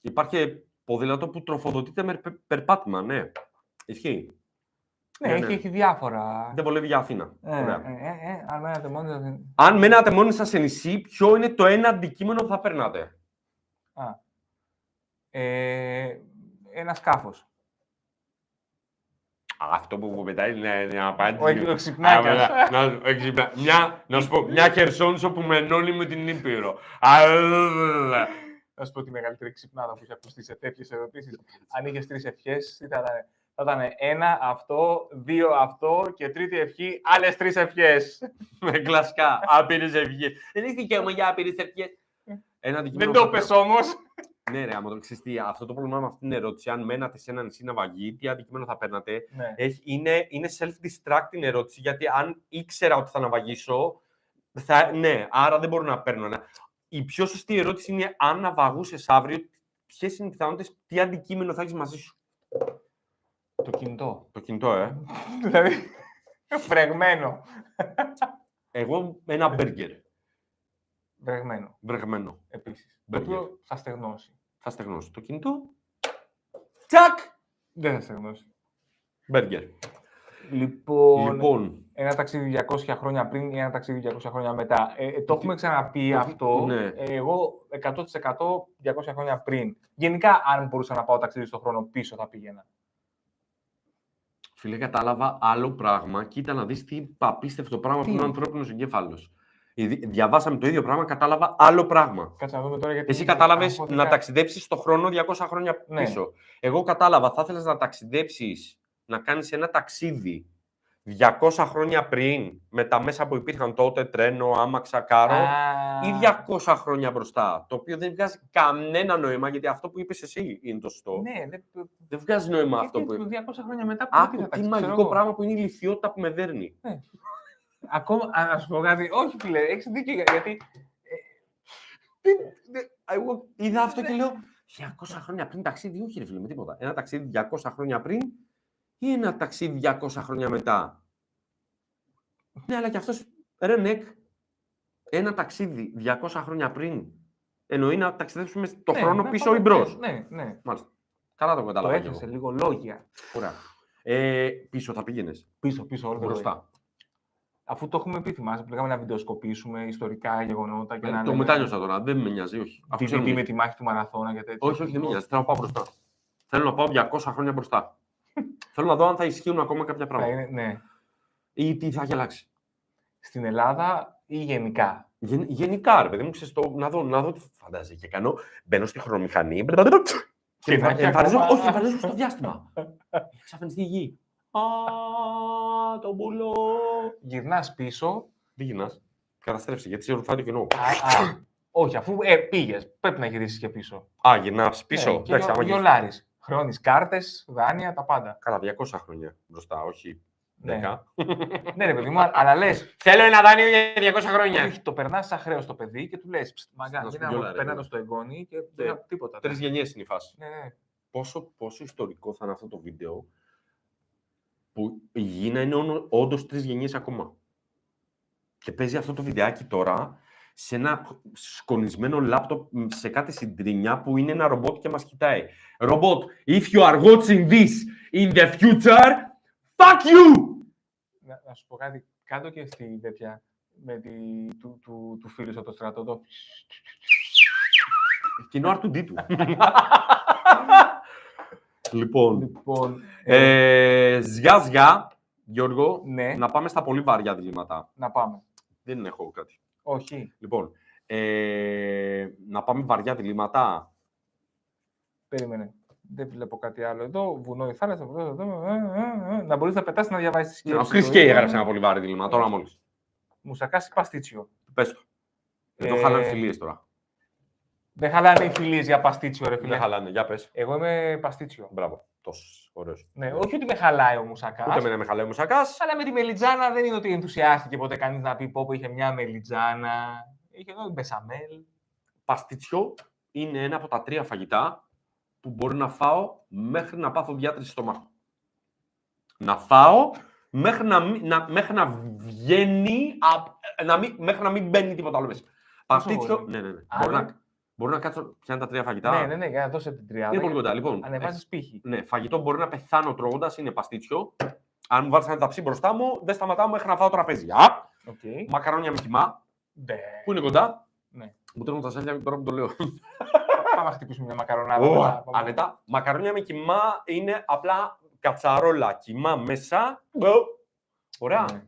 υπάρχει ποδήλατο που τροφοδοτείται με πε- περπάτημα, ναι. Ισχύει. Ναι, Ναι, έχει, ναι. έχει διάφορα. Δεν βολεύει για Αθήνα. Ε, Ωραία. ε, ε, ε, αν μένατε μόνοι σας, Αν μένατε μόνοι σας σε νησί, ποιο είναι το ένα αντικείμενο που θα περνάτε; Ε, ένα σκάφος. Αυτό που πετάει είναι μια απάντηση. Ο- ο Ξυπνάκιας. Α, να- να- ο Ξυπνά- Μια, να σου πω, μια χερσόνησο που μενώνει με την Ήπειρο. Α, Να σου πω τη μεγαλύτερη ξυπνάδα που έχει ακουστεί σε τέτοιες ερωτήσεις. Αν είχες τρεις ευχές, τι θα ήταν. Θα ήταν ένα αυτό, δύο αυτό και τρίτη ευχή, άλλες τρεις ευχές. *laughs* Με κλασικά. Άπειρες ευχές. Δεν έχει δικαίωμα για άπειρες ευχές. Ένα αντικείμενο Δεν το που- πες όμως. Ναι, ρε, άμα το ξέρεις τι, αυτό το πρόβλημα με αυτήν την ερώτηση, αν μένατε σε ένα νησί ναυαγή, τι αντικείμενο θα παίρνατε. Ναι. Έχει, είναι, είναι self-destructing ερώτηση, γιατί αν ήξερα ότι θα ναυαγήσω, θα, ναι, άρα δεν μπορώ να παίρνω ένα. Η πιο σωστή ερώτηση είναι αν ναυαγούσες αύριο, ποιες είναι οι πιθανότητες, τι αντικείμενο θα έχεις μαζί σου. Το κινητό. Το κινητό, ε. *laughs* δηλαδή, φρεγμένο. Εγώ ένα μπέργκερ. Βρεγμένο, Βρεγμένο. Επίσης. Το Μπέργκερ. οποίο θα στεγνώσει. Θα στεγνώσω. Το κινητό. Τσακ! Δεν θα στεγνώσει. Μπέργκερ. Λοιπόν, Λοιπόν, ένα ταξίδι 200 χρόνια πριν ή ένα ταξίδι 200 χρόνια μετά. Ε, ε, το έχουμε ξαναπεί αυτό. ναι. Ε, εγώ 100% 200 χρόνια πριν. Γενικά, αν μπορούσα να πάω ταξίδι στον χρόνο πίσω, θα πήγαινα. Φίλε, κατάλαβα άλλο πράγμα. Κοίτα να δεις τι απίστευτο πράγμα Τι; που είναι ο ανθρώπινος εγκέφαλος. Ιδι- Διαβάσαμε το ίδιο πράγμα, κατάλαβα άλλο πράγμα. Κάτσε να δούμε τώρα γιατί. Εσύ κατάλαβες αγχώθηκα. να ταξιδέψεις στο χρόνο 200 χρόνια Ναι. πίσω. Εγώ κατάλαβα, θα ήθελες να ταξιδέψεις, να κάνεις ένα ταξίδι 200 χρόνια πριν, με τα μέσα που υπήρχαν τότε, τρένο, άμαξα, κάρο, Α, ή 200 χρόνια μπροστά. Το οποίο δεν βγάζει κανένα νόημα, γιατί αυτό που είπες εσύ είναι το σωστό. Ναι, δεν. Δεν βγάζει νόημα Γιατί αυτό που είπε. 200 χρόνια μετά. πού Άκου θα τι ταξιδέψω, μαγικό ξέρω εγώ. πράγμα που είναι η λυθιότητα που με δέρνει. Ακόμα, α, να σου πω κάτι. Όχι, φίλε, έχεις δίκιο. για- Γιατί. Εγώ είδα αυτό και λέω 200 χρόνια πριν ταξίδι, όχι ρε φίλε, με τίποτα. Ένα ταξίδι 200 χρόνια πριν ή ένα ταξίδι 200 χρόνια μετά. Ναι, αλλά και αυτός, ρε νεκ, ένα ταξίδι 200 χρόνια πριν εννοεί να ταξιδέψουμε το Ναι, χρόνο να πίσω πάμε ή μπρος. πίσω. Ναι, ναι. Μάλιστα. Καλά το Το κατάλαβα. κι έθεσε εγώ. λίγο λόγια. Ωραία. Ε, πίσω θα πήγαινες. Πίσω, πίσω, όλο το λόγια. Μπροστά. Αφού το έχουμε πει, θυμάσαι, που λέγαμε να βιντεοσκοπήσουμε ιστορικά γεγονότα και Ε, να. το λέμε μετάνιωσα τώρα. Δεν με νοιάζει, όχι. Αφού Τι ξέρουμε- πει με τη μάχη του Μαραθώνα και τέτοια. Όχι, όχι, δεν με νοιάζει. Θέλω να πάω μπροστά. Θέλω να πάω 200 χρόνια μπροστά. *laughs* Θέλω να δω αν θα ισχύουν ακόμα κάποια Θα πράγματα. είναι, ναι. Ή τι θα έχει αλλάξει. Στην Ελλάδα ή γενικά; Γεν, γενικά, ρε παιδί μου, ξέρεις, το, να, δω, να δω τι φαντάζει και κάνω. Μπαίνω στη χρονομηχανή και Και θα έχει εμφανίζω, ακόμα- όχι, εμφανίζω στο διάστημα. *laughs* Έχει εξαφανιστεί η γη. Α, το μπουλό. Γυρνάς πίσω. Δεν γυρνάς; Καταστρέψει, γιατί σε ρουφάει το κοινό. Α, α, όχι, αφού ε, πήγες, πρέπει να γυρίσεις και πίσω. Α, γυρνάς πίσω. Ναι, και Εντάξει, άμα γιο, γυρίσει- γιολάρεις. Χρώνεις κάρτες, δάνεια, τα πάντα. Καλά, 200 χρόνια μπροστά, όχι Ναι. 10. ναι, ρε παιδί μου, αλλά *laughs* λες. Θέλω ένα δάνειο για 200 χρόνια. Όχι, το περνάς σαν χρέος το παιδί και του λες: Μαγκά, Να σου μην πω κιόλα, ρε, παίρνω ναι. στο εγγόνι και Ναι. δεν έχω τίποτα. Τρεις γενιές είναι η φάση. Ναι, ναι. πόσο, πόσο ιστορικό θα είναι αυτό το βίντεο που η γη να είναι όντως τρεις γενιές ακόμα. Και παίζει αυτό το βιντεάκι τώρα σε ένα σκονισμένο λάπτοπ μ, σε κάτι συντρινιά που είναι ένα ρομπότ και μας κοιτάει. Ρομπότ, if you are watching this in the future, fuck you! Να, να σου πω κάτι. Κάτω και στη τέτοια με τη, του, του, του φίλου στο στρατό. Το... Κοινό αρτουντή του. *laughs* λοιπόν, Λοιπόν, ε, ε, ζιά ζιά, Γιώργο, ναι, να πάμε στα πολύ βαριά διλήμματα. να πάμε. Δεν έχω κάτι. Όχι, Λοιπόν, ε, να πάμε βαριά διλήμματα. περίμενε. Δεν βλέπω κάτι άλλο εδώ. Βουνό η θάλασσα. βουνό εδώ, ε, ε, ε. Να μπορείς να πετάσει να διαβάσεις τη σκέψη. Ο Chris του. Kay έγραψε ένα πολύ βαρύ δίλημα, τώρα μόλις. Μουσακάς ή παστίτσιο. Πες το. Δεν το Ε, χαλάνε φιλίες τώρα. Δεν χαλάνε οι φιλίες για παστίτσιο, ρε φίλε. Δεν χαλάνε, για πες. Εγώ είμαι παστίτσιο. Μπράβο, τόσο ωραίος. Ναι, όχι ότι με χαλάει ο Μουσακάς. Ούτε εμένα με χαλάει ο Μουσακάς. Αλλά με τη μελιτζάνα δεν είναι ότι ενθουσιάστηκε ποτέ κανείς να πει πω, πω είχε μια μελιτζάνα. Είχε εδώ μπεσαμέλ. Παστιτσιό είναι ένα από τα τρία φαγητά που μπορεί να φάω μέχρι να πάθω διάτρηση στομάχο. Να φάω μέχρι να, μην- να, μέχρι να βγαίνει, απ- να μην, μέχρι να μην μπαίνει τίποτα άλλο μέσα. Παστίτσιο, πολύ. ναι, ναι, ναι. Άλλο. Μπορώ να, μπορώ να κάτσω, ποια είναι τα τρία φαγητά. Ναι, ναι, ναι, για να δώσετε την τριάδα. Είναι πολύ κοντά. Λοιπόν, Ανεβάζεις πήχη. Ναι, φαγητό μπορεί να πεθάνω τρώγοντας, είναι παστίτσιο. Αν μου βάλεις ένα ταψί μπροστά μου, δεν σταματάω μέχρι να φάω τραπέζι. Α, Οκ. μακαρόνια με κιμά, Ντε. που είναι κοντά; Ναι. Μου τρώνε τα σέλια τώρα που το λέω. *laughs* Πάμε να χτυπήσουμε μια μακαρονάδα. Ω, μετά. Πάμε. Άνετα. Μακαρόνια με κοιμά είναι απλά κατσαρόλα, κοιμά μέσα. Ωραία. Ναι.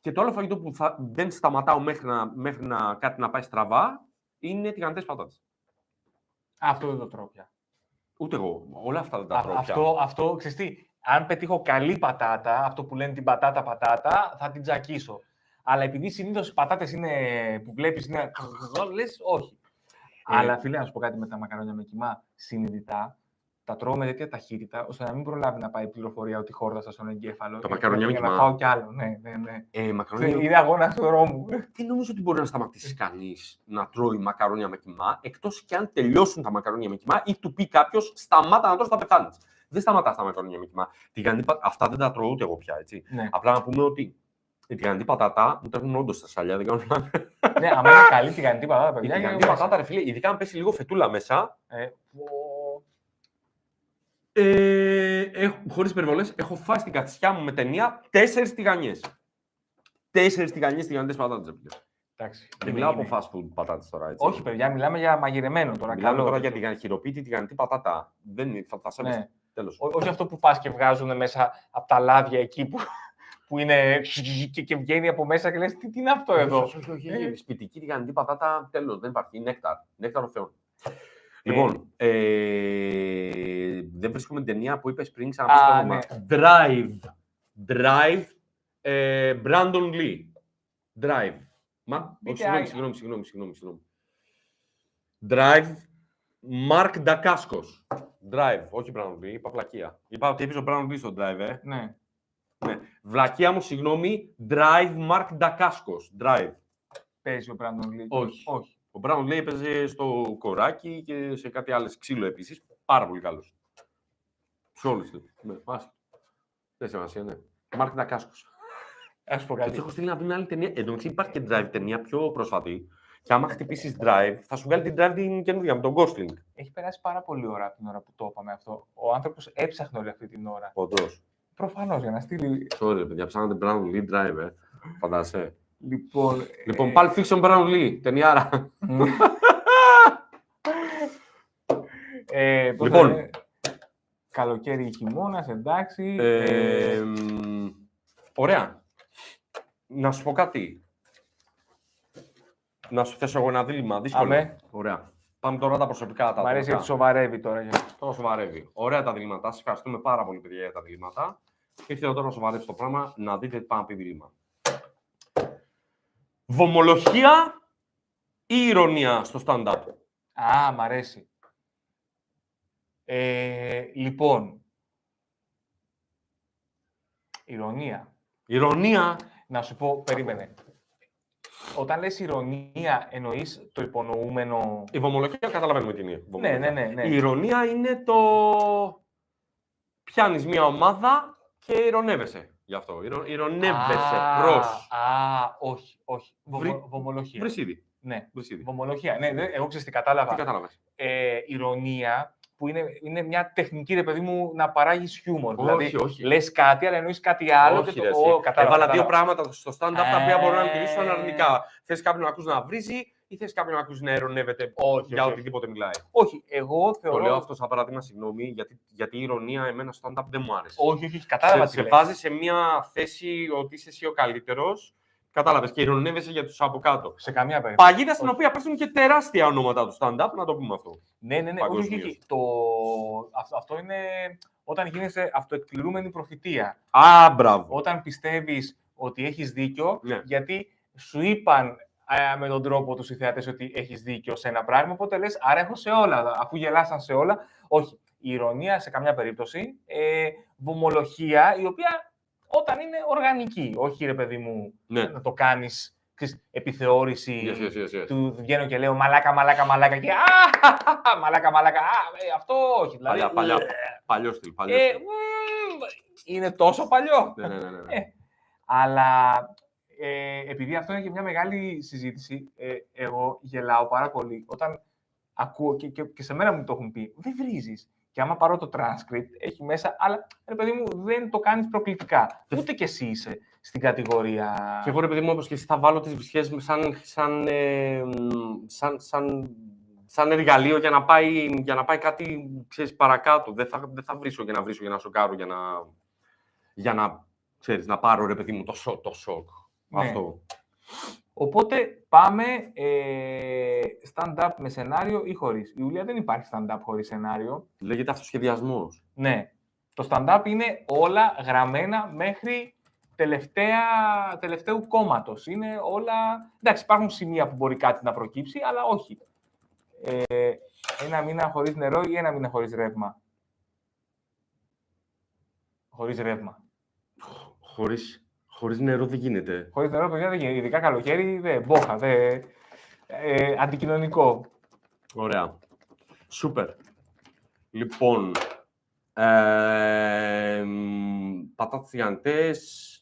Και το άλλο φαγητό που θα, δεν σταματάω μέχρι να, μέχρι να κάτι να πάει στραβά είναι τηγανιτές πατάτες. Αυτό δεν το τρώω πια. Ούτε εγώ. Όλα αυτά δεν τα Α- τρώω πια. αυτό, αυτό, ξέρεις τι, αν πετύχω καλή πατάτα, αυτό που λένε την πατάτα πατάτα, θα την τζακίσω. Αλλά επειδή συνήθως οι πατάτες που βλέπεις είναι. *laughs* λες, όχι. Ε. Αλλά φίλε, να σου πω κάτι με τα μακαρόνια με κοιμά. Συνειδητά τα τρώω με τέτοια ταχύτητα, ώστε να μην προλάβει να πάει η πληροφορία ότι χόρτασα στον εγκέφαλο. Τα Και μακαρόνια με για να κοιμά. φάω κι άλλο. Ναι, ναι, ναι. Ε, μακαρόνια με- Είναι αγώνα στο δρόμο. Δεν νομίζω ότι μπορεί να σταματήσει κανείς να τρώει μακαρόνια με κοιμά, εκτός και αν τελειώσουν τα μακαρόνια με κοιμά ή του πει κάποιος σταμάτα να τρως τα πεθάνεις. Δεν σταματάς τα μακαρόνια με κοιμά. Τηγανιτή πα- Αυτά δεν τα τρώω ούτε εγώ πια. Έτσι. ναι. Απλά να πούμε ότι η τηγανιτή πατάτα μου τρέχουν όντως στα σαλιά. Δεν κάνω λάθος. ναι, άμα είναι καλή τηγανιτή πατάτα, Η παιδιά. τηγανιτή είναι πατάτα, ρε φίλε, ειδικά αν πέσει λίγο φετούλα μέσα. Ε, πω. Ε, έχω, χωρίς υπερβολές, έχω φάει στην κατσιά μου με ταινία τέσσερις τηγανιές. Τέσσερις τηγανιές τηγανιτές πατάτες. ρε φίλε. Εντάξει. Δεν είναι- μιλάω από είναι- fast food πατάτες τώρα. Έτσι. Όχι, παιδιά, μιλάμε για μαγειρεμένο τώρα. Μιλάμε καλό. τώρα για την χειροποίητη τηγανιτή πατάτα. Δεν είναι, θα, θα σέβεσαι. Ναι. Τέλος. Ό- όχι αυτό που πας και βγάζουν μέσα από τα λάδια εκεί που, που είναι και, και βγαίνει από μέσα και λες τι, τι είναι αυτό εδώ; Όχι, όχι, όχι, Ε. όχι. Σπιτική τηγανιτή πατάτα, τέλος, δεν υπάρχει. Νέκταρ. Νέκταρ ο Θεών. Λοιπόν, ε, δεν βρίσκουμε την ταινία που είπες πριν, ξαναπείς το Α, όνομα. ναι. Drive. Drive. Ε, Brandon Lee. Drive. Μα, Μπείτε όχι, συγγνώμη, άγια. συγγνώμη, συγγνώμη, συγγνώμη, συγγνώμη. Drive. Mark Dacascos. Drive, όχι Brandon Lee, είπα βλακεία. Είπα ότι έπαιζε ο Brandon Lee στο Drive, ε. Ναι. Ναι. Βλακεία μου, συγγνώμη. Drive Mark Dacascos. Drive. Παίζει ο Brandon Lee. Όχι. όχι. Ο Brown λέει έπαιζε στο κοράκι και σε κάτι άλλο ξύλο επίσης. Πάρα πολύ καλός. Σε όλους τους. Ναι, άσχετο. Δεν σημασία, ναι. Μάρκ Ντακάσκο. Ας πω Και κάτι. τους έχω στείλει να δουν άλλη ταινία. Εν τω μεταξύ υπάρχει και drive ταινία πιο πρόσφατη. Και άμα χτυπήσεις drive, θα σου βγάλει την drive την καινούργια με τον Gosling. Έχει περάσει πάρα πολύ ώρα από την ώρα που το είπαμε αυτό. Ο άνθρωπος έψαχνε όλη αυτή την ώρα. Όντω. Προφανώς για να στείλει. Sorry, παιδιά, ψάχνατε Brown Lee drive, ε. Φαντάσαι. Λοιπόν. Λοιπόν, ε, Pulp Fiction Brown Lee, ταινιάρα. ε, πώς Λοιπόν. θα είναι, Καλοκαίρι ή χειμώνας, εντάξει. Ε, ε, μ, ωραία. Να σου πω κάτι. Να σου θέσω εγώ ένα δίλημα. Δύσκολο. Αμέ. Ωραία. Πάμε τώρα τα προσωπικά. Τα Μ' αρέσει γιατί ατομικά. σοβαρεύει τώρα. για- Τώρα σοβαρεύει. Ωραία τα διλήμματα. Σα ευχαριστούμε πάρα πολύ, παιδιά, για τα διλήμματα. Ήρθε τώρα να σοβαρεύσει το πράγμα, να δείτε τι πάει να πει δίλημα. Βομολογία ή ηρωνία στο stand-up; Α, μ' αρέσει. Ε, λοιπόν. Ηρωνία. Ηρωνία. Να σου πω, περίμενε. Όταν λες ηρωνία, εννοείς το υπονοούμενο... Η βομολογία καταλαβαίνουμε τι είναι. η Ναι, βομολογία. ναι, ναι. ναι. Η ηρωνία είναι το. Πιάνεις μια ομάδα και ηρωνεύεσαι γι' αυτό. Ηρο... Ηρωνεύεσαι Α, προ. Α, όχι, όχι. Βομο, Βρει- βομολογία. Βρυσίδι. Ναι, Βρυσίδι. βομολογία. Ναι, ναι, εγώ ξέρεις τι κατάλαβα. Τι κατάλαβες; ε, ηρωνία, που είναι, είναι μια τεχνική, ρε παιδί μου, να παράγεις χιούμορ. δηλαδή, Όχι, όχι. λες κάτι, αλλά εννοείς κάτι άλλο. Όχι, και ρε, το... εσύ. Ω, κατάλαβα, Έβαλα δύο κατάλαβα. πράγματα στο stand-up τα οποία μπορούν να λειτουργήσουν Ε. αρνητικά. Θες κάποιον να ακούσει να βρίζει ή θες κάποιον να ακούσει να ειρωνεύεται Όχι, για όχι, οτιδήποτε μιλάει; Όχι, εγώ θεωρώ... Το λέω αυτό σαν παράδειγμα, συγγνώμη, γιατί, γιατί η ηρωνία εμένα στο stand-up δεν μου άρεσε. Όχι, όχι, όχι, κατάλαβα σε, τι σε λες. βάζει σε μια θέση ότι είσαι εσύ ο καλύτερος. Κατάλαβες και ειρωνεύεσαι για τους από κάτω. Σε καμία περίπτωση. Παγίδα στην οποία πέφτουν και τεράστια ονόματα του stand-up, να το πούμε αυτό. Ναι, ναι, ναι. Όχι, όχι, όχι. Παγκοσμίως. Το... Αυτό, αυτό είναι όταν γίνεσαι αυτοεκπληρούμενη προφητεία. Α, μπράβο. Όταν πιστεύεις ότι έχεις δίκιο, Ναι. γιατί σου είπαν α, με τον τρόπο τους οι θεατές ότι έχεις δίκιο σε ένα πράγμα, οπότε λες, άρα έχω σε όλα, αφού γελάσαν σε όλα. Όχι, η ηρωνία σε καμιά περίπτωση, ε, βομολογία, η οποία όταν είναι οργανική, όχι ρε παιδί μου, Ναι. να το κάνεις ξέρεις, επιθεώρηση Yes, yes, yes, yes. του βγαίνω και λέω μαλάκα, μαλάκα, μαλάκα και α, μαλάκα, μαλάκα, α, ε, αυτό όχι. Δηλαδή, Παλιά, παλιά. ε, Παλιό στυλ. Παλιό ε, στυλ. μμμ, είναι τόσο παλιό. Ναι, ναι, ναι, ναι, ναι. Ε, Αλλά ε, επειδή αυτό είναι και μια μεγάλη συζήτηση, ε, εγώ γελάω πάρα πολύ όταν ακούω και, και, και σε μένα μου το έχουν πει, δεν βρίζεις. Και άμα πάρω το transcript, έχει μέσα, αλλά ρε παιδί μου, δεν το κάνεις προκλητικά. Ούτε κι εσύ είσαι στην κατηγορία. Και εγώ ρε παιδί μου, όπως και εσύ, θα βάλω τις βρισχές μου σαν, σαν, ε, μ, σαν, σαν σαν εργαλείο για να πάει, για να πάει κάτι ξέρεις, παρακάτω. Δεν θα, δεν θα βρίσω για να βρίσω, για να σοκάρω, για να, για να, ξέρεις, να πάρω ρε παιδί μου το, σο- το σοκ. Ναι. Αυτό. Οπότε πάμε ε, stand-up με σενάριο ή χωρίς. Η Ιουλία δεν υπάρχει stand-up χωρίς σενάριο. Λέγεται αυτοσχεδιασμός. Ναι. Το stand-up είναι όλα γραμμένα μέχρι τελευταία, τελευταίου κόμματος. Είναι όλα... Εντάξει, υπάρχουν σημεία που μπορεί κάτι να προκύψει, αλλά όχι. Ε, ένα μήνα χωρίς νερό ή ένα μήνα χωρίς ρεύμα. Χωρίς ρεύμα. Χωρίς, χωρίς νερό δεν γίνεται. Χωρίς νερό, παιδιά, δεν γίνεται. Ειδικά καλοκαίρι, δεν μπόχα, δεν... Ε, αντικοινωνικό. Ωραία. Σούπερ. Λοιπόν, ε, μ, πατάτες τηγανιτές.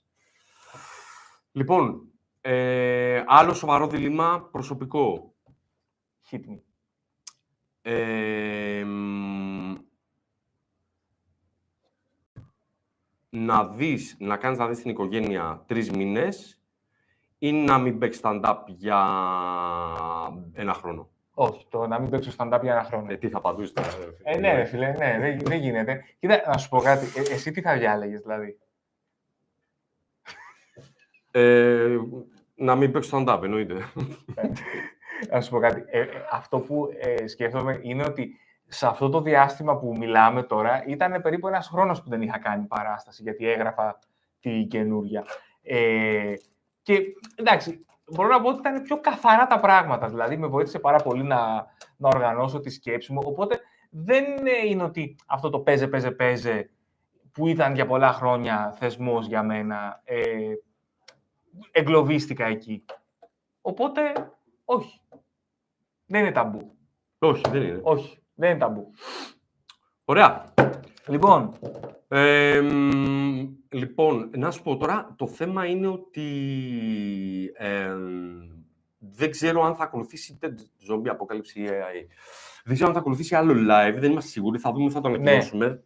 Λοιπόν, ε, άλλο σοβαρό δίλημα προσωπικό. Hit me. Ε, μ, να δεις, να κάνεις να δεις την οικογένεια τρεις μήνες ή να μην παίξεις stand-up για ένα χρόνο; Όχι, το να μην παίξω stand-up για ένα χρόνο. Ε, τι θα απαντήσεις τώρα. ρε φίλε. Ε, ναι, ρε φίλε, ναι, δεν, δεν γίνεται. Κοίτα, να σου πω κάτι. Ε, εσύ τι θα διάλεγες, δηλαδή; Ε, να μην παίξω stand-up, εννοείται. Να σου πω κάτι. Ε, ε, αυτό που ε, σκέφτομαι είναι ότι σε αυτό το διάστημα που μιλάμε τώρα ήταν περίπου ένας χρόνος που δεν είχα κάνει παράσταση, γιατί έγραφα τη καινούρια. Ε, και εντάξει, μπορώ να πω ότι ήταν πιο καθαρά τα πράγματα. Δηλαδή, με βοήθησε πάρα πολύ να, να οργανώσω τη σκέψη μου. Οπότε δεν ε, είναι ότι αυτό το παίζε, παίζε, παίζε, που ήταν για πολλά χρόνια θεσμός για μένα, ε, εγκλωβίστηκα εκεί. Οπότε, όχι. Δεν είναι ταμπού. Όχι, δεν είναι. Όχι, δεν είναι ταμπού. Ωραία. Λοιπόν, Ε, μ, λοιπόν, να σου πω τώρα, το θέμα είναι ότι ε, δεν ξέρω αν θα ακολουθήσει είτε zombie αποκάλυψη ή AI. Δεν ξέρω αν θα ακολουθήσει άλλο live, δεν είμαστε σίγουροι. Θα δούμε, θα το ανακοινώσουμε.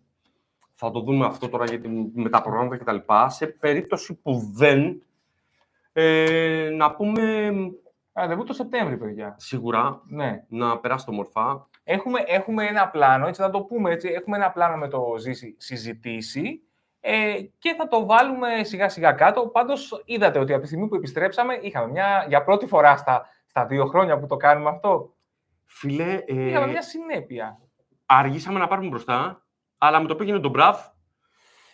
Θα το δούμε αυτό τώρα γιατί με τα προγράμματα κτλ. Σε περίπτωση που δεν, ε, να πούμε ραντεβού το Σεπτέμβρη, παιδιά. σίγουρα Ναι. να περάσει το μορφά. Έχουμε, έχουμε ένα πλάνο, έτσι θα το πούμε έτσι, έχουμε ένα πλάνο με το Ζήση συζητήσει ε, και θα το βάλουμε σιγά σιγά κάτω. Πάντως είδατε ότι από τη στιγμή που επιστρέψαμε είχαμε μια, για πρώτη φορά στα, στα δύο χρόνια που το κάνουμε αυτό, Φίλε, ε, είχαμε μια συνέπεια. αργήσαμε να πάρουμε μπροστά, αλλά με το πήγαινε τον Μπραφ.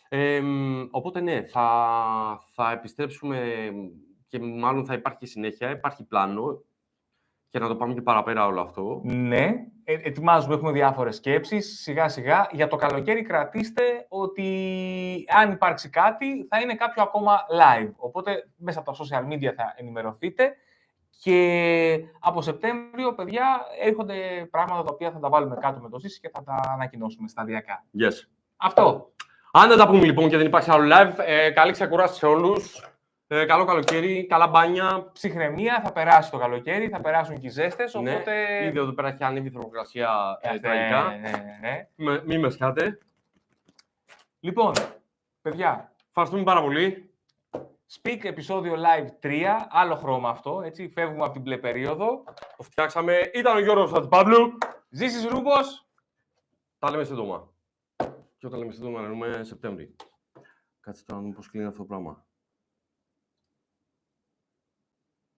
Ε, μ, οπότε ναι, θα, θα επιστρέψουμε και μάλλον θα υπάρχει και συνέχεια. Υπάρχει πλάνο και να το πάμε και παραπέρα όλο αυτό. Ναι, ε, ετοιμάζουμε, έχουμε διάφορες σκέψεις, σιγά σιγά. Για το καλοκαίρι κρατήστε ότι αν υπάρξει κάτι θα είναι κάποιο ακόμα live. Οπότε μέσα από τα social media θα ενημερωθείτε και από Σεπτέμβριο, παιδιά, έρχονται πράγματα τα οποία θα τα βάλουμε κάτω με το Ζήση και θα τα ανακοινώσουμε σταδιακά. Yes. Αυτό. Αν δεν τα πούμε λοιπόν και δεν υπάρχει άλλο live, ε, καλή ξεκουράση σε όλους. Ε, καλό καλοκαίρι, καλά μπάνια. Ψυχραιμία, θα περάσει το καλοκαίρι, θα περάσουν και οι ζέστες, Ναι, οπότε... Ήδη εδώ πέρα έχει ανέβει η θερμοκρασία ε, Ναι, τραγικά. ναι, ναι, ναι. Με- Μην με σκάτε. Λοιπόν, παιδιά, Ευχαριστούμε πάρα πολύ. Speak επεισόδιο live 3, άλλο χρώμα αυτό, έτσι, φεύγουμε από την μπλε περίοδο. Το φτιάξαμε. Ήταν ο Γιώργος Χατζηπαύλου. Ζήσεις Ρούμπος, Τα λέμε σύντομα. Και όταν λέμε σύντομα, εννοούμε Σεπτέμβρη. Κάτσε τώρα να δούμε πώς κλείνει αυτό το πράγμα.